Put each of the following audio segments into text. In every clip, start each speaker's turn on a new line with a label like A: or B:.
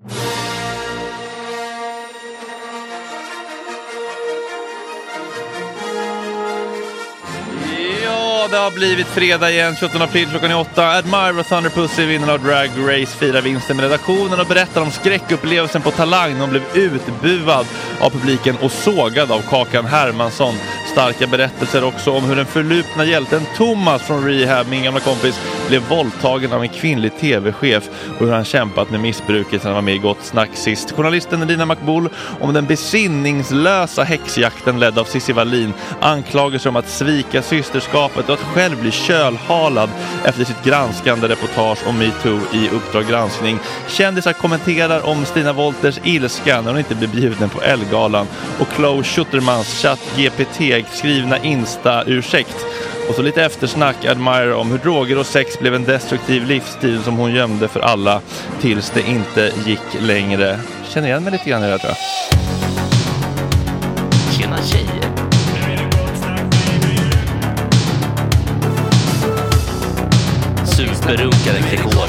A: Ja, det har blivit fredag igen, 28 april klockan är åtta. Admira Thunderpussy Thunder Pussy, av Drag Race, firar vinsten med redaktionen och berättar om skräckupplevelsen på Talang när hon blev utbuad av publiken och sågad av Kakan Hermansson. Starka berättelser också om hur den förlupna hjälten Thomas från Rehab, min gamla kompis, blev våldtagen av en kvinnlig tv-chef och hur han kämpat med missbruket sedan han var med i Gott Snack sist. Journalisten Lina Makbul om den besinningslösa häxjakten ledd av Cissi Wallin, anklagelser om att svika systerskapet och att själv bli kölhalad efter sitt granskande reportage om metoo i Uppdrag granskning. Kändisar kommenterar om Stina Wolters ilska när hon inte blir bjuden på Ellegalan och Chloe Schuttermans ChatGPT-skrivna Insta-ursäkt. Och så lite eftersnack Admire om hur droger och sex blev en destruktiv livsstil som hon gömde för alla tills det inte gick längre. Känner igen mig lite grann i det här tror jag.
B: Tjena tjejer. Superrunkaren Gregor.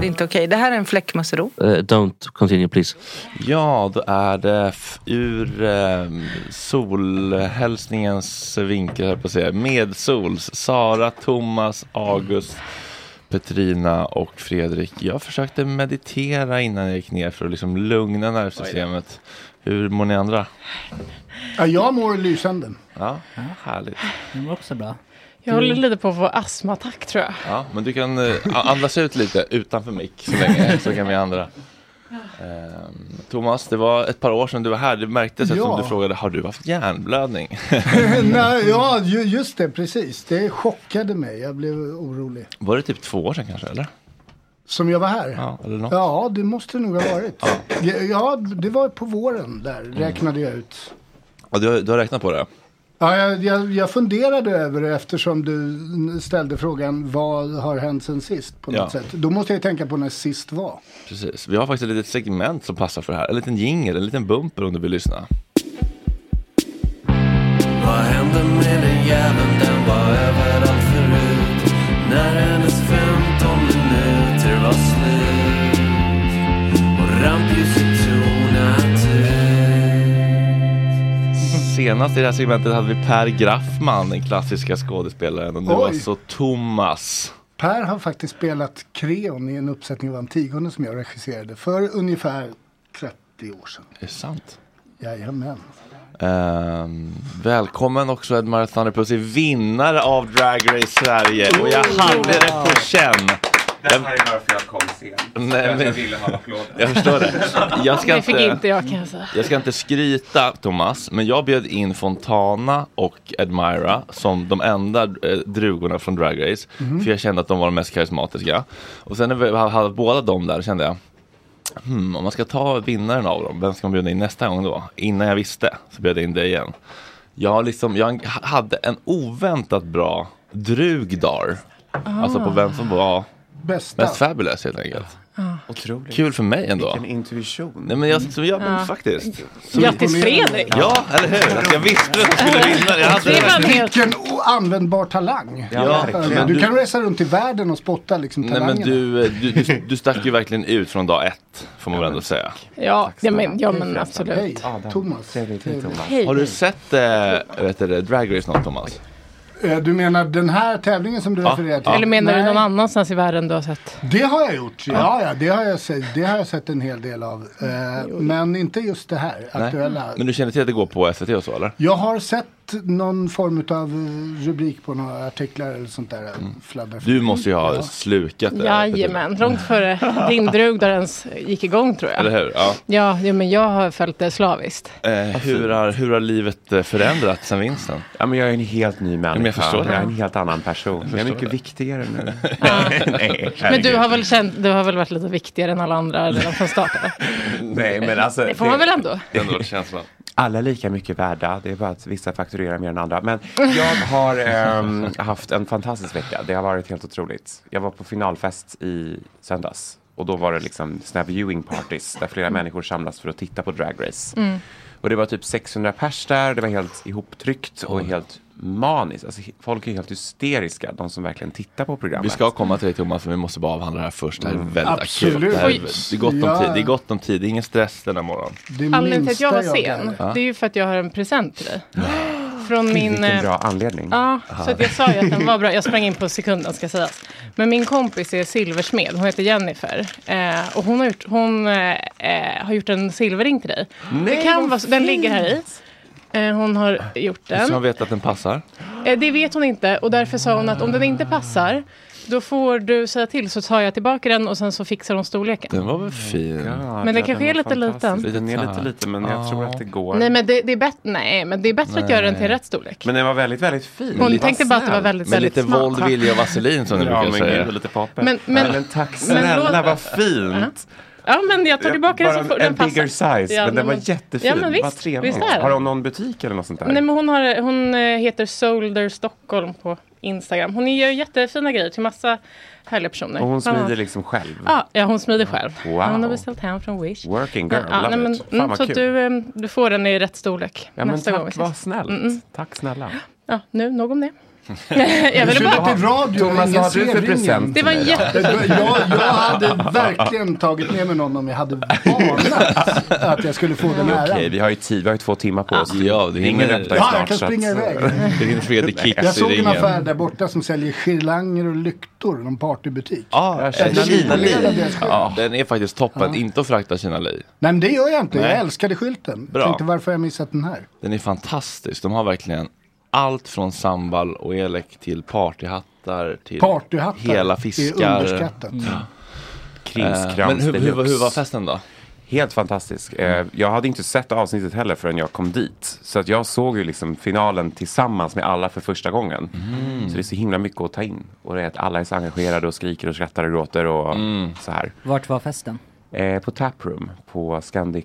C: Det är inte okej. Det här är en fläckmussero.
B: Uh, don't continue please.
A: Ja, då är det f- ur eh, solhälsningens vinkel, höll jag på att säga. Medsols. Sara, Thomas, August, Petrina och Fredrik. Jag försökte meditera innan jag gick ner för att liksom lugna nervsystemet. Hur mår ni andra?
D: Ja, jag mår lysande.
A: Ja, härligt.
E: Det var också bra.
F: Jag håller lite på att få astmaattack tror jag.
A: Ja, men du kan eh, andas ut lite utanför mick så länge, så kan vi andra. Ehm, Thomas, det var ett par år sedan du var här. Det märktes
D: Ja.
A: du frågade, har du haft hjärnblödning?
D: Nej, ja, ju- just det, precis. Det chockade mig. Jag blev orolig.
A: Var det typ två år sedan kanske, eller?
D: Som jag var här?
A: Ja, eller något.
D: Ja, det måste det nog ha varit. Ja, ja det var på våren där, räknade jag ut.
A: Ja, du, har, du har räknat på det?
D: Ja, jag, jag, jag funderade över det eftersom du ställde frågan vad har hänt sen sist på något
A: Ja.
D: sätt. Då måste jag tänka på när sist var.
A: Precis. Vi har faktiskt ett litet segment som passar för det här. En liten jingel, en liten bumper om du vill lyssna.
G: Vad hände med den jäveln? Den var överallt förut. När
A: Senast i det här segmentet hade vi Per Graffman, den klassiska skådespelaren. Och nu
D: Oj.
A: så Thomas.
D: Per har faktiskt spelat Creon i en uppsättning av Antigone som jag regisserade för ungefär 30 år sedan.
A: Är det sant?
D: Jajamän.
A: Ehm, välkommen också Ed Marathon Pussy, vinnare av Drag Race Sverige. Och jag hade det på känn.
H: Det här är varför jag kom sent.
A: Nej, men-
H: Jag ville ha applåder.
A: Jag förstår det. Jag ska
F: Det fick
A: inte,
F: inte jag kan jag säga.
A: jag ska inte skryta Thomas, men jag bjöd in Fontana och Admira som de enda eh, drugorna från Drag Race.
D: Mhm.
A: För jag kände att de var de mest karismatiska. Och sen när vi hade båda dem där kände jag Hmm, om man ska ta vinnaren av dem, vem ska man bjuda in nästa gång då? Innan jag visste så bjöd jag in dig igen. Jag, har liksom, jag hade en oväntat bra drugdar. Alltså på vem som var
D: Bästa.
A: mest fabulous helt enkelt.
H: Otroligt.
A: Kul för mig ändå.
H: Vilken intuition.
A: Nej men jag, så jag men
F: Ja.
A: faktiskt. Så,
F: Grattis Fredrik!
A: ja, eller hur? Att jag visste att jag skulle vinna. Jag hade
F: Det.
D: Vilken användbar talang.
A: Ja,
H: verkligen.
D: du,
A: du-
D: kan resa runt i världen och spotta liksom
A: Nej
D: talangerna.
A: men du, du, du, du stack ju verkligen ut från dag ett, får man väl ändå säga.
F: Ja, ja, men, ja men absolut.
H: Hej Thomas.
F: Hej.
A: Har du sett äh, vet du, Drag Race något Thomas?
D: Eh, Du menar den här tävlingen som du
A: Ja,
D: refererar till?
A: ja.
F: Eller menar du
D: Nej,
F: någon annanstans i världen du har sett?
D: Det har jag gjort. Ja, ja, det har jag sett. Det har jag sett en hel del av. Eh, men inte just det här aktuella.
A: Men du känner till att det går på SVT och så eller?
D: Jag har sett någon form av eh, rubrik på några artiklar eller sånt där. Fladdrar
A: Du måste ju ha
D: Ja.
A: slukat det.
F: Jajamän, långt före din drug där ens gick igång tror
A: Eller
F: jag.
A: hur? Ja.
F: Ja, ja, men jag har följt det slaviskt.
A: Eh, hur, har, hur har livet eh, förändrats sen vinsten?
H: Ja, men jag är en helt ny människa.
A: men jag förstår det.
H: jag är en helt annan person. Jag, är
A: förstår
H: mycket
A: det.
H: viktigare nu. Nej,
F: Men du har väl känt, du har väl varit lite viktigare än alla andra redan från starten?
H: Nej, men alltså.
F: Det får man väl ändå?
A: Det ändå varit känslan.
H: Alla är lika mycket värda. Det är bara att vissa fakturerar mer än andra. Men jag har ehm, haft en fantastisk vecka. Det har varit helt otroligt. Jag var på finalfest i söndags. Och då var det liksom såna viewing parties där flera människor samlas för att titta på Drag Race.
F: Mm.
H: Och det var typ 600 pers där. Det var helt ihoptryckt och helt maniskt. Alltså, folk är helt hysteriska, de som verkligen tittar på programmet.
A: Vi ska komma till dig Thomas, men vi måste bara avhandla det här först. Det här är väldigt
D: Absolut.
A: akut. Det, här är,
F: Oj.
A: det, är gott om
D: Ja.
A: tid. det är gott om tid, det är ingen stress den här morgonen.
D: Det
F: Anledningen till att jag var sen,
D: är-
F: det är ju för att jag har en present till dig. Från min...
H: Vilken
F: eh,
H: bra anledning.
F: Ja, så att jag sa ju att den var bra. Jag sprang in på sekunden ska sägas. Men min kompis är silversmed. Hon heter Jennifer. Eh, och hon har gjort, hon, eh, eh, har gjort en silverring till dig.
H: Nej,
F: det kan vara, den ligger här i. Eh, hon har gjort
A: Så man
F: den.
A: vet att den passar.
F: Eh, Det vet hon inte och därför sa hon att om den inte passar då får du säga till så tar jag tillbaka den och sen så fixar hon storleken.
A: Den var väl fin?
F: Men den kanske är lite liten.
H: Den är lite liten men jag tror att det går.
F: Nej men det, det är bättre, nej men det är bättre att göra den till
H: Nej.
F: rätt storlek.
H: Men den var väldigt, väldigt fin.
F: Hon
H: Lite
F: tänkte bara att det var
H: snäll.
F: väldigt,
A: Med
F: väldigt
A: lite
F: smart.
A: våld, vilja och vaselin som du
H: Ja,
A: brukar
H: men
A: säga.
H: gud, lite papper.
F: Men- men-
H: men tack snälla, vad fint.
F: Ja men jag tar tillbaka den
H: Bara
F: så får
H: en
F: den passa.
H: bigger size,
F: Ja,
H: men den var
F: men-
H: jättefin.
F: Ja men
H: Vad
F: visst,
H: trevligt.
F: visst
H: Har hon någon butik eller något sånt där?
F: Nej men hon, har, hon eh, heter Solder Stockholm på Instagram. Hon gör jättefina grejer till massa härliga personer.
H: Och hon smider liksom själv?
F: Ja, ja, hon smider själv.
H: Wow.
F: Hon har beställt hem från Wish.
H: Working girl,
F: ja,
H: love
F: nej, men,
H: it. Fan
F: mm,
H: vad
F: Så
H: kul.
F: du, eh, du får den i rätt storlek
H: Ja men
F: nästa gång
H: tack, vad snällt.
F: Mm, mm.
H: Tack snälla.
F: Ja, nu, nog om det. jag ville bara...
D: till radio,
H: Thomas, vad har du för
D: ringen.
H: present
F: Det var
H: då?
F: jätte-
D: Jag, jag hade verkligen tagit med mig någon om jag hade anat att jag skulle få den äran.
H: Okej, vi har ju tid, vi har ju två timmar på oss.
A: Ja, det
H: Ingen
A: hinner-
H: öppnar ju
D: Ja,
H: snart.
D: jag kan
H: så att-
D: springa iväg.
A: Det tredje kicks
D: Jag såg en
A: ringen.
D: affär där borta som säljer girlanger och lyktor, någon partybutik.
A: Ja, Kina Li. Ja, den är faktiskt toppen. Inte att frakta Kina Li.
D: Nej men det gör jag inte,
A: Nej.
D: jag älskade skylten.
A: Bra.
D: Tänkte varför har jag missat den här?
A: Den är fantastisk. De har verkligen allt från sambal och elek till partyhattar till
D: Partyhattar
A: hela
D: är
A: fiskar.
D: underskattat.
A: Mm.
H: Krimskrams
A: Eh, Men hur, hur, hur var festen då?
H: Helt fantastisk. Eh, jag hade inte sett avsnittet heller förrän jag kom dit. Så att jag såg ju liksom finalen tillsammans med alla för första gången.
A: Mm.
H: Så det är så himla mycket att ta in. Och det är att alla är så engagerade och skriker och skrattar och gråter och
A: Mm.
H: så här.
E: Vart var festen?
H: Eh, på Taproom på Scandic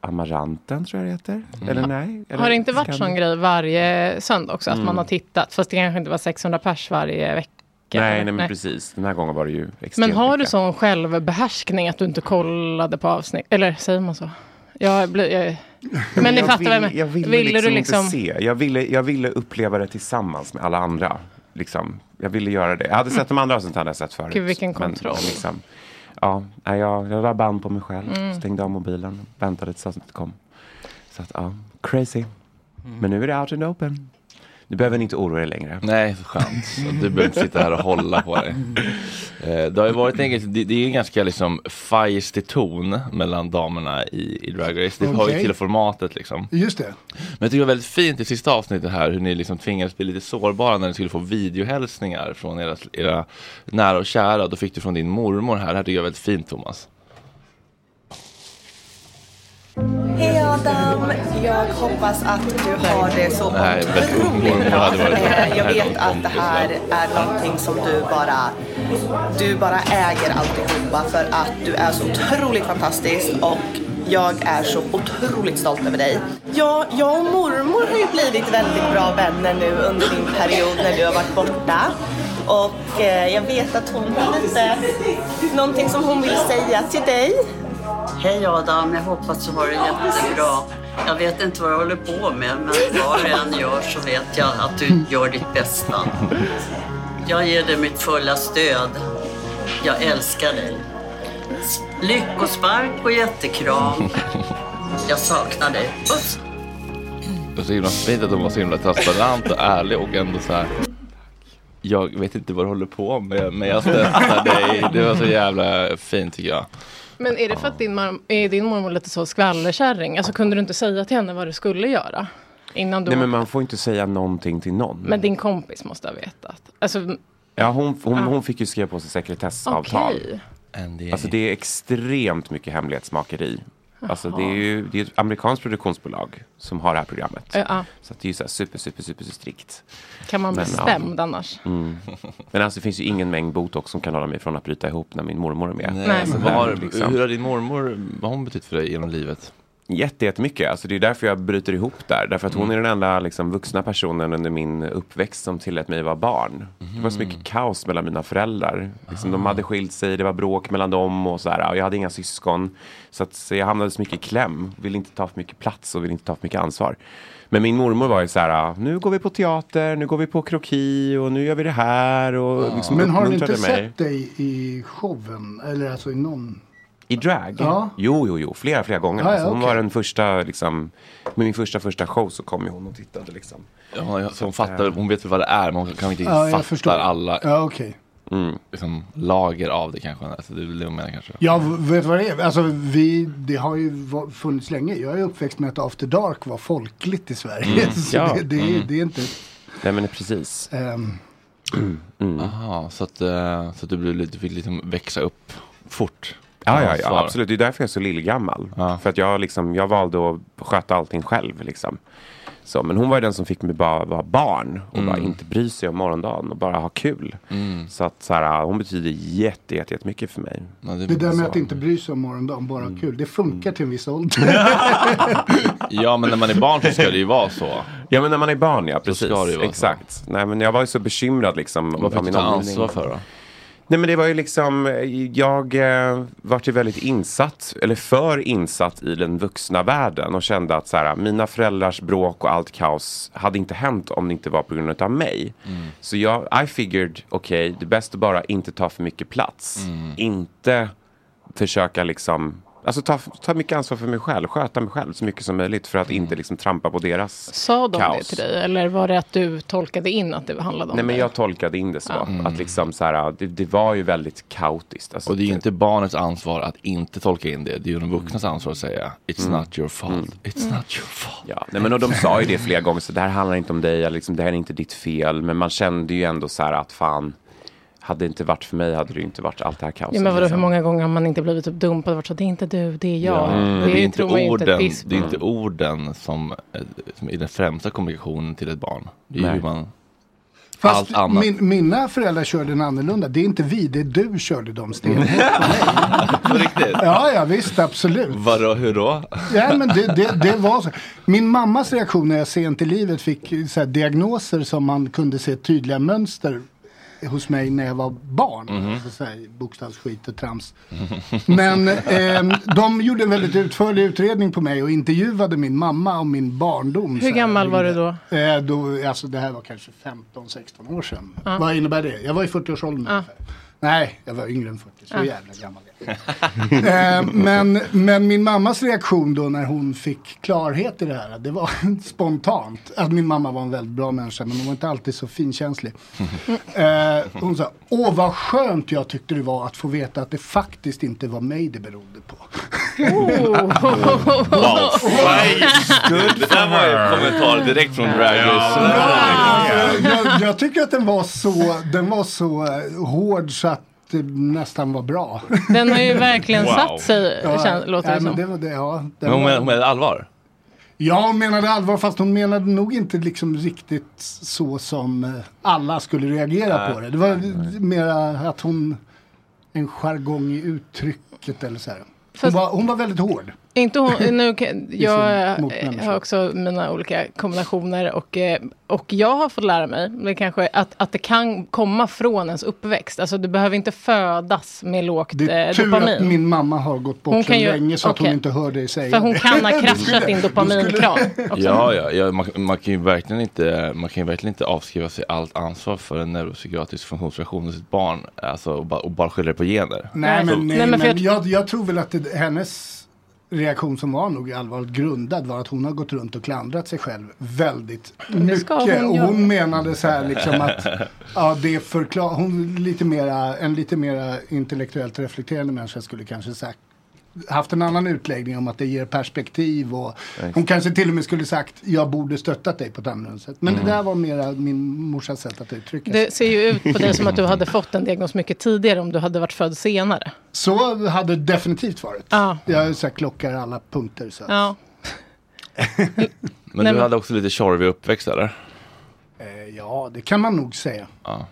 H: Amaranten tror jag det heter. Eller nej? Eller
F: Har det inte varit sån grej varje söndag också? Att
H: Mm.
F: man har tittat? Fast det kanske inte var 600 pers varje vecka.
H: Nej, nej men precis. Den här gången var det ju extremt
F: Men har du
H: mycket.
F: sån självbehärskning att du inte kollade på avsnitt? Eller säger man så? Jag blir, jag, men ni fattar
H: ville,
F: vad jag menar.
H: jag ville,
F: Ville
H: liksom
F: du liksom...
H: inte se. Jag ville, jag ville uppleva det tillsammans med alla andra. Liksom. Jag ville göra det. Jag hade sett de andra avsnitten hade jag sett förut.
F: Gud, vilken
H: Men,
F: kontroll.
H: liksom, ja, nej, jag, jag la band på mig själv.
F: Mm.
H: Stängde av mobilen. Väntade tills avsnittet kom. Så att, ja, crazy.
F: Mm.
H: Men nu är det out and open. Du behöver inte oroa dig längre.
A: Nej, skönt. Så Du behöver inte sitta här och hålla på dig. Eh, Det har ju varit en, det, det är en ganska liksom feisty ton mellan damerna i, i Drag Race. Det har ju
D: Okej.
A: till formatet liksom.
D: Just det.
A: Men jag tycker det var väldigt fint i sista avsnittet här hur ni liksom tvingades bli lite sårbara när ni skulle få videohälsningar från era, era nära och kära. Då fick du från din mormor här. Det här tycker jag är väldigt fint Thomas.
I: Hej Adam! Jag hoppas att du har det så otroligt bra. Eh, Jag vet
A: någon
I: att det här är någonting som du bara, du bara äger alltihopa för att du är så otroligt fantastisk och jag är så otroligt stolt över dig. Ja, jag och mormor har ju blivit väldigt bra vänner nu under din period när du har varit borta. Och eh, jag vet att hon har lite, någonting som hon vill säga till dig.
J: Hej Adam, jag hoppas du har det jättebra. Jag vet inte vad du håller på med, men vad du än gör så vet jag att du gör ditt bästa. Jag ger dig mitt fulla stöd. Jag älskar dig. Lyckospark och jättekram. Jag saknar dig. Puss!
A: Det var så himla fint att hon var så himla transparent och ärlig och ändå så här. Jag vet inte vad du håller på med men jag stöttar dig. Det var så jävla fint tycker jag.
F: Men är det för att din, mar- är din mormor lite så skvallerkärring? Alltså kunde du inte säga till henne vad du skulle göra? Innan du
H: Nej men man får inte säga någonting till någon.
F: Men din kompis måste ha vetat. Alltså,
H: Ja, hon, hon, hon fick ju skriva på sig sekretessavtal.
F: Okej.
H: Alltså det är extremt mycket hemlighetsmakeri. Alltså det är ju det är ett amerikanskt produktionsbolag som har det här programmet.
F: Ja, ja.
H: Så att det är ju så här super, super, super, super strikt.
F: kan man bli
H: Men, ja.
F: stämd annars?
H: Mm. Men alltså det finns ju ingen mängd botox som kan hålla mig från att bryta ihop när min mormor är med.
A: Nej,
H: Så
A: men vad
H: där,
A: har,
H: liksom.
A: Hur har din mormor, vad har hon betytt för dig genom livet?
H: Jätte, jättemycket. Alltså det är därför jag bryter ihop där. Därför att hon är den enda liksom, vuxna personen under min uppväxt som tillät mig vara barn. Det var så mycket kaos mellan mina föräldrar. Liksom, De hade skilt sig, det var bråk mellan dem och så här. Och jag hade inga syskon. Så, att, så jag hamnade så mycket i kläm. Ville inte ta för mycket plats och ville inte ta för mycket ansvar. Men min mormor var ju så här, nu går vi på teater, nu går vi på kroki och nu gör vi det här. Och liksom
D: Men har du inte
H: mig.
D: sett dig i showen? Eller alltså i någon?
H: I drag?
D: Ja.
H: Jo, jo, jo. Flera, flera gånger.
D: Ja, ja,
H: alltså, hon
D: okej.
H: var den första, liksom, med min första, första show så kom ju hon och tittade liksom.
A: Ja, så hon, fattar, hon vet väl vad det är men hon kan inte
D: Ja, jag
A: fatta
D: förstår.
A: alla
D: Ja, okej.
A: liksom, lager av det kanske. Alltså, det är väl det hon menar kanske.
D: Ja, vet du vad det är? Alltså, vi, det har ju funnits länge. Jag är uppväxt med att After Dark var folkligt i Sverige.
A: Mm.
D: Så
A: Ja.
D: det, det, är-
A: Mm.
D: det är inte...
H: Nej men precis.
D: Ehm,
H: Mm.
A: Aha, så att, eh, så att du, blev lite, du fick liksom växa upp fort.
H: Ja, ja, ja, absolut. Det är därför jag är så lillgammal. För att jag, liksom, jag valde att sköta allting själv. Liksom. Så, men hon var ju den som fick mig bara vara barn och bara inte bry sig om morgondagen och bara ha kul. Så att så här, hon betyder jätte, jätte, jättemycket för mig.
D: det där med att inte bry sig om morgondagen, bara ha kul. Det funkar till en viss ålder.
A: Ja, men när man är barn så ska det ju vara så.
H: Ja, men när man är barn, ja. Precis.
A: ska det ju vara så.
H: Exakt. Nej, men jag var ju så bekymrad liksom.
A: Vad fick du
H: min
A: ta ansvar för då?
H: Nej men det var ju liksom, jag eh, vart ju väldigt insatt, eller för insatt i den vuxna världen och kände att så här, mina föräldrars bråk och allt kaos hade inte hänt om det inte var på grund av mig. Så jag, I figured, okej, det är bäst att bara inte ta för mycket plats. Inte försöka liksom, alltså ta, ta mycket ansvar för mig själv, sköta mig själv så mycket som möjligt för att inte liksom trampa på deras
F: Sa de det
H: kaos.
F: till dig? Eller var det att du tolkade in att det handlade om
H: Nej men jag tolkade in det så.
F: Ja.
H: Att liksom så här, det, det var ju väldigt kaotiskt. Alltså,
A: Och det är ju inte barnets ansvar att inte tolka in det. Det är ju de vuxnas ansvar att säga It's
H: Mm.
A: not your fault. It's
F: Mm.
A: not your fault.
H: Ja, nej, men och de sa ju det flera gånger, så det här handlar inte om dig, liksom, det här är inte ditt fel. Men man kände ju ändå så här att fan, hade det inte varit för mig hade det inte varit allt det här kaoset.
F: Ja, men vadå, hur
H: liksom.
F: många gånger har man inte blivit typ dumpad och varit så det är inte du, det är jag.
A: Mm.
F: Det,
A: Det är inte
F: ett
A: orden,
F: visst-
A: det är inte orden som, eh, som är den främsta kommunikationen till ett barn. Det är
H: Nej.
A: hur man...
D: Fast
A: allt annat.
D: min, mina föräldrar körde den annorlunda. Det är inte vi, det är du körde dem stenhårt.
A: På riktigt?
D: Ja, ja visst, absolut.
A: Vadå, hur då?
D: Ja, men det, det, det var så. Min mammas reaktion när jag sent i livet fick så här, diagnoser som man kunde se tydliga mönster hos mig när jag var barn.
A: Mhm.
D: Alltså, så här, bokstavsskit och trams. Men ehm, de gjorde en väldigt utförlig utredning på mig och intervjuade min mamma om min barndom.
F: Hur gammal var du då?
D: Eh, då? Alltså det här var kanske 15-16 år sedan.
F: Ja.
D: Vad innebär det? Jag var i 40-årsåldern
F: Ja.
D: ungefär. Nej, jag var yngre än 40. Så
F: Ja.
D: jävla gammal. Eh, men, men min mammas reaktion då när hon fick klarhet i det här, det var spontant. Att min mamma var en väldigt bra människa, men hon var inte alltid så finkänslig. Eh, hon sa, åh vad skönt jag tyckte det var att få veta att det faktiskt inte var mig det berodde på.
A: Wow, Det där var en kommentar direkt från Drag Race.
D: jag, jag tycker att den var så, den var så eh, hård så att det nästan var bra.
F: Den har ju verkligen
A: Wow.
F: satt sig, kän- låter det
D: nej, men
F: som.
D: det var det, ja,
A: Men hon
D: var-
A: menade, allvar?
D: Ja, hon menade allvar fast hon menade nog inte liksom riktigt så som eh, alla skulle reagera
A: Nej.
D: på det. Det var mera att hon, en jargong i uttrycket eller så här. Hon,
F: Fast-
D: var, hon var väldigt hård.
F: Inte hon, nu jag har också mina olika kombinationer och, eh, och jag har fått lära mig det kanske, att, att det kan komma från ens uppväxt. Alltså du behöver inte födas med lågt
D: Det är
F: eh,
D: tur att
F: dopamin.
D: min mamma har gått bort så länge så att hon inte hör dig säga
F: För hon
D: det.
F: kan ha kraschat din dopaminkran.
A: Ja, ja, ja man, man, kan ju verkligen inte, man kan ju verkligen inte avskriva sig allt ansvar för en neuropsykiatrisk funktionsvariation hos ett barn. Alltså, och, bara, och bara skylla det på gener.
D: Nej,
A: Så-
D: men, nej,
F: Nej, men jag-
D: jag, jag tror väl att det, hennes reaktion som var nog allvarligt grundad var att hon har gått runt och klandrat sig själv väldigt mycket.
F: hon
D: och hon menade så här liksom att ja, det förklar hon lite mera, en lite mera intellektuellt reflekterande människa skulle kanske sagt haft en annan utläggning om att det ger perspektiv och hon kanske till och med skulle sagt jag borde stöttat dig på ett annorlunda sätt. Men
A: Mm.
D: det där var mera min morsas sätt att uttrycka sig.
F: Det ser ju ut på dig som att du hade fått en diagnos mycket tidigare om du hade varit född senare.
D: Så hade det definitivt varit.
F: Ja.
D: Jag så här, klockar alla punkter. Så.
F: Ja.
A: Men du hade också lite tjorvig uppväxt eller?
D: Eh, ja, det kan man nog säga.
A: Ja.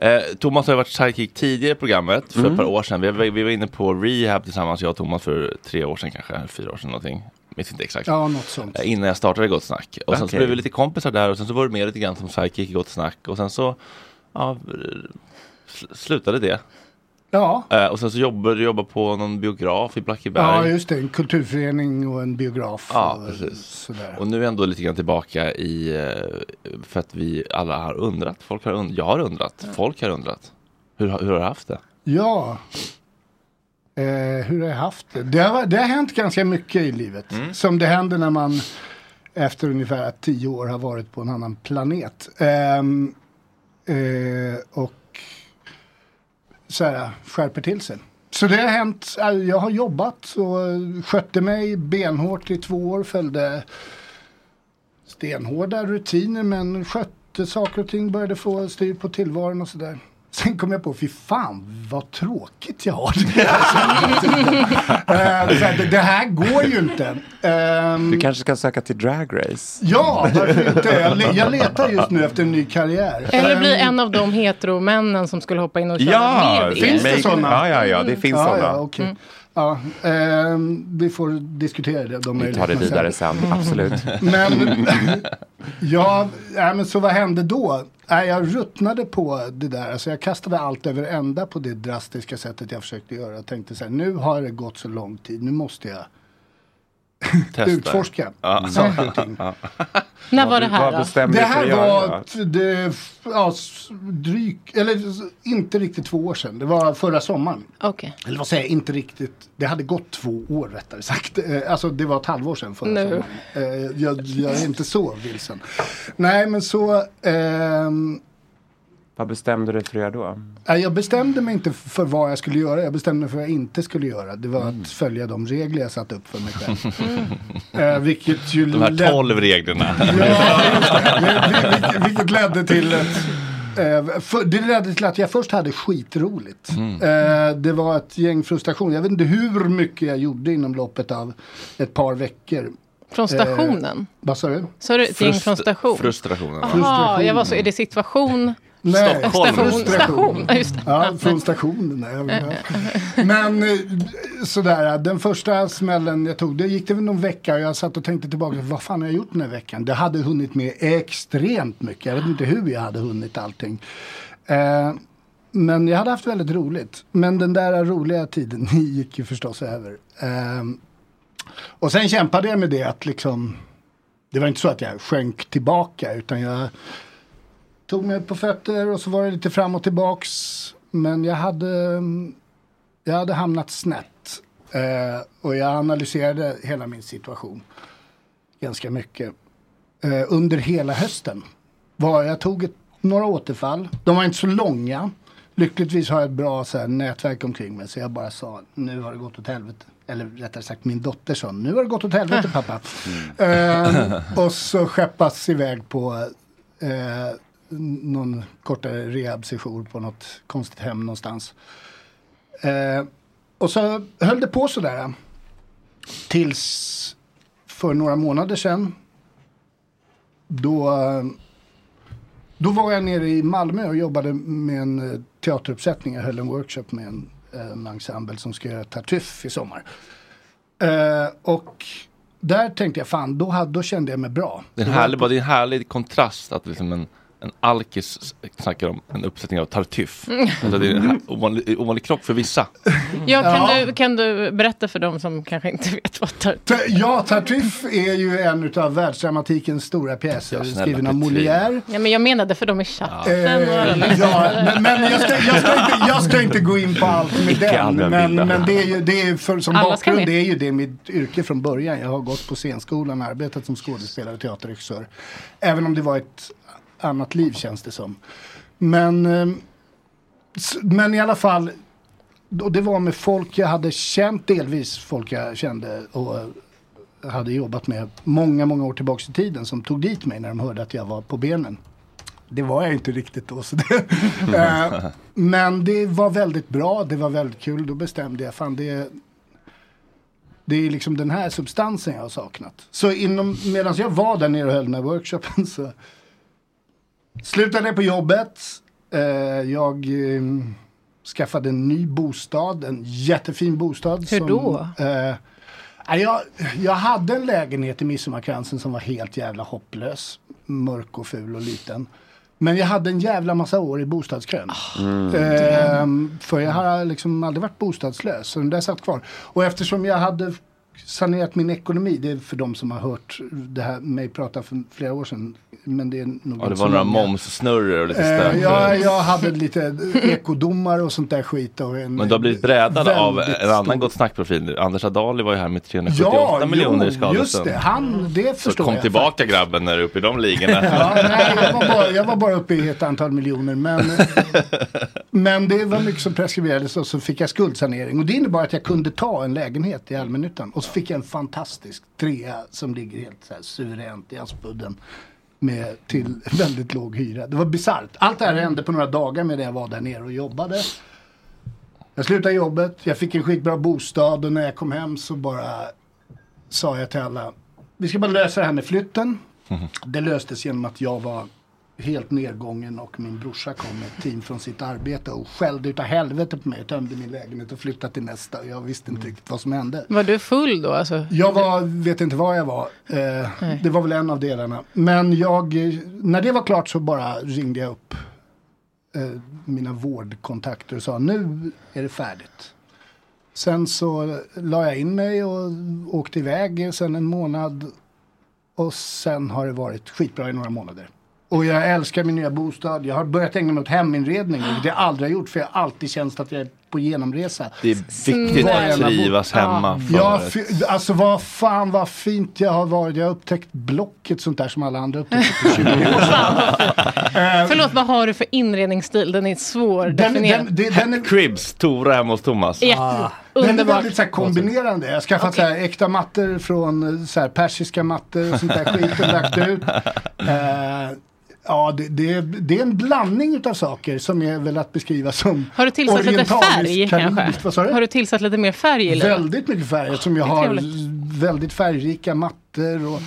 A: Eh, Thomas har ju varit sidekick tidigare i programmet för
D: Mm.
A: ett par år sedan. Vi var, vi var inne på rehab tillsammans, jag och Thomas för tre år sedan kanske, fyra år sedan någonting. Minns inte exakt.
D: Ja, något sånt.
A: Eh, Innan jag startade Gott Snack. Och sen så blev vi lite kompisar där och sen så var du med lite grann som sidekick i Gott Snack. Och sen så ja, sl- slutade det.
D: Ja.
A: Eh, och sen så jobbade du på någon biograf i Blackeberg.
D: Ja, just det. En kulturförening och en biograf.
A: Ja,
D: och
A: precis.
D: Sådär.
A: Och nu är ändå lite grann tillbaka i, eh, för att vi alla har undrat. Folk har undrat, jag har undrat, folk har undrat. Hur, har- hur har du haft det?
D: Ja. Eh, hur har jag haft det? Det har, det har hänt ganska mycket i livet.
A: Mm.
D: Som det händer när man efter ungefär tio år har varit på en annan planet. Ehm, eh, och så här, skärper till sig. Så det har hänt. Äh, jag har jobbat och skötte mig benhårt i två år. Följde stenhårda rutiner men skötte saker och ting började få styr på tillvaron och sådär. Sen kom jag på, fy fan vad tråkigt jag har det. Eh, det, det här går ju inte. Ehm,
H: Du kanske ska söka till Drag Race?
D: Ja, varför inte? Jag, le- jag letar just nu efter en ny karriär.
F: Eller bli
D: Ehm,
F: en av de heteromännen som skulle hoppa in och köra
H: Ja,
F: med.
D: Finns det sådana?
H: Ja, ja, ja, det finns
D: ja,
H: sådana.
D: Ja, okej.
F: Mm.
D: Ja, ehm, vi får diskutera det. De
H: Vi tar det vidare sen, absolut.
D: Men, ja, nej, men så vad hände då? Nej, jag ruttnade på det där. Alltså jag kastade allt över ända på det drastiska sättet jag försökte göra. Jag tänkte så här, nu har det gått så lång tid. Nu måste jag. Utforska
A: Ja.
D: saker och ting.
F: När var det här då?
D: Det här var t- det, ja, drygt, eller inte riktigt två år sedan. Det var förra sommaren.
F: Okej.
D: Eller vad säger jag, inte riktigt. Det hade gått två år rättare sagt. Eh, Alltså det var ett halvår sedan förra
F: Nu.
D: sommaren. Eh, Jag, jag är inte så vilsen. Nej men så, ehm,
H: Vad bestämde du för att göra då?
D: jag bestämde mig inte för vad jag skulle göra. Jag bestämde mig för vad jag inte skulle göra. Det var
A: Mm.
D: att följa de regler jag satt upp för mig själv. Eh, vilket ju
A: De här
D: led-
A: tolv reglerna.
D: Ja, just det. Det- vilket, vilket ledde till ett, eh, för, det ledde till att jag först hade skitroligt.
A: Mm.
D: Eh, det var ett gäng frustration. Jag vet inte hur mycket jag gjorde inom loppet av ett par veckor.
F: Från stationen?
D: Eh, vad sa du?
F: Så är det ett gäng från station?
A: Frustrationen.
F: Jaha, jag var så, är det situation?
D: Nej.
F: Station, ja.
D: Ja, från stationen. Men eh, sådär, den första smällen jag tog, det gick det väl någon vecka och jag satt och tänkte tillbaka, vad fan har jag gjort den här veckan? Det hade hunnit med extremt mycket, jag vet inte hur jag hade hunnit allting. Eh, men jag hade haft väldigt roligt. Men den där roliga tiden gick ju förstås över. Eh, och sen kämpade jag med det att liksom, det var inte så att jag sjönk tillbaka utan jag tog mig på fötter och så var det lite fram och tillbaks. Men jag hade, jag hade hamnat snett. Eh, och jag analyserade hela min situation ganska mycket. Eh, under hela hösten. Var jag tog ett, några återfall. De var inte så långa. Lyckligtvis har jag ett bra så här, nätverk omkring mig. Så jag bara sa, nu har det gått åt helvete. Eller rättare sagt min dotter sa, nu har det gått åt helvete pappa. Eh, och så skeppas iväg på eh, någon kortare rehabsession på något konstigt hem någonstans. Eh, och så höll det på sådär. Tills för några månader sedan. Då, eh, då var jag nere i Malmö och jobbade med en eh, teateruppsättning. Jag höll en workshop med en, en ensemble som ska göra Tartuffe i sommar. Eh, och där tänkte jag, fan, då, hade, då kände jag mig bra.
A: Det är en härlig, det är en härlig kontrast att liksom en, en alkis snackar om en uppsättning av Tartuffe.
F: Mm.
A: Alltså det är en ovanlig, ovanlig krock för vissa.
F: Ja, kan,
D: Ja.
F: Du, kan du berätta för dem som kanske inte vet vad tar
D: Ta- Ja, Tartuffe är ju en av världsdramatikens stora pjäser.
A: Ja, snälla
D: skriven av. Molière.
F: Ja, men jag menade för dem i chatten.
D: Eh, ja, men, men jag, ska, jag, ska inte, jag ska inte gå in på allt med den. Men, men det är ju, det är för, som
F: Alla
D: bakgrund, det är ju det mitt yrke från början. Jag har gått på scenskolan, arbetat som skådespelare och teaterregissör. Även om det var ett annat liv känns det som. Men, s- men i alla fall, och det var med folk jag hade känt, delvis folk jag kände och hade jobbat med många, många år tillbaks i tiden som tog dit mig när de hörde att jag var på benen. Det var jag inte riktigt då. Så det, Eh, men det var väldigt bra, det var väldigt kul. Då bestämde jag, fan det, det är liksom den här substansen jag har saknat. Så medan jag var där nere och höll den här workshopen så slutade på jobbet. Eh, jag eh, skaffade en ny bostad, en jättefin bostad.
F: Hur då?
D: Eh, jag, jag hade en lägenhet i Midsommarkransen som var helt jävla hopplös. Mörk och ful och liten. Men jag hade en jävla massa år i bostadskön. Ehm, för jag har liksom aldrig varit bostadslös. Så den där satt kvar. Och eftersom jag hade sanerat min ekonomi. Det är för de som har hört det här mig prata för flera år sedan. Men det är nog
A: Ja, det var
D: så
A: några momssnurror och lite
D: Eh,
A: stök.
D: ja, jag hade lite ekodomar och sånt där skit. Och en,
A: Men du har blivit brädad av en annan
D: stor-
A: Gott Snack-profil. Anders Adali var ju här med 378
D: Ja,
A: miljoner i
D: jo,
A: skadestånd.
D: just det. Han, det
A: Så
D: förstår
A: kom
D: jag.
A: tillbaka grabben när du är uppe i de ligorna.
D: Ja, nej, jag, var bara, jag var bara uppe i ett antal miljoner. Men, men det var mycket som preskriberades och så fick jag skuldsanering. Och det innebar att jag kunde ta en lägenhet i allmännyttan. Och så fick jag en fantastisk trea som ligger helt så här suveränt i Aspudden. med, till väldigt låg hyra. Det var bisarrt. Allt det här hände på några dagar medan jag var där nere och jobbade. Jag slutade jobbet, jag fick en skitbra bostad och när jag kom hem så bara sa jag till alla, vi ska bara lösa det här med flytten. Det löstes genom att jag var helt nedgången och min brorsa kom med ett team från sitt arbete och skällde utav helvete på mig, tömde min lägenhet och flyttade till nästa. Jag visste inte riktigt vad som hände.
F: Var du full då? Alltså?
D: Jag var, vet inte vad jag var. Eh, det var väl en av delarna. Men jag, när det var klart så bara ringde jag upp eh, mina vårdkontakter och sa nu är det färdigt. Sen så la jag in mig och åkte iväg sen en månad. Och sen har det varit skitbra i några månader. Och jag älskar min nya bostad. Jag har börjat ägna mig åt heminredning. vilket jag aldrig har gjort för jag har alltid känt att jag är på genomresa.
A: Det är viktigt att
D: har
A: trivas hemma. För
D: Ja, alltså vad fan vad fint jag har varit. Jag har upptäckt Blocket sånt där som alla andra upptäckte för 20 år sedan.
F: Förlåt, vad har du för inredningsstil? Den är svår
D: Den, den, den, den är,
A: Cribs, Tora hemma hos Thomas.
F: Jätte-
D: den är väldigt så här, kombinerande. Jag har skaffat så här, äkta mattor från eh, så här, persiska mattor och sånt där skit och lagt ut. Eh, ja, det, det, är- det är en blandning utav saker som är väl att beskriva som
F: Har du tillsatt lite färg
D: karibiskt.
F: kanske?
D: Vad sa du?
F: Har du tillsatt lite mer färg i?
D: Väldigt mycket färg eftersom jag har väldigt färgrika mattor och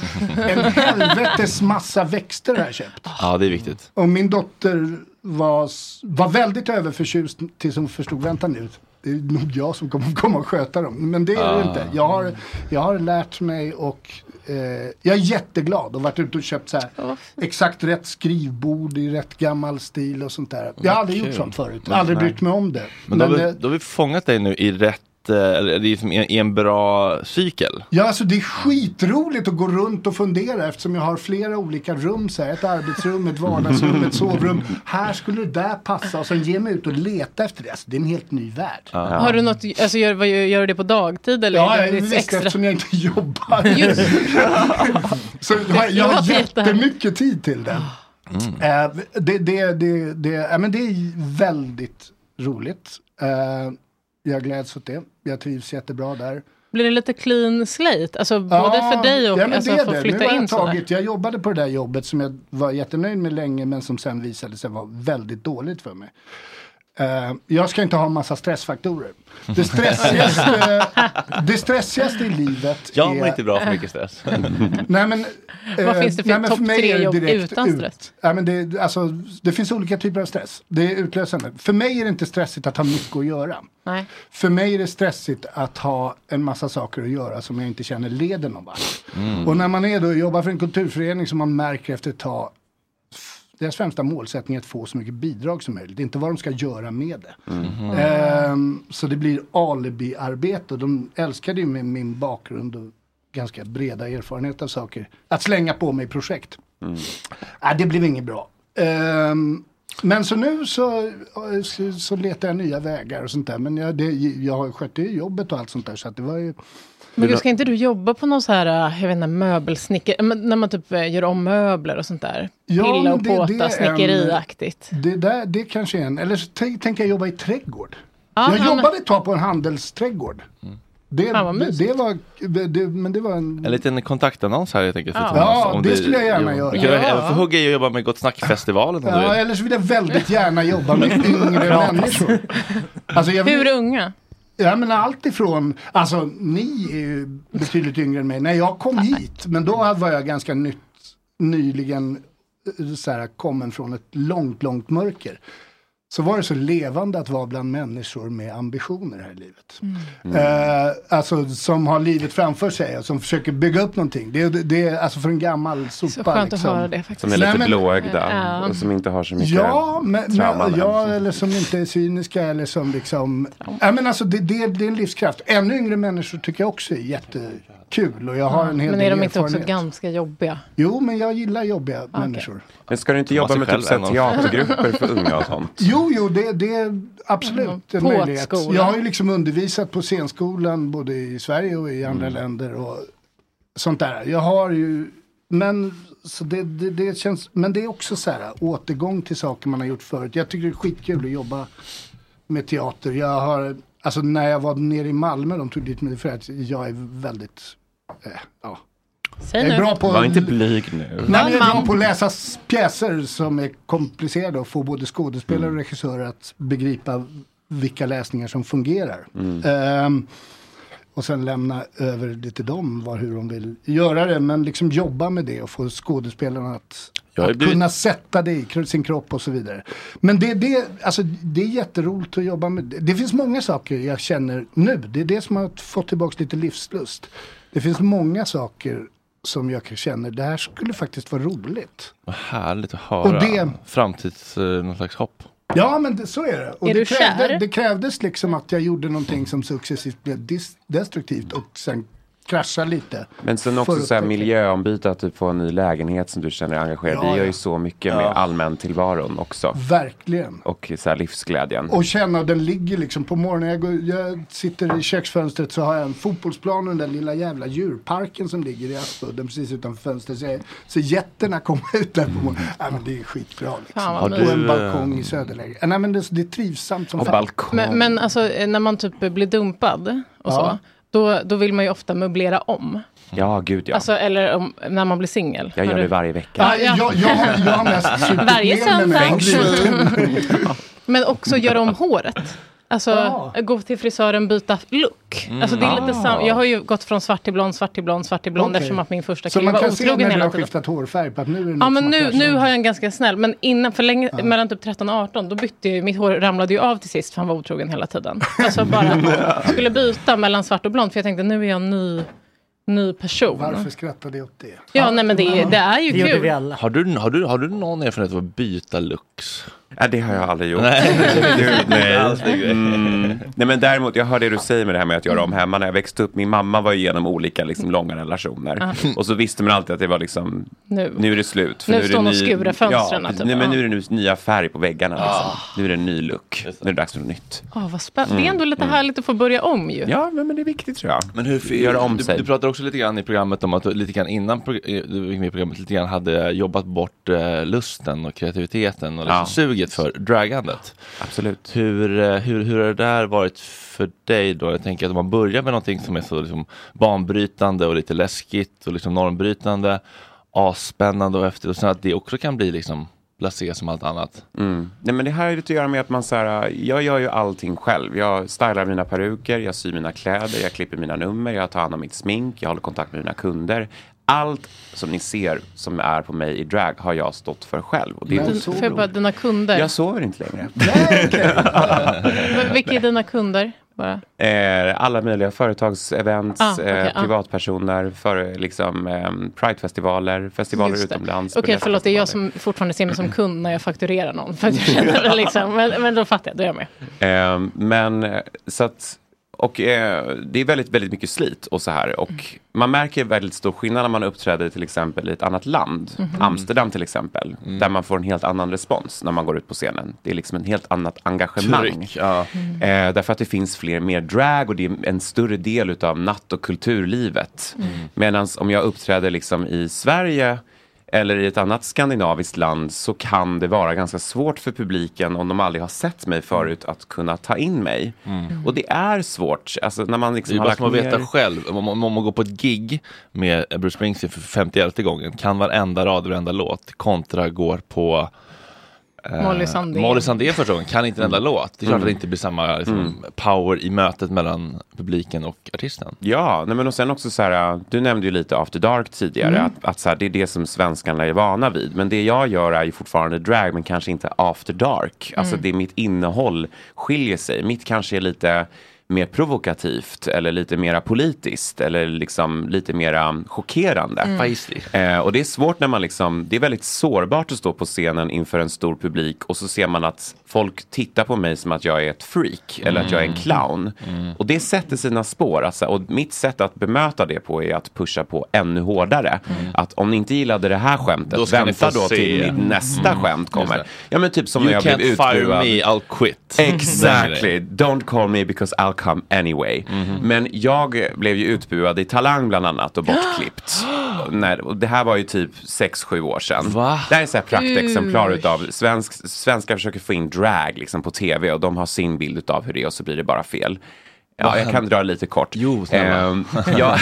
D: en helvetes massa växter har jag köpt.
A: Ja, det är viktigt.
D: Och min dotter var, var väldigt överförtjust tills hon förstod, vänta nu, det är nog jag som kommer komma och sköta dem. Men det är det
A: Ah.
D: inte. Jag har, jag har lärt mig och eh, jag är jätteglad och varit ute och köpt så här exakt rätt skrivbord i rätt gammal stil och sånt där. Jag har aldrig
A: Kul.
D: gjort sånt förut.
A: Men-
D: aldrig brytt mig om det.
A: Men då har,
D: Men,
A: vi,
D: eh,
A: då har vi fångat dig nu i rätt, eller liksom i, en bra cykel.
D: Ja, alltså det är skitroligt att gå runt och fundera eftersom jag har flera olika rum. Så här, ett arbetsrum, ett vardagsrum, ett sovrum. Här skulle det där passa och sen ge mig ut och leta efter det. Alltså, det är en helt ny värld.
F: Har du något, alltså gör, vad, gör du det på dagtid eller?
D: Ja,
F: det
D: visst
F: extra?
D: eftersom jag inte jobbar.
F: Just.
D: så jag, har-
F: Det
D: jag har jättemycket tid till det. Eh, det, det, det, det, ja, men det är väldigt roligt. Eh, jag gläds åt det. Jag trivs jättebra där.
F: Blir det lite clean slate? Alltså både för dig och
D: ja, men
F: alltså,
D: det är
F: för
D: det.
F: att
D: Nu
F: flytta
D: har jag,
F: in
D: tagit, jag jobbade på det där jobbet som jag var jättenöjd med länge men som sen visade sig vara väldigt dåligt för mig. Eh, jag ska inte ha massa stressfaktorer. Det stressigaste, det stressigaste i livet
A: Jag
D: är...
A: mår inte bra för mycket stress.
D: Nej, men,
F: Vad
D: eh,
F: finns det för
D: nej,
F: topp
D: mig
F: tre jobb utan
D: ut.
F: stress?
D: Ja, men det, alltså, det finns olika typer av stress. Det är utlösande. För mig är det inte stressigt att ha mycket att göra.
F: Nej.
D: För mig är det stressigt att ha en massa saker att göra som jag inte känner leder någon vart.
A: Mm.
D: Och när man är då och jobbar för en kulturförening som man märker efter ett tag deras främsta målsättning är att få så mycket bidrag som möjligt, inte vad de ska göra med det.
A: Mhm.
D: Ehm, så det blir alibi-arbete och de älskade ju med min bakgrund och ganska breda erfarenhet av saker att slänga på mig projekt. Nej, det blev inget bra. Ehm, men så nu så, så, så letar jag nya vägar och sånt där. Men jag, det, jag skötte ju jobbet och allt sånt där så det var ju
F: Men gud, ska inte du jobba på någon så här, äh, jag vet inte, möbelsnickare, men när man typ äh, gör om möbler och sånt där?
D: Ja,
F: Pilla och
D: det- det
F: påta,
D: är en-
F: snickeriaktigt.
D: Det, där, det kanske är en, eller så tänk- tänker jag jobba i trädgård.
F: Ja,
D: jag jobbade ett tag på en handelsträdgård. Det,
F: vad
D: det,
F: mysigt.
D: det var, det, det, men det var en...
A: En liten kontaktannons här helt enkelt.
D: Ja.
A: Thomas,
D: Ja,
A: om
D: det skulle jag gärna
A: jo.
D: göra.
A: Vi kan
D: Ja.
A: få hugga i och jobba med Gott Snack-festivalen du
D: Ja, eller så vill jag väldigt gärna jobba med yngre människor. Alltså jag vill,
F: Hur unga?
D: Ja men allt ifrån, alltså ni är ju betydligt yngre än mig. När jag kom hit, men då var jag ganska nytt, nyligen eh, så här, kommen från ett långt, långt mörker. Så var det så levande att vara bland människor med ambitioner här i livet. Eh, alltså som har livet framför sig och som försöker bygga upp någonting. Det, det, det är alltså för en gammal sopa.
F: Så skönt att
D: liksom.
F: höra det faktiskt.
H: Som är
D: Nej,
H: lite
D: men-
H: blåögda
F: Ja.
H: och som inte har så mycket
D: Ja, men, men, ja, eller som inte är cyniska eller som liksom... Ja, men alltså det, det, det är en livskraft. Ännu yngre människor tycker jag också är jättekul och jag har en hel
F: Men
D: del
F: är de inte också ganska jobbiga?
D: Jo, men jag gillar jobbiga människor.
H: Men ska du inte jobba med typ teatergrupper för unga och sånt?
D: Jo, jo, det, det är absolut en
F: På
D: möjlighet.
F: skolan.
D: Jag har ju liksom undervisat på scenskolan både i Sverige och i
A: Mm.
D: andra länder och sånt där. Jag har ju, men, så det, det, det känns, men det är också så här återgång till saker man har gjort förut. Jag tycker det är skitkul att jobba med teater. Jag har, alltså när jag var nere i Malmö, de tog dit mig för att jag är väldigt, eh, ja,
F: Säg
D: jag är
F: nu.
D: bra på...
H: Var inte blyg nu.
D: Nej, men jag är bra
F: man.
D: på att läsa pjäser som är komplicerade och få både skådespelare
H: Mm.
D: och regissörer att begripa vilka läsningar som fungerar.
H: Mm.
D: Ehm, och sen lämna över det till dem, var, hur de vill göra det. Men liksom jobba med det och få skådespelarna att, att
A: blivit-
D: kunna sätta det i sin kropp och så vidare. Men det, det, alltså, det är jätteroligt att jobba med. Det. det finns många saker jag känner nu. Det är det som har fått tillbaka lite livslust. Det finns många saker som jag känner, det här skulle faktiskt vara roligt.
A: Vad härligt att höra.
D: Och det-
A: Framtids, eh, någon slags hopp.
D: Ja men det, så är det. Och
F: Är
D: det,
F: du
D: krävde,
F: kär?
D: det krävdes liksom att jag gjorde någonting som successivt blev dis- destruktivt och sen kraschade lite.
H: Men sen också så här miljöombyte, att typ få en ny lägenhet som du känner är engagerad.
D: Ja,
H: det gör
D: ja.
H: ju så mycket med allmän tillvaron också.
D: Verkligen.
H: Och så här livsglädjen.
D: Och känna att den ligger liksom på morgonen. Jag, går, jag sitter i köksfönstret så har jag en fotbollsplan och den där lilla jävla djurparken som ligger i Aspudden precis utanför fönstret. Så, jag, så getterna kommer ut där på morgonen. Ja, men det är skitbra liksom.
F: Vad
D: och
F: mysigt.
D: en balkong i Söderläge. Ja, Nej men det, det är trivsamt som fan.
F: Men, men alltså eh, när man typ blir dumpad och
D: Ja.
F: så. Då, då vill man ju ofta möblera om.
H: Ja, gud ja.
F: Alltså, eller om, när man blir singel.
H: jag
F: Har
H: gör
F: du-
H: det varje vecka.
F: Ja, ja.
D: Jag, jag, har, jag har mest
F: Varje söndag. Men också göra om håret. Alltså
D: Ja.
F: gå till frisören, byta look.
D: Mm.
F: Alltså, det är lite
D: Ah.
F: sam- jag har ju gått från svart till blond, svart till blond, svart till blond
D: Okej.
F: eftersom att min första
D: Så
F: kille
D: man
F: var
D: kan se
F: otrogen
D: när du
F: hela
D: har
F: tiden.
D: skiftat hårfärg på att nu är det
F: Ja men nu, nu har jag en ganska snäll. Men innan, för länge, mellan typ 13 och 18 då bytte jag mitt hår ramlade ju av till sist för han var otrogen hela tiden. Alltså bara skulle byta mellan svart och blond för jag tänkte nu är jag en ny, ny person.
D: Varför skrattade jag åt det?
F: Ja nej men det, det är ju kul.
A: Har du, har, du, har du någon erfarenhet av att byta looks?
H: Nej, det har jag aldrig gjort.
A: Nej.
H: Gud, nej. Mm. nej, men däremot, jag hör det du säger med det här med att göra om hemma. När jag växte upp, min mamma var igenom olika liksom, långa relationer.
F: Ja.
H: Och så visste man alltid att det var liksom,
F: Nu.
H: nu är det slut.
F: Nu
H: är det
F: står hon och skurar fönstren,
H: Ja,
F: typ.
H: nej, men
F: Ja.
H: nu är det nu nya färg på väggarna. Liksom.
A: Ah.
H: Nu är det en ny look. Nu är det dags för något nytt.
F: Åh, vad spännande. Det är
H: Mm,
F: ändå lite
H: mm.
F: härligt att få börja om ju.
H: Ja, men, men det är viktigt tror jag.
A: Men hur
H: Göra om
A: du,
H: sig.
A: du pratar också lite grann i programmet om att du lite grann innan du gick med i programmet lite grann hade jobbat bort eh, lusten och kreativiteten och liksom
H: Ja.
A: suget för dragandet.
H: Absolut.
A: Hur, eh, hur, hur har det där varit för dig då? Jag tänker att om man börjar med någonting som är så liksom banbrytande och lite läskigt och liksom normbrytande, asspännande och efter och sen att det också kan bli liksom blasé som allt annat.
H: Mm. Nej, men det här har att göra med att man så här, jag gör ju allting själv. Jag stylar mina peruker, jag syr mina kläder, jag klipper mina nummer, jag tar hand om mitt smink, jag håller kontakt med mina kunder. Allt som ni ser som är på mig i drag har jag stått för själv. Och det är
F: Din, får jag bara, dina kunder.
H: jag sover inte längre.
F: Men Vilka är dina kunder? Bara.
H: Eh, alla möjliga företagsevents,
F: Ah,
H: eh,
F: ah.
H: privatpersoner, för liksom, eh, pridefestivaler, festivaler utomlands.
F: Okej, förlåt. Det är jag som fortfarande ser mig som kund när jag fakturerar någon. För att jag känner det liksom. men, men då fattar jag, då är jag med.
H: Eh, men eh, så att, och eh, det är väldigt, väldigt mycket slit och så här. Och man märker väldigt stor skillnad när man uppträder till exempel i ett annat land.
F: Mhm.
H: Amsterdam till exempel. Där man får en helt annan respons när man går ut på scenen. Det är liksom en helt annat engagemang.
A: Tryck, ja.
H: Eh, därför att det finns fler, mer drag och det är en större del utav natt och kulturlivet.
F: Mm.
H: Medan om jag uppträder liksom i Sverige eller i ett annat skandinaviskt land så kan det vara ganska svårt för publiken om de aldrig har sett mig förut att kunna ta in mig. Och det är svårt. Alltså när man
A: Det är
H: liksom
A: ju
H: har
A: bara som att veta
H: ner-
A: själv, om, om, om man går på ett gig med Bruce Springsteen för 51 gången, kan varenda rad, varenda låt, kontra går på
F: Molly Sandén.
A: Molly Sandén första gången, kan inte en enda låt. Det är klart
H: Mm.
A: att det inte blir samma liksom,
H: Mm.
A: power i mötet mellan publiken och artisten.
H: Ja, nej men och sen också så här, du nämnde ju lite After Dark tidigare,
A: Mm.
H: att, att så här, det är det som svenskarna är vana vid. Men det jag gör är ju fortfarande drag, men kanske inte After Dark. Alltså
A: Mm.
H: det mitt innehåll skiljer sig. Mitt kanske är lite mer provokativt eller lite mera politiskt eller liksom lite mera chockerande.
A: Mm.
H: Eh, och det är svårt när man liksom, det är väldigt sårbart att stå på scenen inför en stor publik och så ser man att folk tittar på mig som att jag är ett freak eller att jag är en
A: Mm.
H: clown. Och det sätter sina spår. Alltså, och mitt sätt att bemöta det på är att pusha på ännu hårdare. Att om ni inte gillade det här skämtet,
A: Mm. Då
H: vänta då
A: se.
H: till mitt nästa
A: Mm.
H: skämt kommer. Ja men typ som
A: You
H: när jag blev
A: can't fire
H: utbuad.
A: me, I'll quit.
H: Exactly. Don't call me because I'll come anyway.
A: Mhm.
H: Men jag blev ju utbuad i Talang bland annat och bortklippt. När, och det här var ju typ 6-7 år sedan. Det här är så här praktexemplar
A: Usch.
H: utav svensk, svenskar försöker få in drag liksom på tv och de har sin bild utav hur det är och så blir det bara fel. Ja, jag kan dra lite kort.
A: Jo, snälla.
H: Ehm, ja.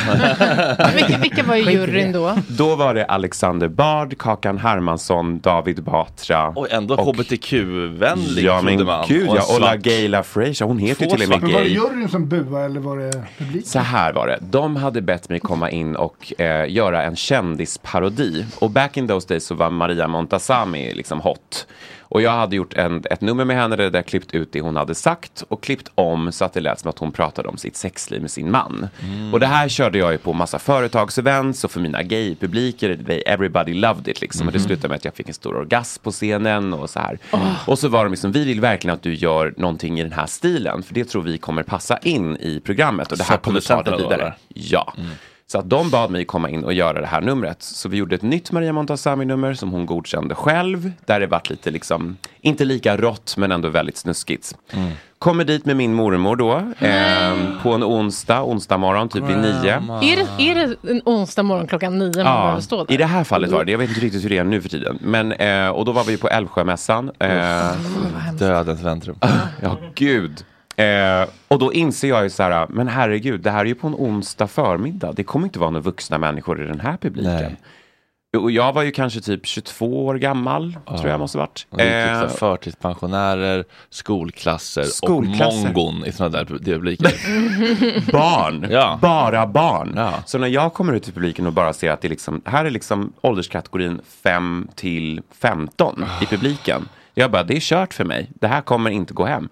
F: Vilka, vilka var i juryn då?
H: Då var det Alexander Bard, Kakan Hermansson, David Batra.
A: Och ändå hbtq-vänlig
H: Ja men
A: trodde man.
H: gud
A: Och
H: ja, och LaGaylia Frazier, hon heter ju till och med
D: Men var det
H: gay.
D: juryn som buade eller var det publiken?
H: Så här var det, de hade bett mig komma in och eh, göra en kändisparodi. Och back in those days så var Maria Montazami liksom hot. Och jag hade gjort en, ett nummer med henne där jag klippt ut det hon hade sagt och klippt om så att det lät som att hon pratade om sitt sexliv med sin man. Och det här körde jag ju på massa företagsevents och för mina gaypubliker, they- everybody loved it liksom. Och det
A: Mhm.
H: slutade med att jag fick en stor orgasm på scenen och så här. Och så var de liksom, vi vill verkligen att du gör någonting i den här stilen, för det tror vi kommer passa in i programmet och det här
A: Så
H: kommer ta det
A: producenterna då,
H: vidare.
A: eller?
H: Ja. Så att de bad mig komma in och göra det här numret. Så vi gjorde ett nytt Maria Montazami-nummer som hon godkände själv. Där det vart lite liksom, inte lika rått men ändå väldigt snuskigt. Kommer dit med min mormor då, ehm, på en onsdag, onsdag morgon typ vid nio.
F: Är det, är det en onsdag morgon klockan nio man behöver stå där?
H: i det här fallet var det. Jag vet inte riktigt hur det är nu för tiden. Men, eh, och då var vi på Älvsjömässan. Eh,
A: Dödens väntrum.
H: ja, gud. Eh, och då inser jag ju så här, men herregud, det här är ju på en onsdag förmiddag. Det kommer inte vara några vuxna människor i den här publiken. Och jag var ju kanske typ 22 år gammal, tror jag måste varit.
A: Typ
H: Eh,
A: förtidspensionärer, skolklasser,
H: Skolklasser.
A: och mongon i sådana där publiker.
H: barn,
A: Ja.
H: bara barn.
A: Ja.
H: Så när jag kommer ut i publiken och bara ser att det är liksom, här är liksom ålderskategorin 5 till 15
A: Ah.
H: i publiken. Jag bara, det är kört för mig. Det här kommer inte gå hem.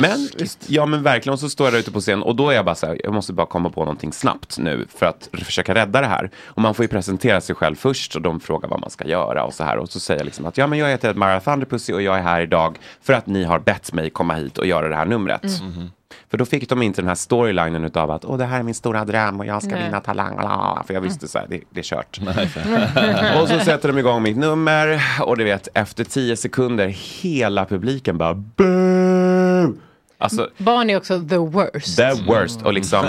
H: Men, ja men verkligen, och så står jag där ute på scen och då är jag bara så här, jag måste bara komma på någonting snabbt nu för att försöka rädda det här. Och man får ju presentera sig själv först och de frågar vad man ska göra och så här. Och så säger jag liksom att ja men jag heter Mara Thunderpussy och jag är här idag för att ni har bett mig komma hit och göra det här numret.
A: Mm.
H: För då fick de inte den här storylinen utav att åh det här är min stora dröm och jag ska
A: Nej.
H: vinna Talang. la." För jag visste så här, det, det är kört. Och så sätter de igång mitt nummer och du vet efter tio sekunder hela publiken bara boo! Alltså
F: Barn är också the worst.
H: the worst. Och, liksom,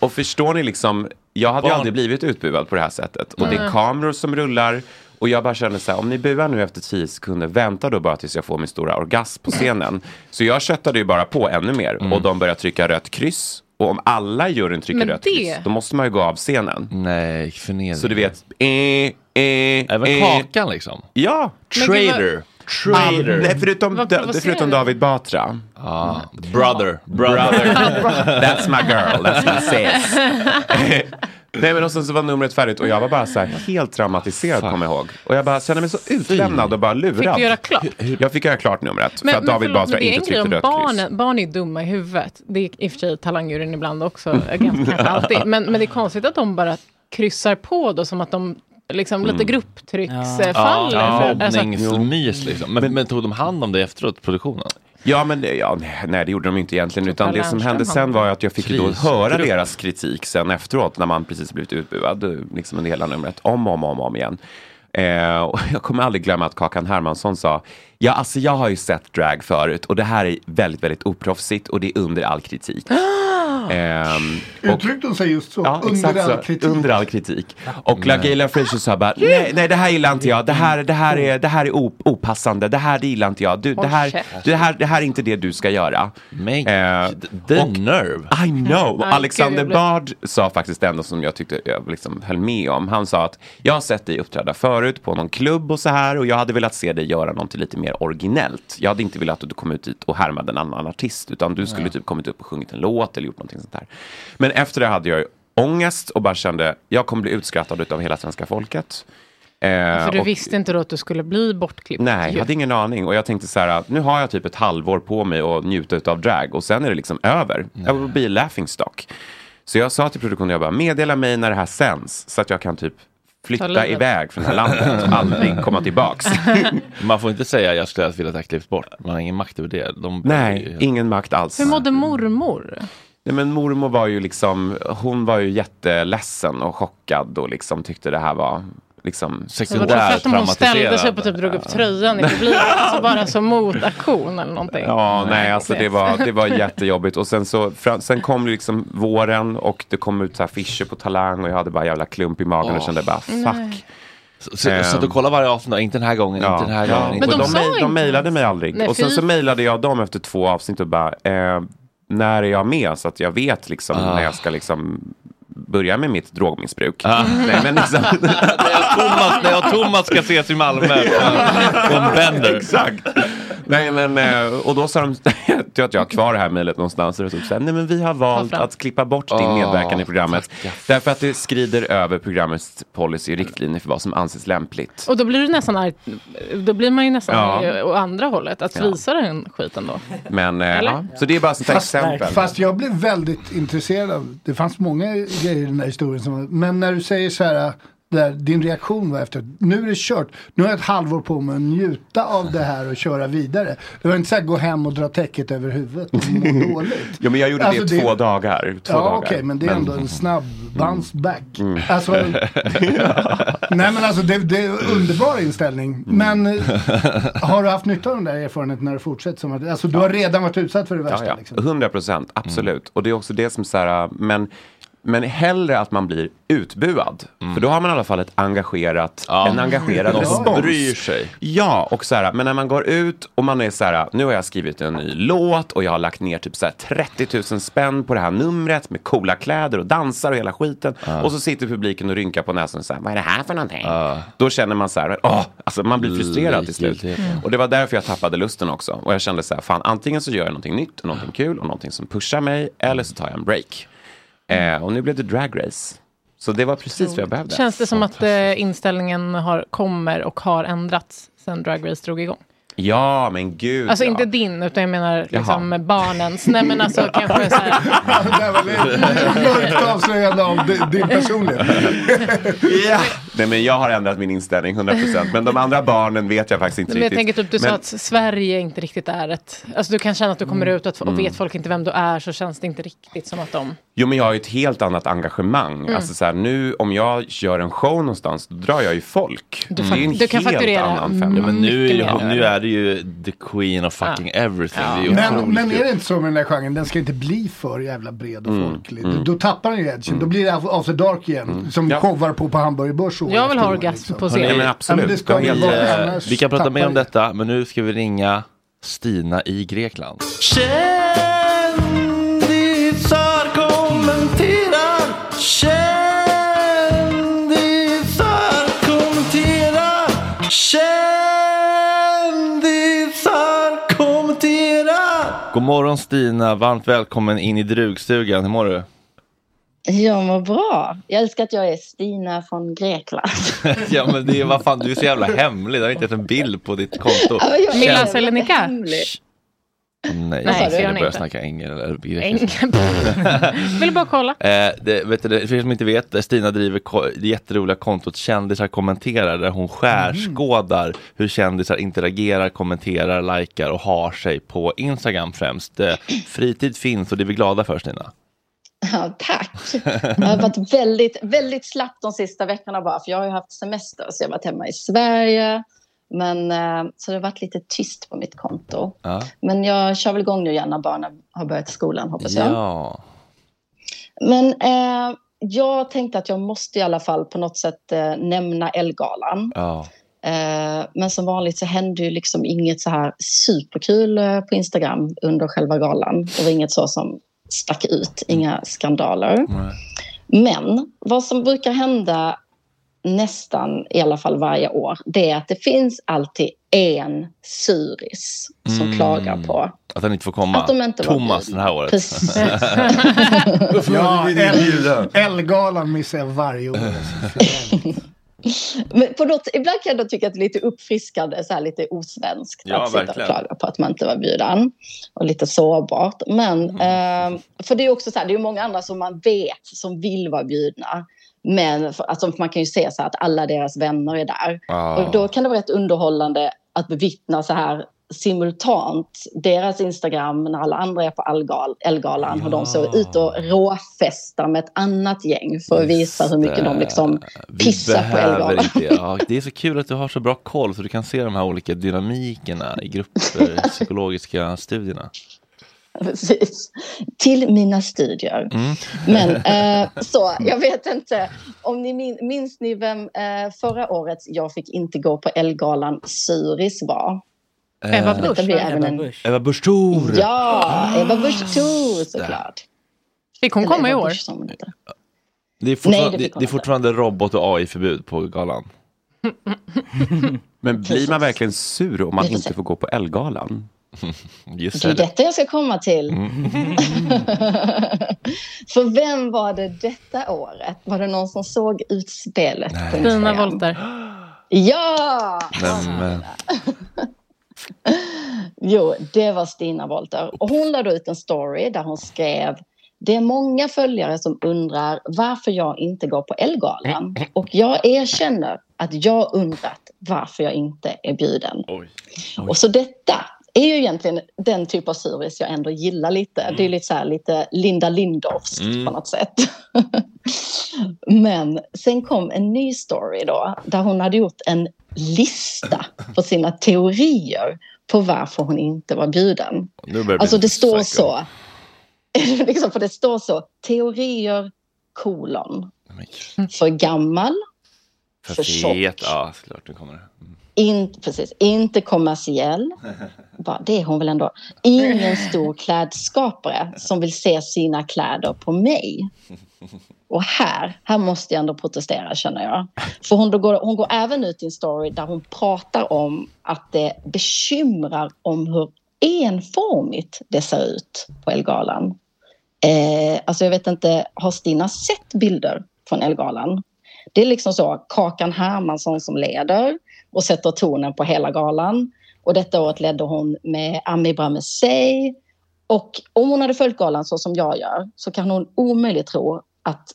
H: och förstår ni liksom, jag hade ju
A: Barn-
H: aldrig blivit utbuad på det här sättet. Och det är
F: Nej.
H: kameror som rullar. Och jag bara känner så här, om ni buar nu efter tio sekunder, vänta då bara tills jag får min stora orgasm på scenen. Så jag köttade ju bara på ännu mer. Och de börjar trycka rött kryss. Och om alla i juryn trycker
F: Men
H: rött
F: det-
H: kryss, då måste man ju gå av scenen.
A: Nej, förnedring.
H: Så du vet, eh, eh,
A: Även
H: eh.
A: Kakan liksom.
H: Ja.
A: Trader.
H: All, nej, förutom, da- förutom David Batra.
A: Ah, brother. Brother.
H: That's my girl, that's my sis. Nej men och sen så var numret färdigt och jag var bara så här helt traumatiserad kommer jag ihåg. Och jag bara kände mig så utlämnad och bara lurad.
F: Fick du göra klart?
H: Jag fick göra klart numret. för att David Batra
F: men det är
H: inte tryckte rött kryss.
F: barnen, barn är dumma i huvudet. Det är i och för sig talangjuryn ibland också, ganska alltid. Men, men det är konstigt att de bara kryssar på då som att de liksom lite
A: Mm.
F: grupptrycksfaller.
A: Ja,
F: för, alltså,
A: mobbningsmys liksom. Men, men tog de hand om det efteråt, produktionen?
H: Ja men det, ja, nej det gjorde de inte egentligen. Utan det som hände sen var att jag fick ju då höra deras kritik sen efteråt när man precis blivit utbuad eh, liksom under hela numret. Om och om, och om, om igen. Eh, och jag kommer aldrig glömma att Kakan Hermansson sa Ja, alltså jag har ju sett drag förut och det här är väldigt, väldigt oproffsigt och det är under all kritik. Ehm, och,
D: Uttryckte hon sig just så?
H: Ja,
D: under
H: exakt
D: all
H: så.
D: kritik.
H: Under all kritik. Och LaGaylia Frazier sa bara, nej, nej det här gillar inte jag, det här, det här är, det här är op- opassande, det här det gillar inte jag, du, det, här, det, här, det här är inte det du ska göra.
A: Men,
H: the
A: nerve.
H: I know. Alexander Bard sa faktiskt det enda som jag tyckte jag liksom höll med om. Han sa att jag har sett dig uppträda förut på någon klubb och så här och jag hade velat se dig göra något lite mer originellt. Jag hade inte velat att du kom ut dit och härmade en annan artist utan du skulle
A: Ja.
H: typ kommit upp och sjungit en låt eller gjort någonting sånt där. Men efter det hade jag ju ångest och bara kände jag kommer bli utskrattad av hela svenska folket. Eh,
F: för du
H: och-
F: visste inte då att du skulle bli bortklippt.
H: Nej, jag hade ingen aning. Och jag tänkte så här, att nu har jag typ ett halvår på mig att njuta av drag och sen är det liksom över. Jag vill bli laughing stock. Så jag sa till produktionen, jag bara, meddela mig när det här sänds så att jag kan typ
A: Ta
H: flytta iväg från det här landet och aldrig komma tillbaks.
A: Man får inte säga jag skulle vilja att det här klipps bort. Man har ingen makt över det. De
H: Nej, ingen makt alls.
F: Hur mådde mormor?
H: Nej, men mormor var ju liksom, hon var ju jätteledsen och chockad och liksom tyckte det här var liksom
F: Det var så fett om hon ställde sig upp och typ drog upp tröjan i publiken. Alltså bara som motaktion eller någonting.
H: Ja, nej, alltså det var, det var jättejobbigt. Och sen, så, sen kom det liksom våren och det kom ut så här affischer på Talang och jag hade bara jävla klump i magen och
A: Åh.
H: kände bara fuck.
F: Nej.
A: Så, så, så du kollar varje avsnitt, inte den här gången,
H: Ja,
A: inte den här
H: ja.
A: gången.
F: Men
H: Och
F: de
H: de,
F: sa
H: mej-
F: inte
H: de mejlade mig aldrig.
F: Nej,
H: och sen så mejlade jag dem efter två avsnitt och bara, eh, när är jag med så att jag vet liksom
A: Ah.
H: när jag ska liksom börja med mitt drogmissbruk. Nej, men liksom,
A: när, jag Thomas, när jag och Thomas ska ses i Malmö på en bender.
H: Exakt. Nej, men, eh, och då sa de till att jag har kvar det här mejlet någonstans. Och så här, nej, men vi har valt att klippa bort din medverkan i programmet. Därför att det skrider över programmets policy och riktlinjer för vad som anses lämpligt.
F: Och då blir du nästan arg, då blir man ju nästan
H: Ja.
F: arg å andra hållet, att
H: Ja.
F: visa den skiten då.
H: Men, eh,
F: Eller?
H: ja, så det är bara ett exempel.
D: fast jag blev väldigt intresserad av, det fanns många grejer i den här historien som men när du säger så här, där din reaktion var efter, nu är det kört, nu har jag ett halvår på mig att njuta av det här och köra vidare. Det var inte så här, gå hem och dra täcket över huvudet och må dåligt.
H: Ja, men jag gjorde
D: Alltså,
H: det i två dagar. Två
D: ja okej, men det är ändå en snabb bounce back.
H: Mm.
D: Alltså, nej men alltså det, det är en underbar inställning. Men eh, har du haft nytta av den där erfarenheten när du fortsätter? Som att, alltså du har redan varit utsatt för det värsta.
H: Ja, ja.
D: Liksom.
H: 100 procent, absolut. Och det är också det som så här, men, men hellre att man blir utbuad. För då har man i alla fall ett engagerat, en engagerad
A: Någon
H: respons.
A: bryr sig.
H: Ja, och så här, men när man går ut och man är så här, nu har jag skrivit en ny låt och jag har lagt ner typ så här 30 000 spänn på det här numret med coola kläder och dansar och hela skiten. Och så sitter publiken och rynkar på näsan och säger, vad är det här för någonting? Då känner man så här, åh, alltså man blir frustrerad till slut.
A: Likgiltighet.
H: Och det var därför jag tappade lusten också. Och jag kände så här, fan antingen så gör jag någonting nytt och någonting kul och någonting som pushar mig eller så tar jag en break. Eh, och nu blev det drag race. Så det var precis vad jag behövde.
F: Känns det som att eh, inställningen har, kommer och har ändrats sen Drag Race drog igång?
H: Ja, men gud.
F: Alltså
H: ja.
F: inte din, utan jag menar liksom
H: Jaha.
F: barnens. Nej men alltså kanske så här.
D: det här var mörkt avslöjande av di- din personlighet.
H: Ja. Nej, men jag har ändrat min inställning 100%. Men de andra barnen vet jag faktiskt inte
F: Men jag
H: riktigt.
F: tänker typ, du sa
H: Men-
F: att Sverige inte riktigt är ett... Alltså du kan känna att du kommer ut och, att, och
H: Mm.
F: vet folk inte vem du är så känns det inte riktigt som att de...
H: Jo, men jag har ju ett helt annat engagemang.
F: Mm.
H: Alltså så här, nu om jag gör en show någonstans, då drar jag ju folk.
F: Du
H: det
F: fak-
H: är en
F: du kan
H: helt
F: fakturera
H: annan femma.
A: Ja, men nu, nu är det ju the queen of fucking everything. Det är
D: Men, men är det inte så med den där genren, den ska inte bli för jävla bred och
A: Mm,
D: folklig.
A: mm.
D: Då tappar den ju edgen, då blir det After Dark igen. Som
A: Ja.
D: showar på på Hamburger Börs år
F: Jag vill ha orgasm
D: liksom.
F: på scen.
D: Ja, men det ska
A: vi,
D: vara,
A: vi kan prata mer om detta, men nu ska vi ringa Stina i Grekland.
G: Kändisar
A: God morgon Stina, varmt välkommen in i drugstugan. Hur mår du?
K: Jag mår bra. Jag älskar att jag är Stina från Grekland.
A: ja men det är vad fan, du är så jävla hemlig. Det har inte ens en bild på ditt konto.
K: Väldigt
F: Selenika?
A: Nej,
F: Nej,
A: jag ska
F: ni
A: börja
F: inte.
A: snacka engel eller grekiska.
F: Vill bara kolla.
A: Eh, det, vet du, för er som inte vet, Stina driver ko- det jätteroliga kontot Kändisar kommenterar där hon skärskådar hur kändisar interagerar, kommenterar, likar och har sig på Instagram främst. Eh, fritid finns och det är vi glada för Stina.
K: Ja, tack. Jag har varit väldigt, väldigt slapp de sista veckorna bara, för jag har ju haft semester. Så jag har varit hemma i Sverige. Men, eh, så det har varit lite tyst på mitt konto.
A: Ja.
K: Men jag kör väl igång nu igen när barnen har börjat skolan, hoppas jag.
A: Ja.
K: Men eh, jag tänkte att jag måste i alla fall på något sätt eh, nämna Elgalan.
A: ja.
K: Eh, men som vanligt så hände ju liksom inget så här superkul eh, på Instagram under själva galan. Det var inget så som stack ut, inga skandaler. Men vad som brukar hända nästan i alla fall varje år, det är att det finns alltid en suris som
A: Mm.
K: klagar på
A: Att han inte får komma.
K: Att de inte
A: Thomas det här året.
K: Precis.
D: Ja, El- Elgalan missar jag varje år.
K: Men på något, ibland kan jag tycka att det är lite uppfriskande, så här lite osvenskt
A: Ja,
K: att sitta och
A: verkligen.
K: klaga på att man inte var bjuden. Och lite sårbart. Men, eh, för det är också så här, det är många andra som man vet som vill vara bjudna. Men för, alltså, man kan ju se så att alla deras vänner är där.
A: Ah.
K: Och då kan det vara rätt underhållande att bevittna så här simultant deras Instagram när alla andra är på Elgal, Elgalan. Hur de så ut och råfestar med ett annat gäng för att visa hur mycket de liksom pissar på Elgalan.
A: inte- Ja, det är så kul att du har så bra koll så du kan se de här olika dynamikerna i grupper, psykologiska studierna.
K: Precis. Till mina studier.
A: Mm.
K: Men eh, så, jag vet inte. Om ni min, minns ni vem eh, förra året jag fick inte gå på Elgalan Suris var?
F: Ebba
A: Eh,
F: Busch,
K: Det blir
F: va?
K: även en...
A: Ebba Busch Thor!
K: Ja, Ebba Busch Thor såklart.
F: Fick hon komma i år?
K: Busch.
A: Det är fortfarande,
K: Nej, det
A: det är fortfarande robot och AI-förbud på galan.
H: Men blir man verkligen sur om man inte får gå på Ellegalan?
A: Just
K: Det är detta jag ska komma till.
A: Mm.
K: För vem var det detta året? Var det någon som såg utspelet på
F: Stina? Wolter.
K: Ja!
A: Men, men,
K: Jo, det var Stina Wolter. Och hon lade ut en story där hon skrev det är många följare som undrar varför jag inte går på Ellegalan. Och jag erkänner att jag undrat varför jag inte är bjuden.
A: oj.
K: Och så detta är ju egentligen den typ av service jag ändå gillar lite. Det är lite så här lite Linda Lindorffskt
A: Mm.
K: på något sätt. Men sen kom en ny story då där hon hade gjort en lista på sina teorier på varför hon inte var bjuden. Alltså det står
A: psycho.
K: så. liksom, för det står så. Teorier kolon. För gammal.
A: För
K: för tjock.
A: ja såklart. Nu kommer det.
K: In, precis, inte kommersiell. Bara, det är hon väl ändå. Ingen stor klädskapare som vill se sina kläder på mig. Och här, här måste jag ändå protestera känner jag. För hon, går, hon går även ut i en story där hon pratar om att det bekymrar om hur enformigt det ser ut på Elgalan. Eh, alltså jag vet inte, har Stina sett bilder från Elgalan? Det är liksom så, Kakan Hermansson som leder och sätter tonen på hela galan. Och detta året ledde hon med Ami Bramesey. Och om hon hade följt galan så som jag gör så kan hon omöjligt tro att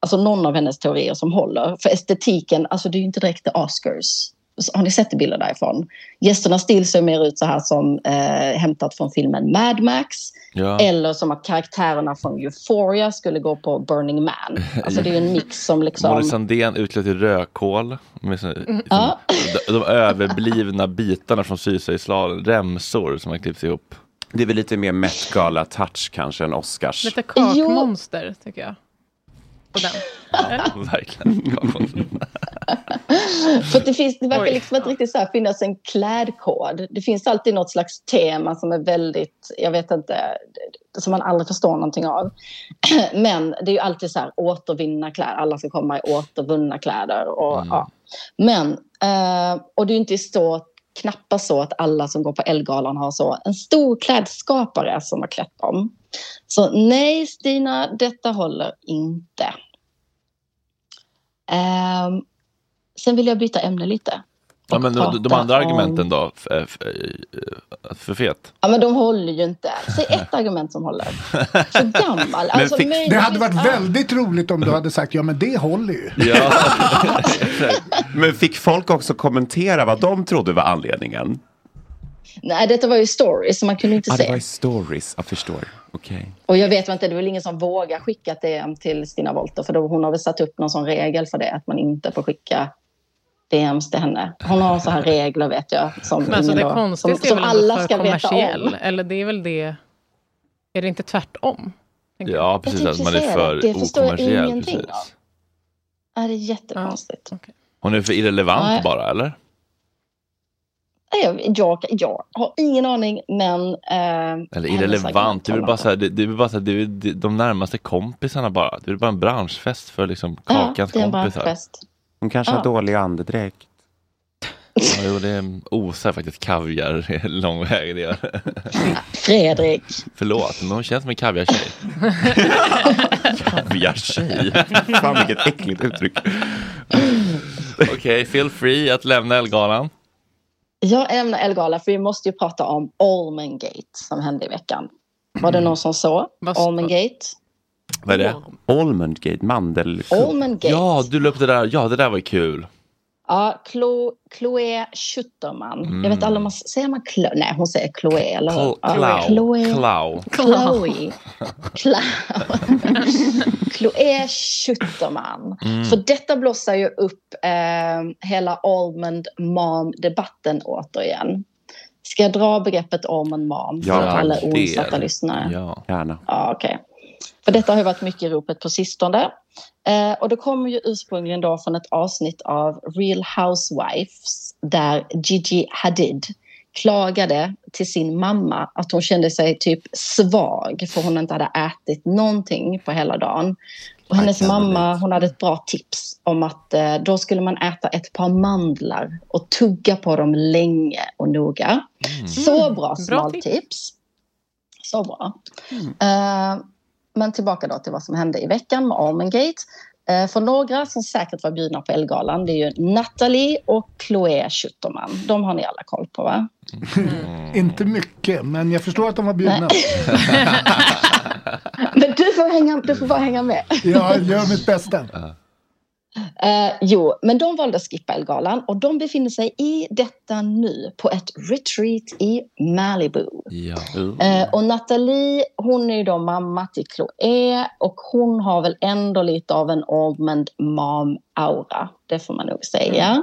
K: alltså någon av hennes teorier som håller. För estetiken, alltså det är ju inte direkt the Oscars. Har ni sett bilder därifrån? Gästerna still ser mer ut så här som eh, hämtat från filmen Mad Max.
A: Ja.
K: Eller som att karaktärerna från Euphoria skulle gå på Burning Man. Alltså det är ju en mix som liksom...
A: Molly Sandén utklädd till rödkål. Med så, liksom,
K: Ja.
A: de, de överblivna bitarna från Sysaisslagen, remsor som har klippts ihop.
H: Det är väl lite mer Met Gala-touch kanske än Oscars.
F: Lite kakmonster tycker jag. På den. Eller?
A: Verkligen.
K: För det, finns, det verkar
F: Oj.
K: liksom inte riktigt så här finnas en klädkod. Det finns alltid något slags tema som är väldigt, jag vet inte, som man aldrig förstår någonting av. Men det är ju alltid så här återvinna kläder, alla ska komma i återvunna kläder. Och, ja. Men, eh, och det är ju inte så, knappast så att alla som går på Elgalan har så en stor klädskapare som har klätt dem. Så nej Stina, detta håller inte. Um, sen vill jag byta ämne lite.
A: Ja, men de, andra argumenten då? F- f- eh, För fet?
K: Ja, men de håller ju inte. Säg ett argument som håller. För gammal. Alltså,
A: fick-
K: möjligtvis-
D: Det hade varit väldigt roligt om du hade sagt ja men det håller ju.
A: Ja.
H: Men fick folk också kommentera vad de trodde var anledningen?
K: Nej, detta var ju story så man kunde inte
H: Ja,
K: se.
H: det var stories, jag förstår. Okej.
K: Och jag vet inte, det är väl ingen som vågar skicka DM till Stina Wolter för då, hon har väl satt upp någon sån regel för det, att man inte får skicka DMs till henne. Hon har så här regler vet jag. Som,
F: Men alltså det
K: då-
F: konstigaste
K: som,
F: är väl
K: alla
F: för
K: ska veta
F: kommersiell?
K: om.
F: Eller det är väl det... Är det inte tvärtom?
A: Ja, precis. Att man är för
K: det. Det förstår jag
A: okommersiell.
K: ingenting
A: Precis.
K: av. Ja, det är jättekonstigt.
A: Hon är för irrelevant
K: Nej.
A: bara, eller?
K: Jag, jag, jag har ingen aning, men... Eh,
A: Eller irrelevant. Det är bara, så här, det, det är bara så här, det är de- de närmaste kompisarna bara. Det är bara en branschfest för liksom
K: Ja,
A: Kakans
K: det är en
A: kompisar.
K: branschfest.
H: Hon kanske
K: Ja.
H: har dålig andedräkt.
A: Ja, jo, det är osar faktiskt kaviar lång väg ner.
K: Fredrik.
A: Förlåt, men hon känns som en kaviartjej.
H: Kaviartjej. Fan vilket äckligt uttryck.
A: Okej, feel free att lämna Elgalan.
K: Jag ämnar Elgala för vi måste ju prata om Almangate som hände i veckan. Var det någon som såg Almangate?
A: Vad är det?
H: Almondgate, mandel...
K: Almondgate.
A: Ja, du la upp det där. Ja, det där var kul.
K: Ja, Chlo, Chloé Schutterman.
A: Mm.
K: Jag vet aldrig om man säger man Chlo, Nej, hon säger Chloé, eller?
A: Cl-
K: Ja,
A: Clau.
K: Chloé.
A: Clau.
K: Chloe. Chloé Schutterman.
A: Mm.
K: För detta blossar ju upp eh, hela Almond Mom-debatten återigen. Ska jag dra begreppet Almond Mom för
H: Ja,
K: alla
H: det är
K: oinsatta lyssnare?
A: Ja.
H: Gärna.
K: Ja, okej. För detta har ju varit mycket i ropet på sistone. Eh, och det kommer ju ursprungligen då från ett avsnitt av Real Housewives där Gigi Hadid klagade till sin mamma att hon kände sig typ svag för hon inte hade ätit någonting på hela dagen. Och hennes mamma hon hade ett bra tips om att eh, då skulle man äta ett par mandlar och tugga på dem länge och noga. Så bra smaltips. Så bra. Eh, men tillbaka då till vad som hände i veckan med Almondgate. Eh, för några som säkert var bjudna på Elgalan, det är ju Natalie och Chloé Schutterman. De har ni alla koll på va?
D: Inte mycket, men jag förstår att de var bjudna.
K: Men du får, hänga, du får bara hänga med.
D: Jag gör mitt bästa.
K: Eh, jo, men de valde att skippa Elgalan och de befinner sig i detta nu på ett retreat i Malibu.
A: Ja.
K: Eh, och Nathalie, hon är ju då mamma till Chloé och hon har väl ändå lite av en almond mom-aura. Det får man nog säga.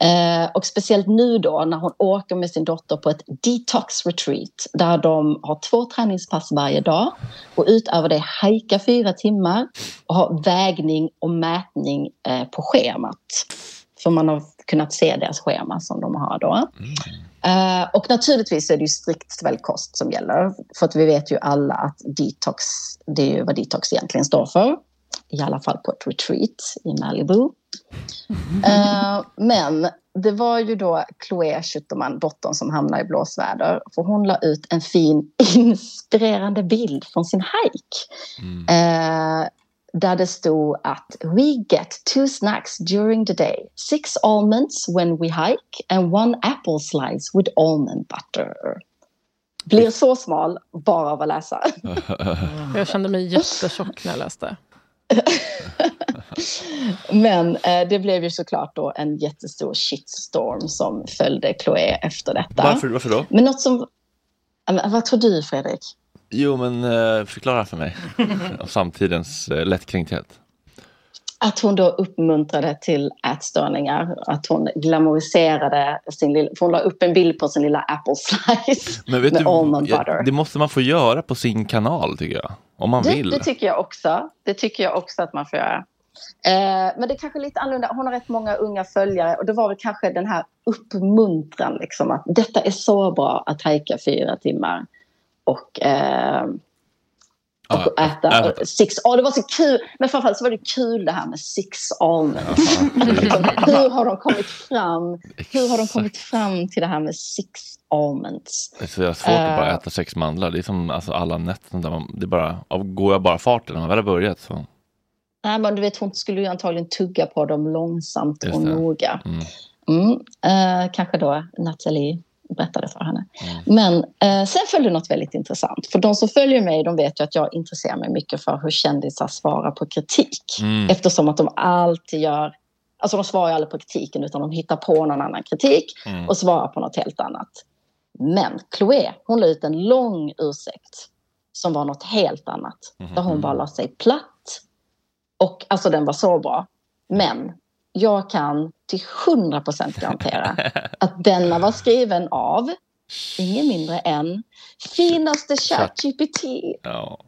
K: Eh, och speciellt nu då när hon åker med sin dotter på ett detox retreat där de har två träningspass varje dag och utöver det hajka fyra timmar och har vägning och mätning eh, på schemat. För man har kunnat se deras schema som de har då. Eh, och naturligtvis är det ju strikt svältkost som gäller. För att vi vet ju alla att detox, det är ju vad detox egentligen står för. I alla fall på ett retreat i Malibu. Eh, men det var ju då Chloé Schutterman, dottern, som hamnade i blåsväder. För hon la ut en fin inspirerande bild från sin hike. Eh, där det stod att We get two snacks during the day. Six almonds when we hike and one apple slice with almond butter. Blir så smal bara av att läsa.
F: Jag kände mig jättetjock när jag läste.
K: Men eh, det blev ju såklart då en jättestor shitstorm som följde Chloé efter detta.
A: Varför, varför då?
K: Men något som... Men Vad tror du Fredrik?
A: Jo, men eh, förklara för mig. Om samtidens eh, lättkränkthet.
K: Att hon då uppmuntrade till ätstörningar. Att hon glamoriserade sin lilla... För hon la upp en bild på sin lilla apple slice
A: Men vet
K: med
A: du,
K: almond butter.
A: det måste man få göra på sin kanal tycker jag. Om man
K: det,
A: vill.
K: det tycker jag också. Det tycker jag också att man får göra. Eh, men det är kanske lite annorlunda. Hon har rätt många unga följare och det var väl kanske den här uppmuntran liksom att detta är så bra att hajka fyra timmar och, eh, och äta six. Åh, det var så kul. Men framförallt så var det kul det här med six almonds. hur har de kommit fram? Hur har de kommit fram till det här med six almonds?
A: Det är så svårt att bara
K: Eh.
A: äta sex mandlar. Det är som alltså, alla nätter. Där man, det är bara, går jag bara farten när man väl har börjat så.
K: Nej, men du vet, hon skulle ju antagligen tugga på dem långsamt och noga.
A: Mm.
K: Mm, eh, kanske då Nathalie berättade för henne. Men eh, sen följde något väldigt intressant. För de som följer mig de vet ju att jag intresserar mig mycket för hur kändisar svarar på kritik.
L: Mm.
K: Eftersom att de alltid gör... Alltså de svarar aldrig på kritiken utan de hittar på någon annan kritik
L: Mm.
K: och svarar på något helt annat. Men Chloé, hon la ut en lång ursäkt som var något helt annat. Där hon bara la sig platt. Och alltså den var så bra. Men jag kan till 100% garantera att denna var skriven av ingen mindre än finaste ChatGPT.
A: Ja.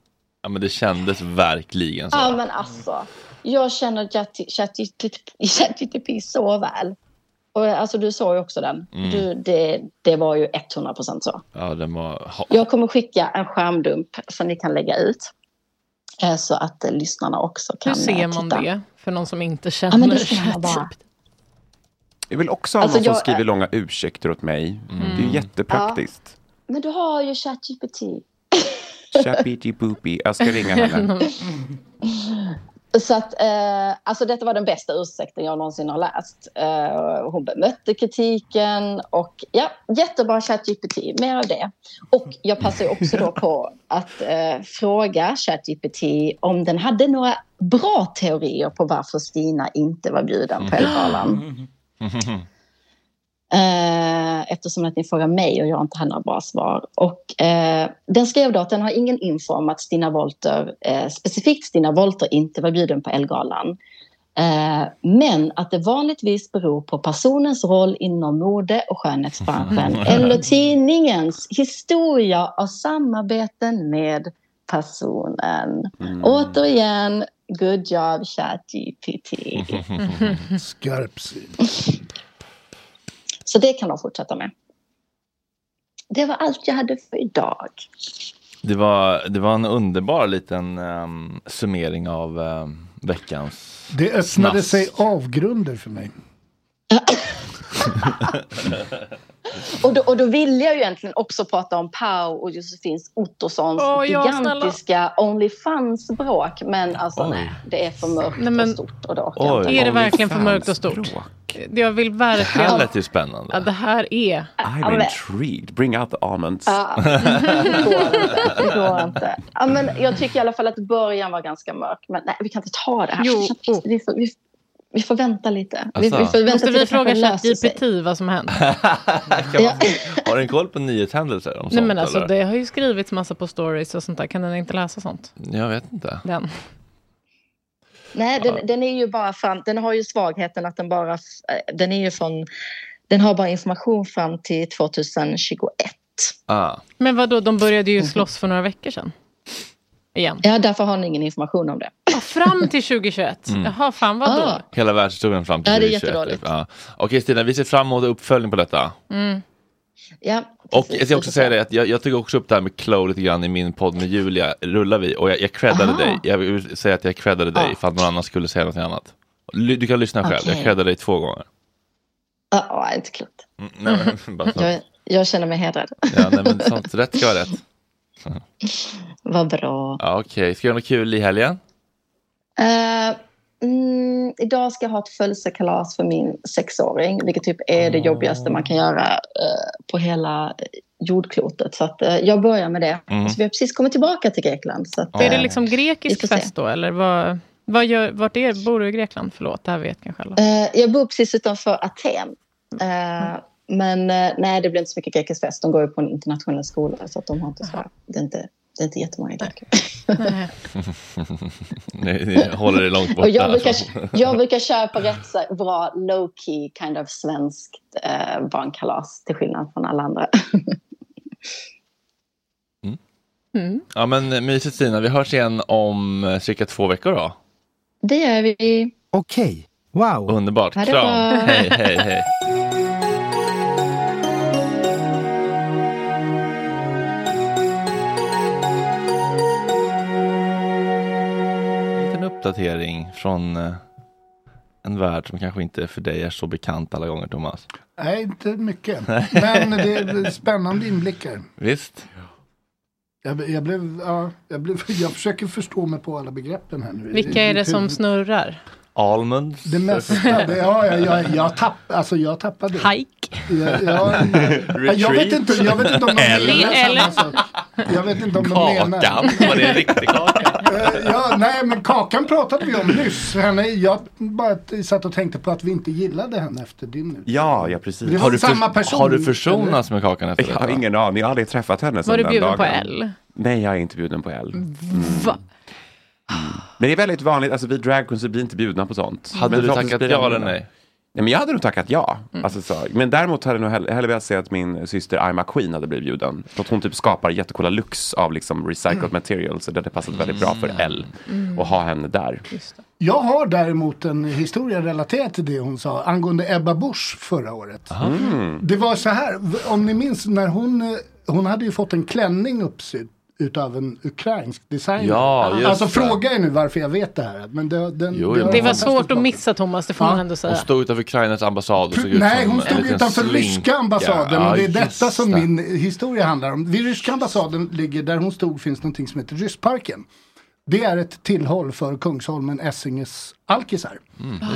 A: ja, men det kändes verkligen så.
K: Ja men alltså, jag känner Chat- ChatGPT så väl. Och alltså du såg ju också den.
A: Mm.
K: Du, det, det var ju 100% så.
A: Ja, den var...
K: Jag kommer skicka en skärmdump som ni kan lägga ut. Eh, Så att eh, lyssnarna också kan
F: Hur ser
K: eh,
F: man
K: titta.
F: det? För någon som inte
K: Ja,
F: känner
K: men det ser man bara.
H: Jag vill också ha
K: Alltså,
H: någon som
K: jag-
H: skriver långa ursäkter åt mig. Det är ju jättepraktiskt.
K: Men du har ju ChatGPT.
H: Chapiti poopy. Jag ska ringa henne.
K: Så att, eh, alltså detta var den bästa ursäkten jag någonsin har läst. Eh, hon bemötte kritiken och ja, jättebra ChatGPT, mer av det. Och jag passar ju också då på att eh, fråga ChatGPT om den hade några bra teorier på varför Stina inte var bjuden på Elgalan. Eh, eftersom att ni frågar mig och jag inte har några bra svar. Och, eh, den skrev då att den har ingen info om att Stina Wolter, eh, specifikt Stina Wolter inte var bjuden på Elgalan. Eh, men att det vanligtvis beror på personens roll inom mode och skönhetsbranschen eller tidningens historia av samarbeten med personen. Återigen, good job ChatGPT.
D: Skarp syn.
K: Så det kan de fortsätta med. det var allt jag hade för idag.
A: Det var, det var en underbar liten ehm, summering av ehm, veckans
D: Det öppnade
A: snask.
D: sig avgrunder för mig.
K: Och då, och då vill jag ju egentligen också prata om Pau och Josefins Ottossons
F: ja,
K: gigantiska Onlyfans-bråk. Men alltså
A: Oj.
K: nej, det är för mörkt
F: Nej, men-
K: och stort och jag inte.
F: Är det verkligen för mörkt och stort? Jag vill
A: Det här
F: verkligen...
A: lät ju spännande.
F: Ja, det här är...
H: I'm intrigued. Bring out the almonds.
K: Ja, det går inte. Det går inte. Ja, men jag tycker i alla fall att början var ganska mörk. Men nej, vi kan inte ta det här.
F: Jo,
K: vi, får, vi, vi får vänta lite. Vi,
A: Alltså.
K: vi får vänta
F: Måste vi
K: det
F: fråga. ChatGPT vad som hänt?
A: Kan man, har du en koll på nyhetshändelser om
F: Nej
A: sånt?
F: men alltså
A: eller?
F: det har ju skrivits massa på stories och sånt där. Kan den inte läsa sånt?
A: Jag vet inte.
F: Den.
K: Nej, den, den är ju bara fram, den har ju svagheten att den bara, f- den är ju från, den har bara information fram till 2021.
A: Ah.
F: Men vad då? de började ju slåss för några veckor sedan. Igen.
K: Ja, därför har ni ingen information om det.
F: Ja, fram till 2021?
A: Mm.
F: Jaha, fan vad då?
K: Ah.
A: Hela världshistorien fram till
K: Ja, det är
A: 2021,
K: jättedåligt.
A: typ. Ja. Okej Stina, vi ser fram emot uppföljning på detta.
F: Mm.
K: Ja,
A: Och jag ska också säga det att jag, jag tog också upp det här med Chloe lite grann i min podd med Julia, rullar vi, och jag, jag creddade
K: Aha.
A: dig. Jag vill säga att jag creddade dig
K: Ja.
A: för att någon annan skulle säga något annat. Du kan lyssna själv, jag
K: Okej.
A: creddade dig två gånger.
K: Ja, ah, inte klokt.
A: Mm, nej, men.
K: Jag, jag känner mig hedrad.
A: Ja, nej, men sånt, rätt ska vara rätt.
K: Vad bra.
A: Ja, Okej, ska jag göra något kul i helgen?
K: Eh, mm, idag ska jag ha ett födelsekalas för min sexåring, vilket typ är det jobbigaste man kan göra eh, på hela jordklotet. Så att, eh, jag börjar med det.
F: Mm.
K: Så vi har precis kommit tillbaka till Grekland. Så att,
F: Är det liksom grekisk fest då? Eller vad, vad gör, vart är, bor du i Grekland? Förlåt, det här vet kanske alla.
K: Jag bor precis utanför Aten. Eh, Men eh, nej, det blir inte så mycket grekisk fest. De går ju på en internationell skola så att de har inte så det är inte, det är inte jättemånga greker.
A: Ni håller det långt borta.
K: Och jag, brukar,
A: alltså.
K: jag brukar köra på rätt så bra low-key kind of svenskt eh, barnkalas till skillnad från alla andra.
F: Mm.
A: Ja men eh, mysigt Stina, vi hörs igen om eh, cirka två veckor då.
K: Det gör vi.
L: Okej, wow.
A: Underbart, kram.
K: bra.
A: Hej, hej, hej. Uppdatering från eh, en värld som kanske inte för dig är så bekant alla gånger Thomas.
D: Nej, inte mycket. Men det är spännande inblickar.
A: Visst?
D: Jag, jag, blev, ja, jag, blev, jag försöker förstå mig på alla begreppen här nu.
F: Vilka är det som snurrar?
A: Almonds?
D: Det mesta. Det, ja, jag, jag, jag, tapp, alltså jag tappade.
F: Hike?
D: Ja, ja, jag, vet inte, jag vet inte om de menar samma sak. Jag vet inte om de menar.
A: Kakan, var det en riktig kaka?
D: Eh, ja, nej, men Kakan pratade vi om nyss. Henne, jag bara satt och tänkte på att vi inte gillade henne efter din
H: Ja, ja precis.
D: Det var Har du samma för- person,
A: Har du försonats med Kakan efter
H: Jag har ingen aning, jag har aldrig träffat henne sedan
F: Var du
H: den
F: bjuden på
H: dagen.
F: L?
H: Nej, jag är inte bjuden på L.
F: Va?
H: Men det är väldigt vanligt, alltså vi dragqueens blir inte bjudna på sånt.
A: Hade
H: Men
A: du tackat ja eller nej?
H: Nej, men jag hade nog tackat ja.
F: Mm.
H: Alltså, så. Men däremot hade jag nog hellre, hellre velat se att min syster I'm a Queen hade blivit bjuden. För att hon typ skapar jättecoola looks av liksom recycled
D: Mm.
H: material. Så det hade passat väldigt bra för L.
D: Mm.
H: Och ha henne där.
D: Jag har däremot en historia relaterad till det hon sa angående Ebba Busch förra året.
H: Mm.
D: Det var så här, om ni minns när hon, hon hade ju fått en klänning uppsydd utav en ukrainsk designer.
A: Ja, just
D: alltså
A: det.
D: fråga er nu varför jag vet det här. Men det, den,
A: Jo,
D: har
F: Det var svårt att missa Thomas, det får man ändå
A: Hon
F: säga.
A: stod utanför Ukrainas ambassad och såg ut
D: Nej, hon stod utanför
A: slinka.
D: ryska ambassaden
A: Ja,
D: och det är detta som
A: det.
D: min historia handlar om. Vid ryska ambassaden ligger, där hon stod, finns någonting som heter Ryssparken. Det är ett tillhåll för Kungsholmen Essinges alkisar.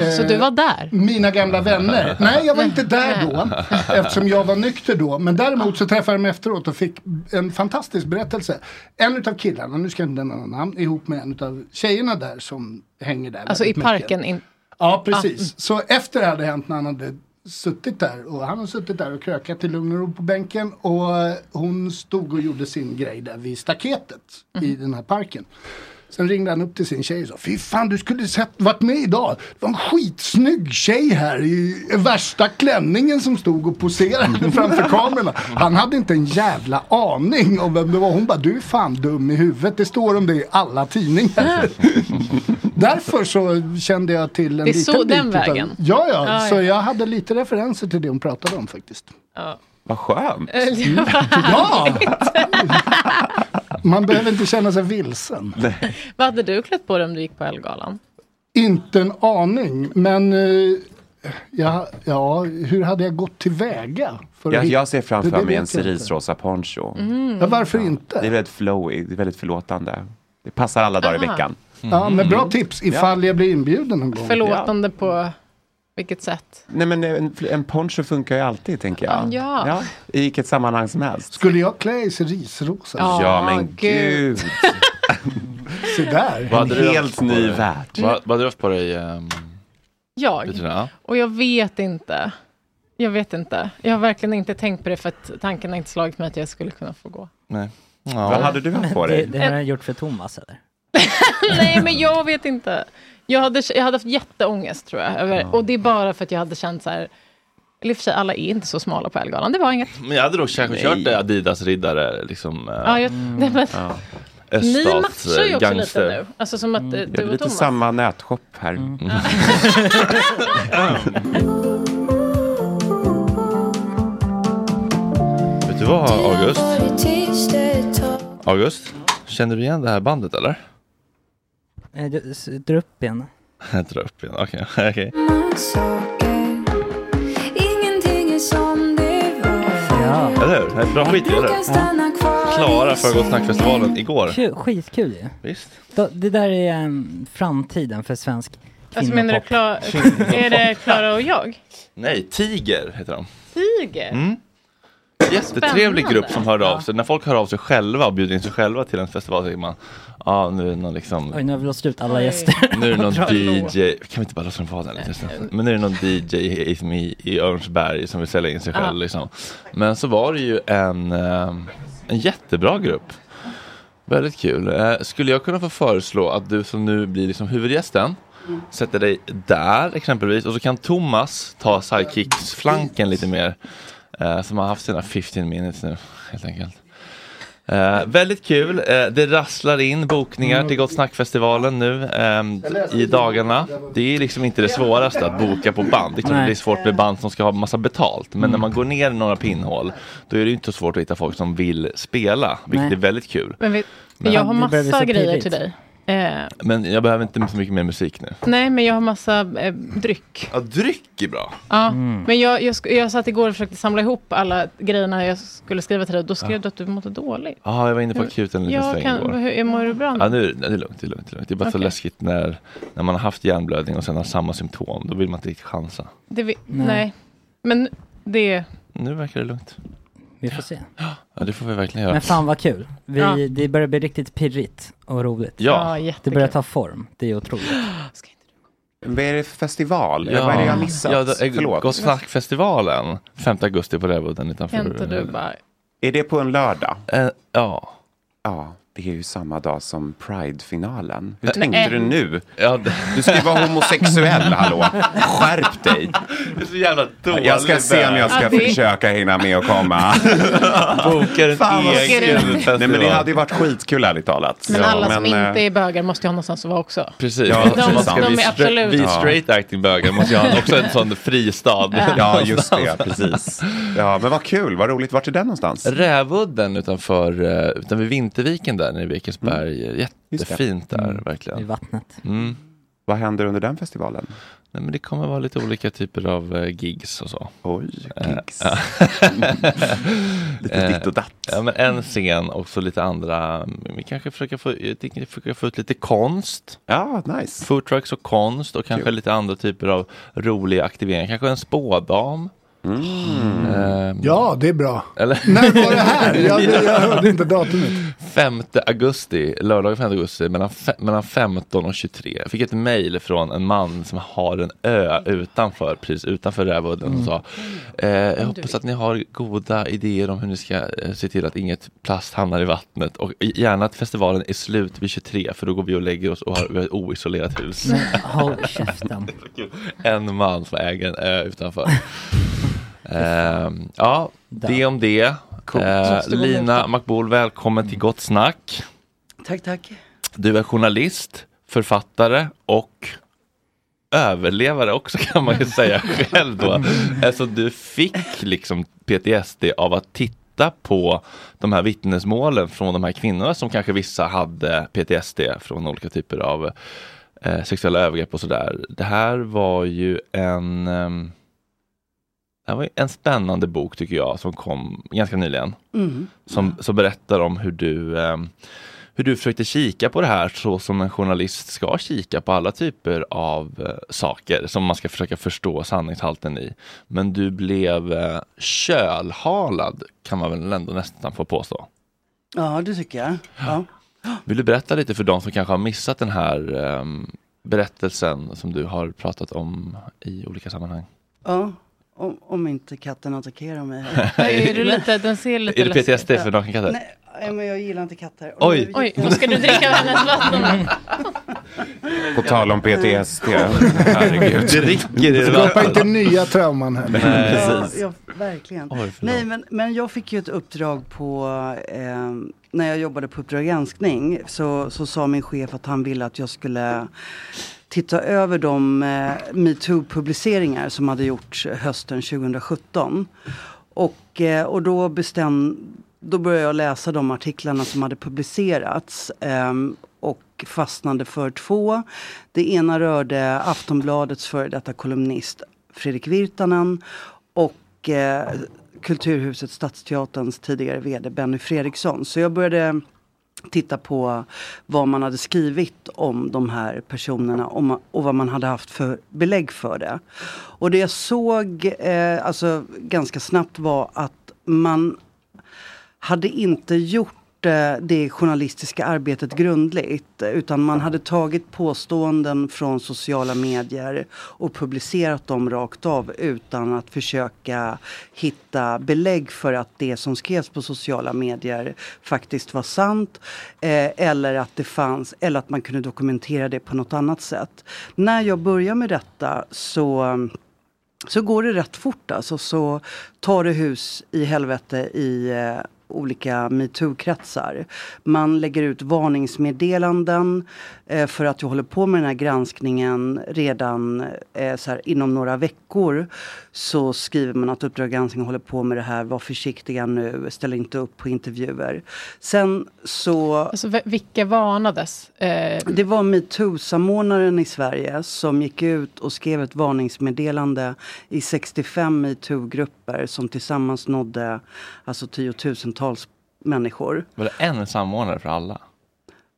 D: Eh,
F: Så du var där?
D: Mina gamla vänner. Nej, jag var inte där då. Eftersom jag var nykter då. Men däremot så träffade jag dem efteråt och fick en fantastisk berättelse. En utav killarna, nu ska jag inte nämna namn, ihop med en utav tjejerna där som hänger där.
F: Alltså i parken? In...
D: Ja, precis. Så efter det hade hänt när han hade suttit där och han har suttit där och krökat i lugn och ro på bänken och hon stod och gjorde sin grej där vid staketet i den här parken. Sen ringde han upp till sin tjej och sa Fy fan du skulle sett, varit med idag. Det var en skitsnygg tjej här i värsta klänningen som stod och poserade framför kamerorna. Han hade inte en jävla aning om vem det var. Hon bara du är fan dum i huvudet. Det står om det i alla tidningar. Därför så kände jag till en
F: Det är
D: liten
F: så
D: bit
F: den vägen?
D: Ja, ja,
F: Ja,
D: så
F: ja.
D: jag hade lite referenser till det hon pratade om faktiskt.
F: Ja.
H: Vad skönt.
D: Ja! Man behöver inte känna sig vilsen.
F: Vad hade du klätt på dig om du gick på Ellegalan?
D: Inte en aning, men eh, ja, ja, hur hade jag gått tillväga? för att
H: Jag, jag ser framför
D: det
H: mig en cerisrosa poncho.
F: Mm.
D: Ja, varför inte?
H: Det är väldigt flowy, det är väldigt förlåtande. Det passar alla dagar i
F: Aha.
H: veckan.
D: Ja, men bra tips ifall jag blir inbjuden någon gång.
F: Förlåtande på vilket sätt?
H: Nej men en, en poncho funkar ju alltid tänker jag.
F: Ja.
H: I vilket sammanhang som helst.
D: Skulle jag klä i cerisrosa?
H: Ja, men gud.
D: Se där.
A: Vad
H: En
A: du
H: helt ny
A: dig?
H: värld.
A: Vad, vad hade du haft på dig? Um,
F: Jag?
A: Petrina?
F: Och jag vet inte. Jag vet inte. Jag har verkligen inte tänkt på det för att tanken har inte slagit mig att jag skulle kunna få gå.
A: Nej.
H: Vad hade du haft på
E: Det,
H: dig?
E: det har jag gjort för Thomas eller?
F: Nej, men jag vet inte. Jag hade, jag hade haft jätteångest tror jag. Över, Och det är bara för att jag hade känt så här. Eller för sig, alla är inte så smala på Ellegalan. Det var inget.
A: Men jag hade nog kanske
H: Nej.
A: kört Adidas-riddare, liksom. eh,
F: Ja, jag, nej, men,
A: ja.
F: Ni matchar ju
A: eh,
F: också
A: gangster.
F: lite nu. Alltså som att eh,
H: Det
F: du
H: är
F: och
H: lite
F: Thomas.
H: samma nätshop här.
A: Vet du vad, August? August? Känner du igen det här bandet eller?
E: Eh, Dra upp igen.
A: Drar upp igen, okej. okej.
E: Ja.
A: Eller hur? Det är Bra skit, eller hur? Klara för Gott Snack-festivalen igår.
E: Kul, skitkul ju.
A: Visst.
E: Då, det där är um, framtiden för svensk
F: Alltså menar du
E: kvinnopop.
F: Kla- är det Klara och jag?
A: Nej, Tiger heter de.
F: Tiger?
A: Mm. Jättetrevlig grupp som hörde av sig. När folk hör av sig själva och bjuder in sig själva till en festival så tänker man, ja ah, nu är det någon liksom
E: Oj, nu har vi låst ut alla gäster.
A: Nu är det någon. DJ, kan vi inte bara låta dem vara lite snabbt? Men nu är det någon DJ i, i, i Örnsberg som vill sälja in sig själv
F: Ja.
A: liksom. Men så var det ju en, eh, en jättebra grupp. Väldigt kul. Eh, Skulle jag kunna få föreslå att du som nu blir liksom huvudgästen sätter dig där exempelvis och så kan Thomas ta sidekicksflanken lite mer. Eh, som har haft sina 15 minutes nu helt enkelt. Eh, väldigt kul. Eh, det rasslar in bokningar till Gott Snack-festivalen nu ehm, i dagarna. Det är liksom inte det svåraste att boka på band. Det är det är svårt med band som ska ha massa betalt. Men
E: Mm.
A: när man går ner i några pinnhål då är det inte så svårt att hitta folk som vill spela. Vilket
E: Nej.
A: är väldigt kul.
F: Men
A: Men-
F: jag har massa grejer till dig. Eh,
A: Men jag behöver inte så mycket mer musik nu.
F: nej, men jag har massa eh, dryck.
A: Ja, dryck är bra.
F: Ja,
A: Mm.
F: men jag, jag, jag satt igår och försökte samla ihop alla grejerna jag skulle skriva till dig. Då skrev du att du mådde dåligt.
A: Ja, jag var inne på akuten en liten
F: Jag
A: sväng
F: kan,
A: igår.
F: hur, mår du bra nu?
A: Ja, nu, det är lugnt, det är lugnt. Det är, lugnt. Det är bara så
F: Okej.
A: läskigt när, när man har haft hjärnblödning och sen har samma symptom. Då vill man inte riktigt chansa.
F: Det vi,
E: Nej.
F: nej. Men det...
A: Nu verkar det lugnt.
E: Vi får se.
A: Ja, det får vi verkligen göra.
E: Men fan vad kul. Vi,
F: Ja.
E: Det börjar bli riktigt pirrigt och roligt.
A: Ja.
F: Ja,
E: Det börjar ta form. Det är otroligt.
H: Vad är det för festival? Vad är det jag har missat?
A: Ja, det är
H: Förlåt.
A: Gott Snack-festivalen 5 augusti på Rävudden utanför.
F: Du bara...
H: Är det på en lördag?
A: Eh, ja.
H: Ja, det är ju samma dag som Pride-finalen. Hur
A: Eh,
H: tänkte du nu?
A: Ja,
H: Du ska ju vara homosexuell, hallå. Skärp dig.
A: det är så jävla dåligt.
H: Jag ska se om jag ska
F: Ja, det-
H: försöka hinna med att komma.
A: Bokar en
H: Fan,
A: egen festival.
H: Nej men det hade ju varit skitkul ärligt talat.
F: Men
H: Ja,
F: alla som
H: men,
F: inte
H: eh,
F: är bögar måste ju ha någonstans att vara också.
A: Precis.
H: Ja, de-
A: ska-
F: de är
A: vi,
F: absolut-
A: vi
H: Ja.
A: straight acting bögar måste ju ha också en sån fristad.
H: Ja, just det, precis. Ja, men vad kul, vad roligt. Vart är den någonstans?
A: Rävudden utanför, eh, utanför Vinterviken där nere i Vikensberg.
H: Det.
A: Jättefint där
E: Mm. I
A: verkligen.
E: vattnet.
A: Mm.
H: Vad händer under den festivalen?
A: Nej, men det kommer vara lite olika typer av eh, gigs och så.
H: Oj,
A: Eh,
H: gigs. Lite ditt och datt.
A: Ja, men en scen och så lite andra. Vi kanske försöker få, försöka få ut lite konst.
H: Ja, nice.
A: Foodtrucks och konst och kanske
H: Kul.
A: lite andra typer av roliga aktiveringar. Kanske en spådam.
H: Mm.
A: Ehm,
D: Ja, det är bra.
A: Eller?
D: När var det här? Jag, jag hörde inte datumet.
A: 5 augusti, lördag 5 augusti mellan, fe- mellan 15 och 23. Jag fick ett mejl från en man som har en ö utanför, precis utanför Rävudden som sa eh, Jag hoppas att ni har goda idéer om hur ni ska eh, se till att inget plast hamnar i vattnet och gärna att festivalen är slut vid 23 för då går vi och lägger oss och har ett oisolerat hus.
E: Håll käften.
A: en man som äger en ö utanför. Ehm, ja, det om det.
H: Coolt.
A: Eh,
F: Måste gå
A: Lina
F: mota.
A: Makboul, välkommen till Gott Snack.
C: Tack, tack.
A: Du är journalist, författare och överlevare också kan man ju säga själv då. Alltså du fick liksom PTSD av att titta på de här vittnesmålen från de här kvinnorna som kanske vissa hade PTSD från olika typer av eh, sexuella övergrepp och sådär. Det här var ju en ehm, det här var en spännande bok tycker jag som kom ganska nyligen.
L: Mm.
A: Som, som berättar om hur du, ehm, hur du försökte kika på det här så som en journalist ska kika på alla typer av eh, saker som man ska försöka förstå sanningshalten i. Men du blev eh, kölhalad kan man väl ändå nästan få påstå.
L: Ja, det tycker jag. Ja.
A: Vill du berätta lite för de som kanske har missat den här ehm, berättelsen som du har pratat om i olika sammanhang?
L: ja. Om, om inte katten attackerar mig.
F: Är du lite, den ser lite
A: Är det PTSD för nakenkatter?
L: Nej, nej, men jag gillar inte katter.
A: Oj.
F: Oj, då ska du dricka hennes vatten.
H: På tal om PTSD. Herregud.
A: Dricker i
D: Skapa
A: vatten.
D: inte nya trauman här.
A: Nej,
L: Ja,
A: precis.
L: ja, verkligen.
A: Oj.
L: Nej, men, men jag fick ju ett uppdrag på, eh, när jag jobbade på Uppdrag granskning så, så sa min chef att han ville att jag skulle titta över de eh, metoo-publiceringar som hade gjorts eh, hösten 2017. Och, eh, och då bestäm, då började jag läsa de artiklarna som hade publicerats. Eh, och fastnade för två. Det ena rörde Aftonbladets före detta kolumnist Fredrik Virtanen och eh, Kulturhuset Stadsteaterns tidigare VD Benny Fredriksson. Så jag började titta på vad man hade skrivit om de här personerna och vad man hade haft för belägg för det. Och det jag såg eh, alltså ganska snabbt var att man hade inte gjort Eh, det journalistiska arbetet grundligt. Utan man hade tagit påståenden från sociala medier och publicerat dem rakt av utan att försöka hitta belägg för att det som skrevs på sociala medier faktiskt var sant. Eh, eller att det fanns, eller att man kunde dokumentera det på något annat sätt. När jag började med detta så så går det rätt fort alltså. Så tar det hus i helvete i eh, olika metoo-kretsar. Man lägger ut varningsmeddelanden eh, för att jag håller på med den här granskningen redan eh, så här, inom några veckor. Så skriver man att Uppdrag granskning håller på med det här, var försiktiga nu, ställ inte upp på intervjuer. Sen så...
F: Alltså, vilka varnades? Eh,
L: Det var metoo-samordnaren i Sverige som gick ut och skrev ett varningsmeddelande i 65 metoo-grupper som tillsammans nådde alltså tiotusentals människor.
A: Var det en samordnare för alla?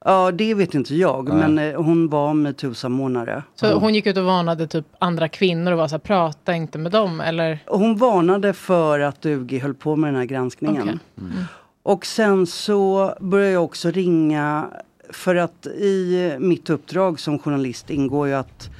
L: Ja, det vet inte jag,
A: Nej.
L: men eh, hon var metoo-samordnare.
F: så hon gick ut och varnade typ andra kvinnor och var så här, prata inte med dem eller?
L: Hon varnade för att UG höll på med den här granskningen.
F: Okej.
L: Och sen så började jag också ringa för att i mitt uppdrag som journalist ingår ju att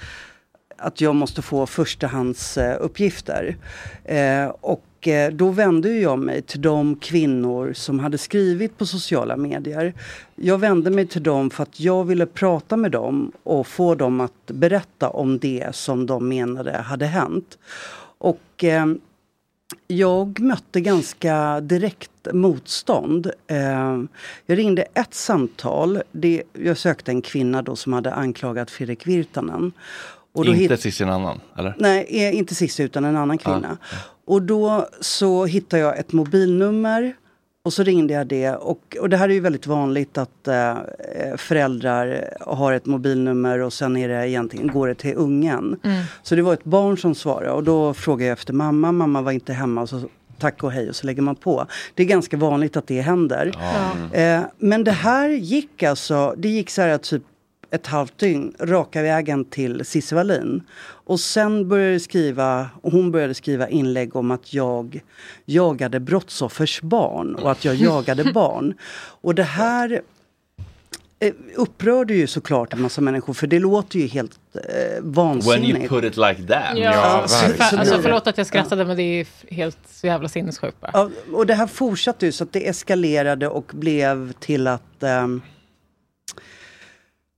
L: att jag måste få förstahandsuppgifter. Eh, och eh, då vände jag mig till de kvinnor som hade skrivit på sociala medier. Jag vände mig till dem för att jag ville prata med dem och få dem att berätta om det som de menade hade hänt. Och eh, jag mötte ganska direkt motstånd. Eh, jag ringde ett samtal. Jag sökte en kvinna då som hade anklagat Fredrik Virtanen.
A: Inte
L: hitt-
A: Cissi en annan, eller?
L: Nej, inte Cissi utan en annan kvinna. Och då så hittade jag ett mobilnummer och så ringde jag det. Och, och det här är ju väldigt vanligt att eh, föräldrar har ett mobilnummer och sen är det egentligen, går det till ungen.
F: Mm.
L: Så det var ett barn som svarade och då frågade jag efter mamma. Mamma var inte hemma. Och så, Tack och hej och så lägger man på. Det är ganska vanligt att det händer. Eh, men det här gick alltså, det gick så här typ ett halvt dygn raka vägen till Cissi Wallin. Och sen började skriva, och hon började skriva inlägg om att jag jagade brottsoffers barn och att jag jagade barn. Och det här eh, upprörde ju såklart en massa människor för det låter ju helt eh, vansinnigt.
A: When you put it like that.
F: Ja,
L: så-
F: för,
L: så
F: alltså,
L: det-
F: förlåt att jag skrattade men det är helt så jävla sinnessjukt bara.
L: Ja, och det här fortsatte ju så att det eskalerade och blev till att ehm,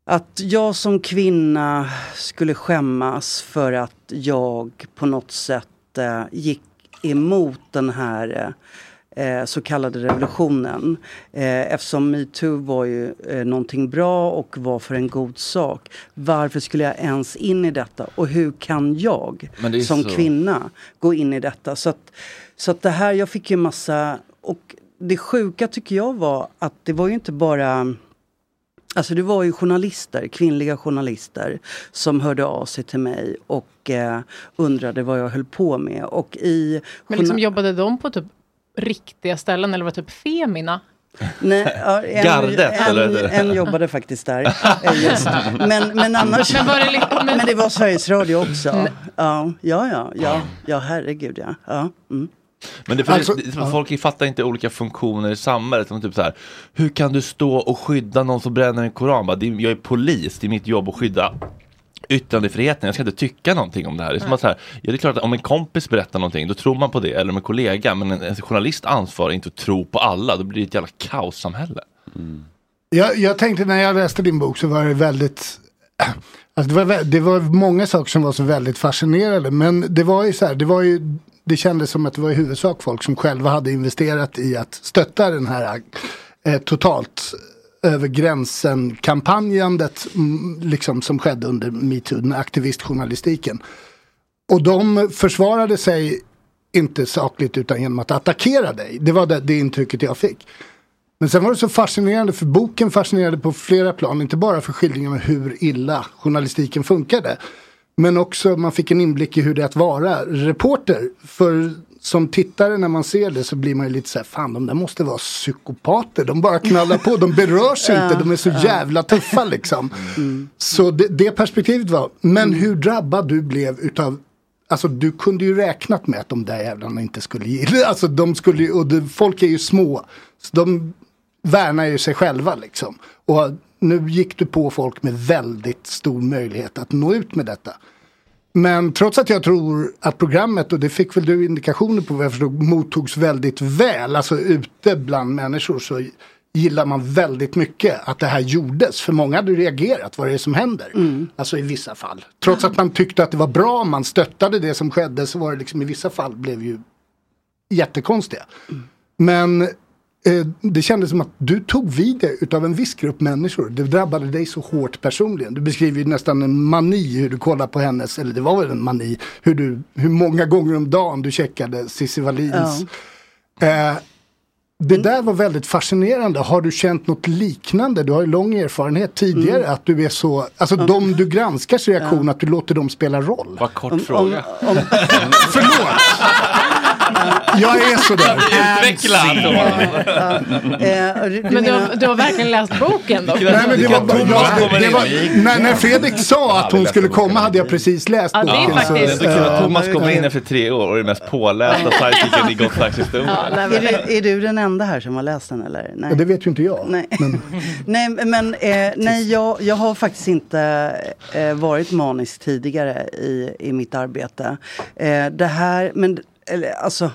L: att jag som kvinna skulle skämmas för att jag på något sätt eh, gick emot den här eh, så kallade revolutionen. Eh, eftersom metoo var ju eh, någonting bra och var för en god sak. Varför skulle jag ens in i detta? Och hur kan jag som
A: så-
L: kvinna gå in i detta? Så att, så att det här, jag fick ju massa... Och det sjuka tycker jag var att det var ju inte bara Alltså det var ju journalister, kvinnliga journalister som hörde av sig till mig och eh, undrade vad jag höll på med. Och i
F: Men liksom jobbade de på typ riktiga ställen eller var typ Femina?
L: Nej, en,
F: Gardet,
L: en,
F: eller?
L: en jobbade faktiskt där. eh, Just. Men, men annars...
F: Men var det li- men-
L: men det var Sveriges Radio också.
F: Nej.
L: Ja, ja, ja, ja, ja herregud ja. ja. Mm.
A: Men det, för
L: Alltså,
A: det, det,
L: ja.
A: folk fattar inte olika funktioner i samhället. Som typ så här, hur kan du stå och skydda någon som bränner en koran? Bara, jag är polis, det är mitt jobb att skydda yttrandefriheten. Jag ska inte tycka någonting om det här. Det är, som att så här ja, det är klart att om en kompis berättar någonting, då tror man på det. Eller om en kollega. Men en, en journalist ansvarar inte att tro på alla. Då blir det ett jävla kaossamhälle.
D: Jag, jag tänkte när jag läste din bok så var det väldigt Alltså det, var, det var många saker som var så väldigt fascinerande. Men det var ju så här, det var ju det kändes som att det var i huvudsak folk som själva hade investerat i att stötta den här eh, totalt eh, över gränsen kampanjandet mm, liksom som skedde under metoo, den aktivistjournalistiken. Och de försvarade sig inte sakligt utan genom att attackera dig. Det var det, det intrycket jag fick. Men sen var det så fascinerande för boken fascinerade på flera plan. Inte bara för skildringen av hur illa journalistiken funkade. Men också man fick en inblick i hur det är att vara reporter. För som tittare när man ser det så blir man ju lite så här, fan de där måste vara psykopater. De bara knallar på, de berörs inte, de är så jävla tuffa liksom. Så det, det perspektivet var, men hur drabbad du blev utav Alltså du kunde ju räknat med att de där jävlarna inte skulle gilla, alltså de skulle och det, folk är ju små. Så de värnar ju sig själva liksom. Och nu gick du på folk med väldigt stor möjlighet att nå ut med detta. Men trots att jag tror att programmet, och det fick väl du indikationer på vad jag förstod, mottogs väldigt väl. Alltså ute bland människor så gillar man väldigt mycket att det här gjordes. För många hade reagerat, vad är det som händer? Alltså i vissa fall. Trots att man tyckte att det var bra, man stöttade det som skedde, så var det liksom i vissa fall blev ju jättekonstiga. Men eh, det kändes som att du tog vid dig utav en viss grupp människor. Det drabbade dig så hårt personligen. Du beskriver ju nästan en mani hur du kollar på hennes, eller det var väl en mani, hur, du, hur många gånger om dagen du checkade Cissi Wallins. Eh, det där var väldigt fascinerande. Har du känt något liknande? Du har ju lång erfarenhet tidigare att du är så, alltså de du granskars reaktion, att du låter dem spela roll.
A: Vad kort fråga.
D: Förlåt! Jag är sådär.
A: Utveckla!
F: Men du har, du har verkligen läst boken då?
D: Nej, men det var, jag, det var, när, när Fredrik sa att hon skulle komma hade jag precis läst
F: Ja, det är
D: boken.
F: faktiskt-
A: Det är så kul att
D: eh,
A: Thomas kommer in efter tre år och är den mest pålästa sidekicen i Gott Snacks historia.
L: är, du, är du den enda här som har läst den eller? Nej.
D: Ja, det vet ju inte jag.
L: Nej, nej men eh, nej, jag, jag har faktiskt inte eh, varit manisk tidigare i, i mitt arbete. Eh, det här, men eller, alltså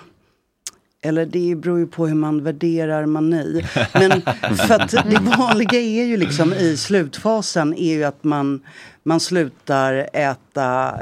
L: eller det beror ju på hur man värderar mani. Men för att det vanliga är ju liksom i slutfasen är ju att man, man slutar äta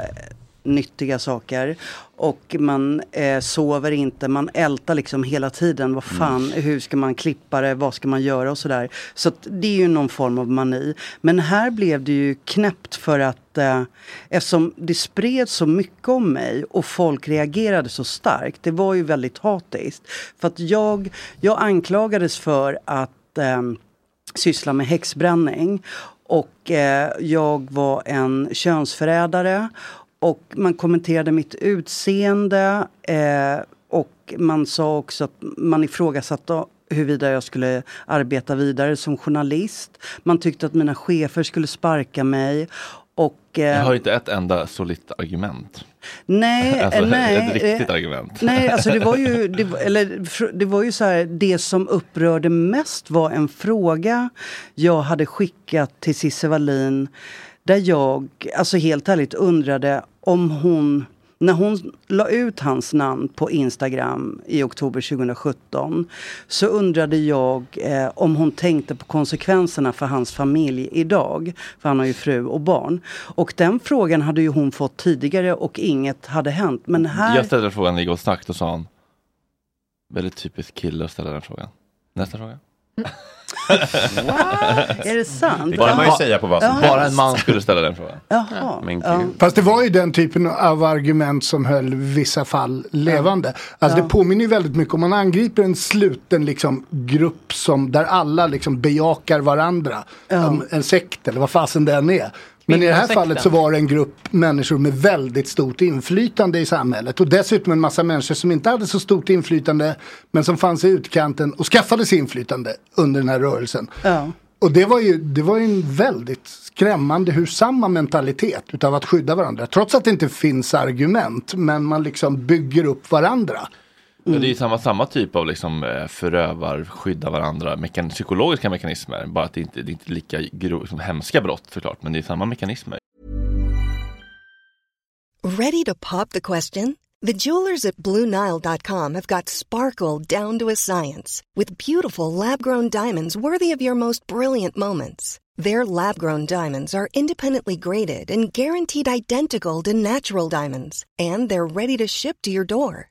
L: nyttiga saker. Och man eh, sover inte, man ältar liksom hela tiden. Vad fan, hur ska man klippa det, vad ska man göra och sådär. Så det är ju någon form av mani. Men här blev det ju knäppt för att eh, eftersom det spreds så mycket om mig och folk reagerade så starkt. Det var ju väldigt hatiskt. För att jag, jag anklagades för att eh, syssla med häxbränning. Och eh, jag var en könsförrädare. Och man kommenterade mitt utseende. Eh, och man sa också att man ifrågasatte huruvida jag skulle arbeta vidare som journalist. Man tyckte att mina chefer skulle sparka mig. Och, eh,
A: Jag har inte ett enda solitt argument.
L: Nej,
A: Alltså,
L: nej.
A: ett riktigt
L: eh,
A: argument.
L: Nej, alltså det var ju, det, eller, det var ju så här, det som upprörde mest var en fråga jag hade skickat till Cissi Wallin. Där jag, alltså helt ärligt undrade om hon, när hon la ut hans namn på Instagram i oktober 2017. Så undrade jag eh, om hon tänkte på konsekvenserna för hans familj idag. För han har ju fru och barn. Och den frågan hade ju hon fått tidigare och inget hade hänt. Men här...
A: Jag ställde frågan i Gott Snack, då sa han Väldigt typiskt kille att ställa den frågan. Nästa fråga.
L: Är det sant?
A: Det kan man ju säga på vad som
L: Ja.
A: Bara en man skulle ställa den frågan.
L: Jaha.
A: Men gud.
D: Fast det var ju den typen av argument som höll vissa fall levande. Alltså det påminner ju väldigt mycket om man angriper en sluten liksom, grupp som, där alla liksom bejakar varandra. En, en sekt eller vad fasen det än är. Men i det här fallet så var det en grupp människor med väldigt stort inflytande i samhället. Och dessutom en massa människor som inte hade så stort inflytande men som fanns i utkanten och skaffade sig inflytande under den här rörelsen.
L: Ja.
D: Och det var ju, det var ju en väldigt skrämmande hur samma mentalitet utav att skydda varandra. Trots att det inte finns argument men man liksom bygger upp varandra.
A: Ja, det är ju samma, samma typ av liksom, eh, förövar, skydda varandra, mekan psykologiska mekanismer. Bara att det inte det är inte lika grov, liksom, hemska brott såklart, men det är samma mekanismer.
M: Ready to pop the question? The jewelers at BlueNile.com have got sparkle down to a science with beautiful lab grown diamonds worthy of your most brilliant moments. Their lab grown diamonds are independently graded and guaranteed identical to natural diamonds, and they're ready to ship to your door.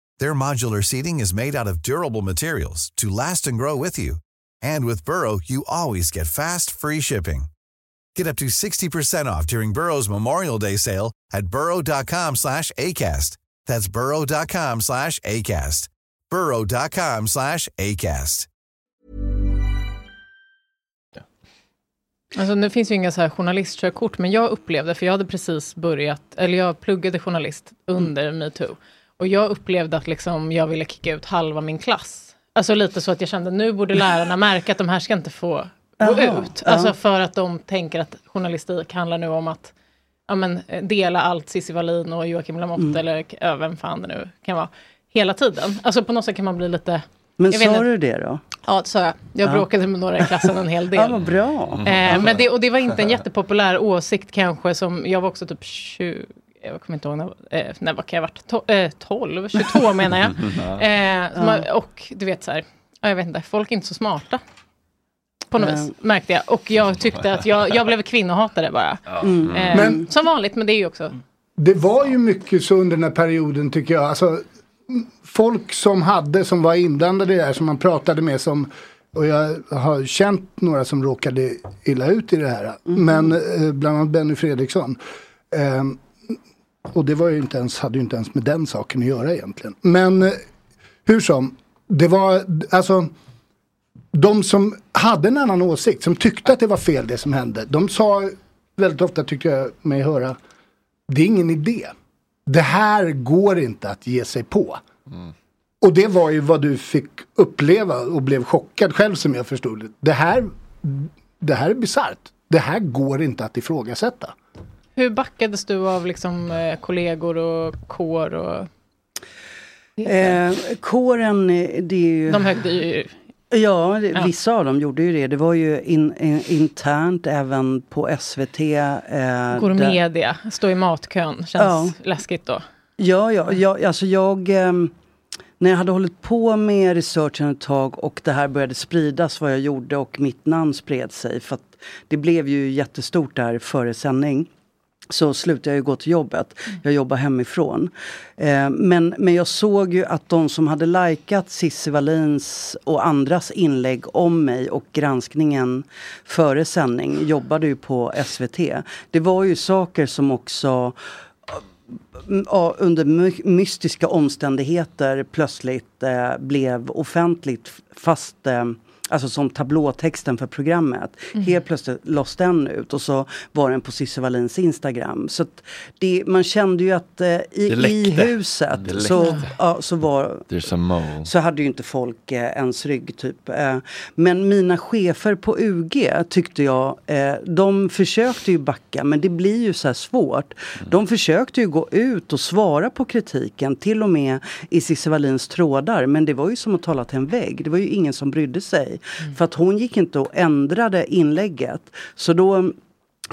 N: Their modular seating is made out of durable materials to last and grow with you. And with Burrow, you always get fast, free shipping. Get up to 60% off during Burrow's Memorial Day sale at burrow.com slash ACAST. That's burrow.com slash ACAST. burrow.com slash ACAST.
F: Alltså nu finns ju inga så här journalistkörkort, men jag upplevde, för jag hade precis börjat, eller jag pluggade journalist under metoo. Och jag upplevde att liksom jag ville kicka ut halva min klass. Alltså lite så att jag kände, nu borde lärarna märka att de här ska inte få gå ut.
L: ja.
F: Alltså för att de tänker att journalistik handlar nu om att ja, men, eh, dela allt Cissi Wallin och Joakim Lamotte
L: Mm.
F: eller ja, vem fan det nu kan vara. Hela tiden. Alltså på något sätt kan man bli lite...
L: Men sa du det då?
F: Ja, det sa jag. Jag
L: Ja.
F: bråkade med några i klassen en hel del.
L: Ja, vad bra.
F: Eh, men det, och det var inte en jättepopulär åsikt kanske som, jag var också typ 20, jag kommer inte ihåg, när, eh, när vad kan jag varit, to, eh, 12, 22 menar jag. Eh, har- och du vet så här, ja, jag vet inte, folk är inte så smarta. På något
D: Nej.
F: vis, märkte jag. Och jag tyckte att jag, jag blev kvinnohatare bara.
D: Mm.
F: Eh,
D: Men-
F: som vanligt, men det är ju också...
D: Det var ju mycket så under den här perioden tycker jag. Alltså, folk som hade, som var inblandade i det här, som man pratade med som och jag har känt några som råkade illa ut i det här. Men eh, bland annat Benny Fredriksson. Och det var ju inte ens, hade ju inte ens med den saken att göra egentligen. Men eh, hur som, det var alltså de som hade en annan åsikt, som tyckte att det var fel det som hände. De sa väldigt ofta, tycker jag mig höra, det är ingen idé. Det här går inte att ge sig på. Och det var ju vad du fick uppleva och blev chockad själv som jag förstod det. Det här, det här är bisarrt. Det här går inte att ifrågasätta.
F: Hur backades du av liksom, eh, kollegor och kår? Och...
L: Eh, kåren, eh, det är ju...
F: De högde ju...
L: Ja, det,
F: Ja.
L: vissa av dem gjorde ju det. Det var ju in, in, internt även på SVT. Eh,
F: Går
L: där-
F: media, stå i matkön, känns
L: Ja.
F: läskigt då.
L: Ja, ja, ja alltså jag... ehm, när jag hade hållit på med researchen ett tag och det här började spridas vad jag gjorde och mitt namn spred sig. För det blev ju jättestort där före sändning. Så slutade jag ju gå till jobbet. Jag jobbar hemifrån. Eh, men, men jag såg ju att de som hade likat Cissi Wallins och andras inlägg om mig och granskningen före sändning jobbade ju på SVT. Det var ju saker som också mm, ja, under my- mystiska omständigheter plötsligt eh, blev offentligt fast eh, Alltså som tablåtexten för programmet.
F: Mm.
L: Helt plötsligt lades den ut och så var den på Cissi Wallins Instagram. Så att det, man kände ju att eh, i, i huset så, ja, så var så hade ju inte folk eh, ens rygg typ. Eh, men mina chefer på UG tyckte jag, eh, de försökte ju backa men det blir ju så här svårt. De försökte ju gå ut och svara på kritiken, till och med i Cissi Wallins trådar. Men det var ju som att tala till en vägg. Det var ju ingen som brydde sig. För att hon gick inte och ändrade inlägget. Så då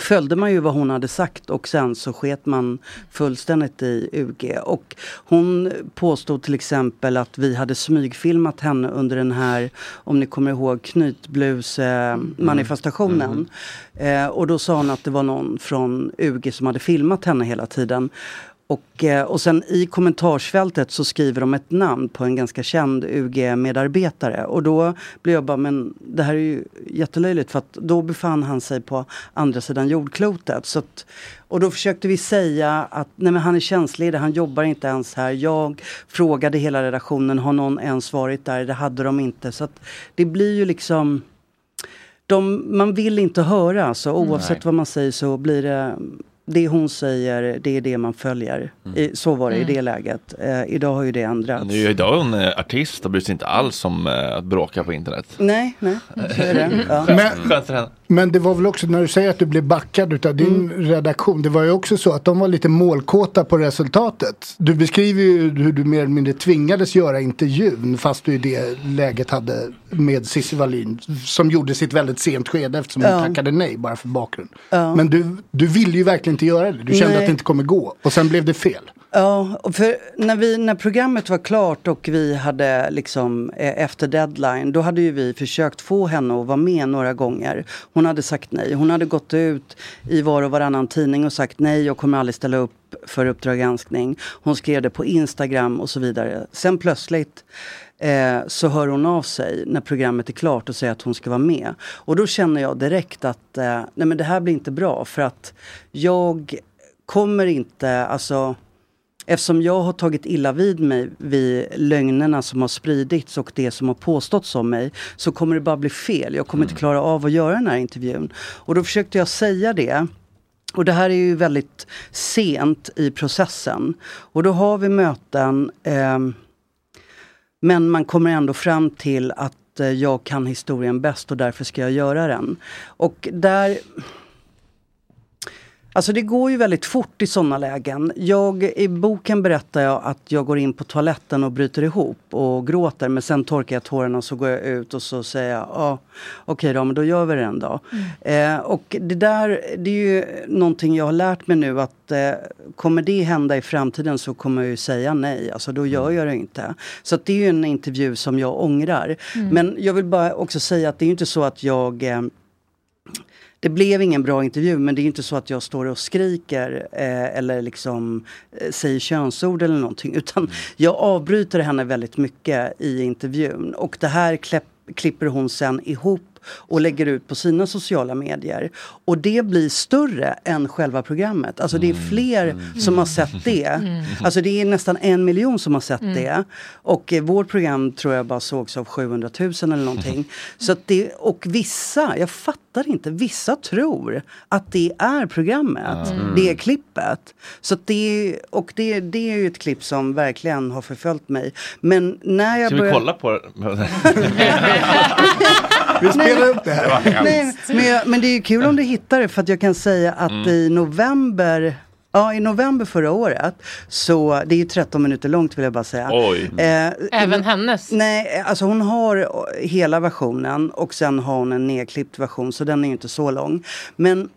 L: följde man ju vad hon hade sagt och sen så sket man fullständigt i UG. Och hon påstod till exempel att vi hade smygfilmat henne under den här, om ni kommer ihåg, knytblus-manifestationen. Eh, och då sa hon att det var någon från UG som hade filmat henne hela tiden. Och, eh, och sen i kommentarsfältet så skriver de ett namn på en ganska känd UG-medarbetare. Och då blir jag bara, men det här är ju jättelöjligt för att då befann han sig på andra sidan jordklotet. Så att, och då försökte vi säga att nej men han är tjänstledig, han jobbar inte ens här. Jag frågade hela redaktionen, har någon ens varit där? Det hade de inte. Så att det blir ju liksom de, man vill inte höra, så oavsett
A: Nej.
L: vad man säger så blir det det hon säger, det är det man följer. I, så var det i
A: Mm.
L: det läget. Eh, idag har ju det ändrats.
A: Nu, idag är hon eh, artist och bryr sig inte alls om eh, att bråka på internet.
L: Nej, nej, så är det. Ja.
D: Men-. Men det var väl också när du säger att du blev backad utav din redaktion. Det var ju också så att de var lite målkåta på resultatet. Du beskriver ju hur du mer eller mindre tvingades göra intervjun fast du i det läget hade med Cissi Wallin. Som gjorde sitt väldigt sent skede eftersom hon
L: Ja.
D: tackade nej bara för bakgrund.
L: Ja.
D: Men du, du ville ju verkligen inte göra det. Du kände
L: Nej.
D: att det inte kommer gå. Och sen blev det fel.
L: Ja, för när, vi, när programmet var klart och vi hade liksom eh, efter deadline, då hade ju vi försökt få henne att vara med några gånger. Hon hade sagt nej. Hon hade gått ut i var och varannan tidning och sagt nej, jag kommer aldrig ställa upp för Uppdrag granskning. Hon skrev det på Instagram och så vidare. Sen plötsligt eh, så hör hon av sig när programmet är klart och säger att hon ska vara med. Och då känner jag direkt att eh, nej men det här blir inte bra för att jag kommer inte, alltså Eftersom jag har tagit illa vid mig vid lögnerna som har spridits och det som har påståtts om mig så kommer det bara bli fel. Jag kommer inte klara av att göra den här intervjun. Och då försökte jag säga det. Och det här är ju väldigt sent i processen. Och då har vi möten ehm, men man kommer ändå fram till att eh, jag kan historien bäst och därför ska jag göra den. Och där... Alltså det går ju väldigt fort i sådana lägen. Jag, I boken berättar jag att jag går in på toaletten och bryter ihop och gråter men sen torkar jag tårarna och så går jag ut och så säger jag ja okej då men då gör vi det en dag. Eh, och det där det är ju någonting jag har lärt mig nu att eh, kommer det hända i framtiden så kommer jag ju säga nej. Alltså då gör jag det inte. Så det är ju en intervju som jag ångrar.
F: Mm.
L: Men jag vill bara också säga att det är inte så att jag eh, det blev ingen bra intervju men det är inte så att jag står och skriker eh, eller liksom eh, säger könsord eller någonting utan jag avbryter henne väldigt mycket i intervjun. Och det här klipper hon sen ihop och lägger ut på sina sociala medier. Och det blir större än själva programmet. Alltså det är fler som har sett det.
F: Mm.
L: Alltså det är nästan en miljon som har sett
F: Mm.
L: det. Och eh, vårt program tror jag bara sågs av 700 000 eller någonting. Så att det, och vissa, jag fattar inte, vissa tror att det är programmet.
F: Mm.
L: Det är klippet. Så att det, och det, det är ju ett klipp som verkligen har förföljt mig. Men när jag
A: Ska vi kolla på det?
D: Vi spelar upp det
A: Det
D: här.
A: hemskt.
L: Nej, men, jag, men det är ju kul om du hittar det för att jag kan säga att
A: Mm.
L: i november Ja, i november förra året, så det är ju 13 minuter långt vill jag bara säga.
A: Oj.
L: Eh,
F: Även hennes?
L: Nej, alltså hon har hela versionen och sen har hon en nedklippt version så den är ju inte så lång. Men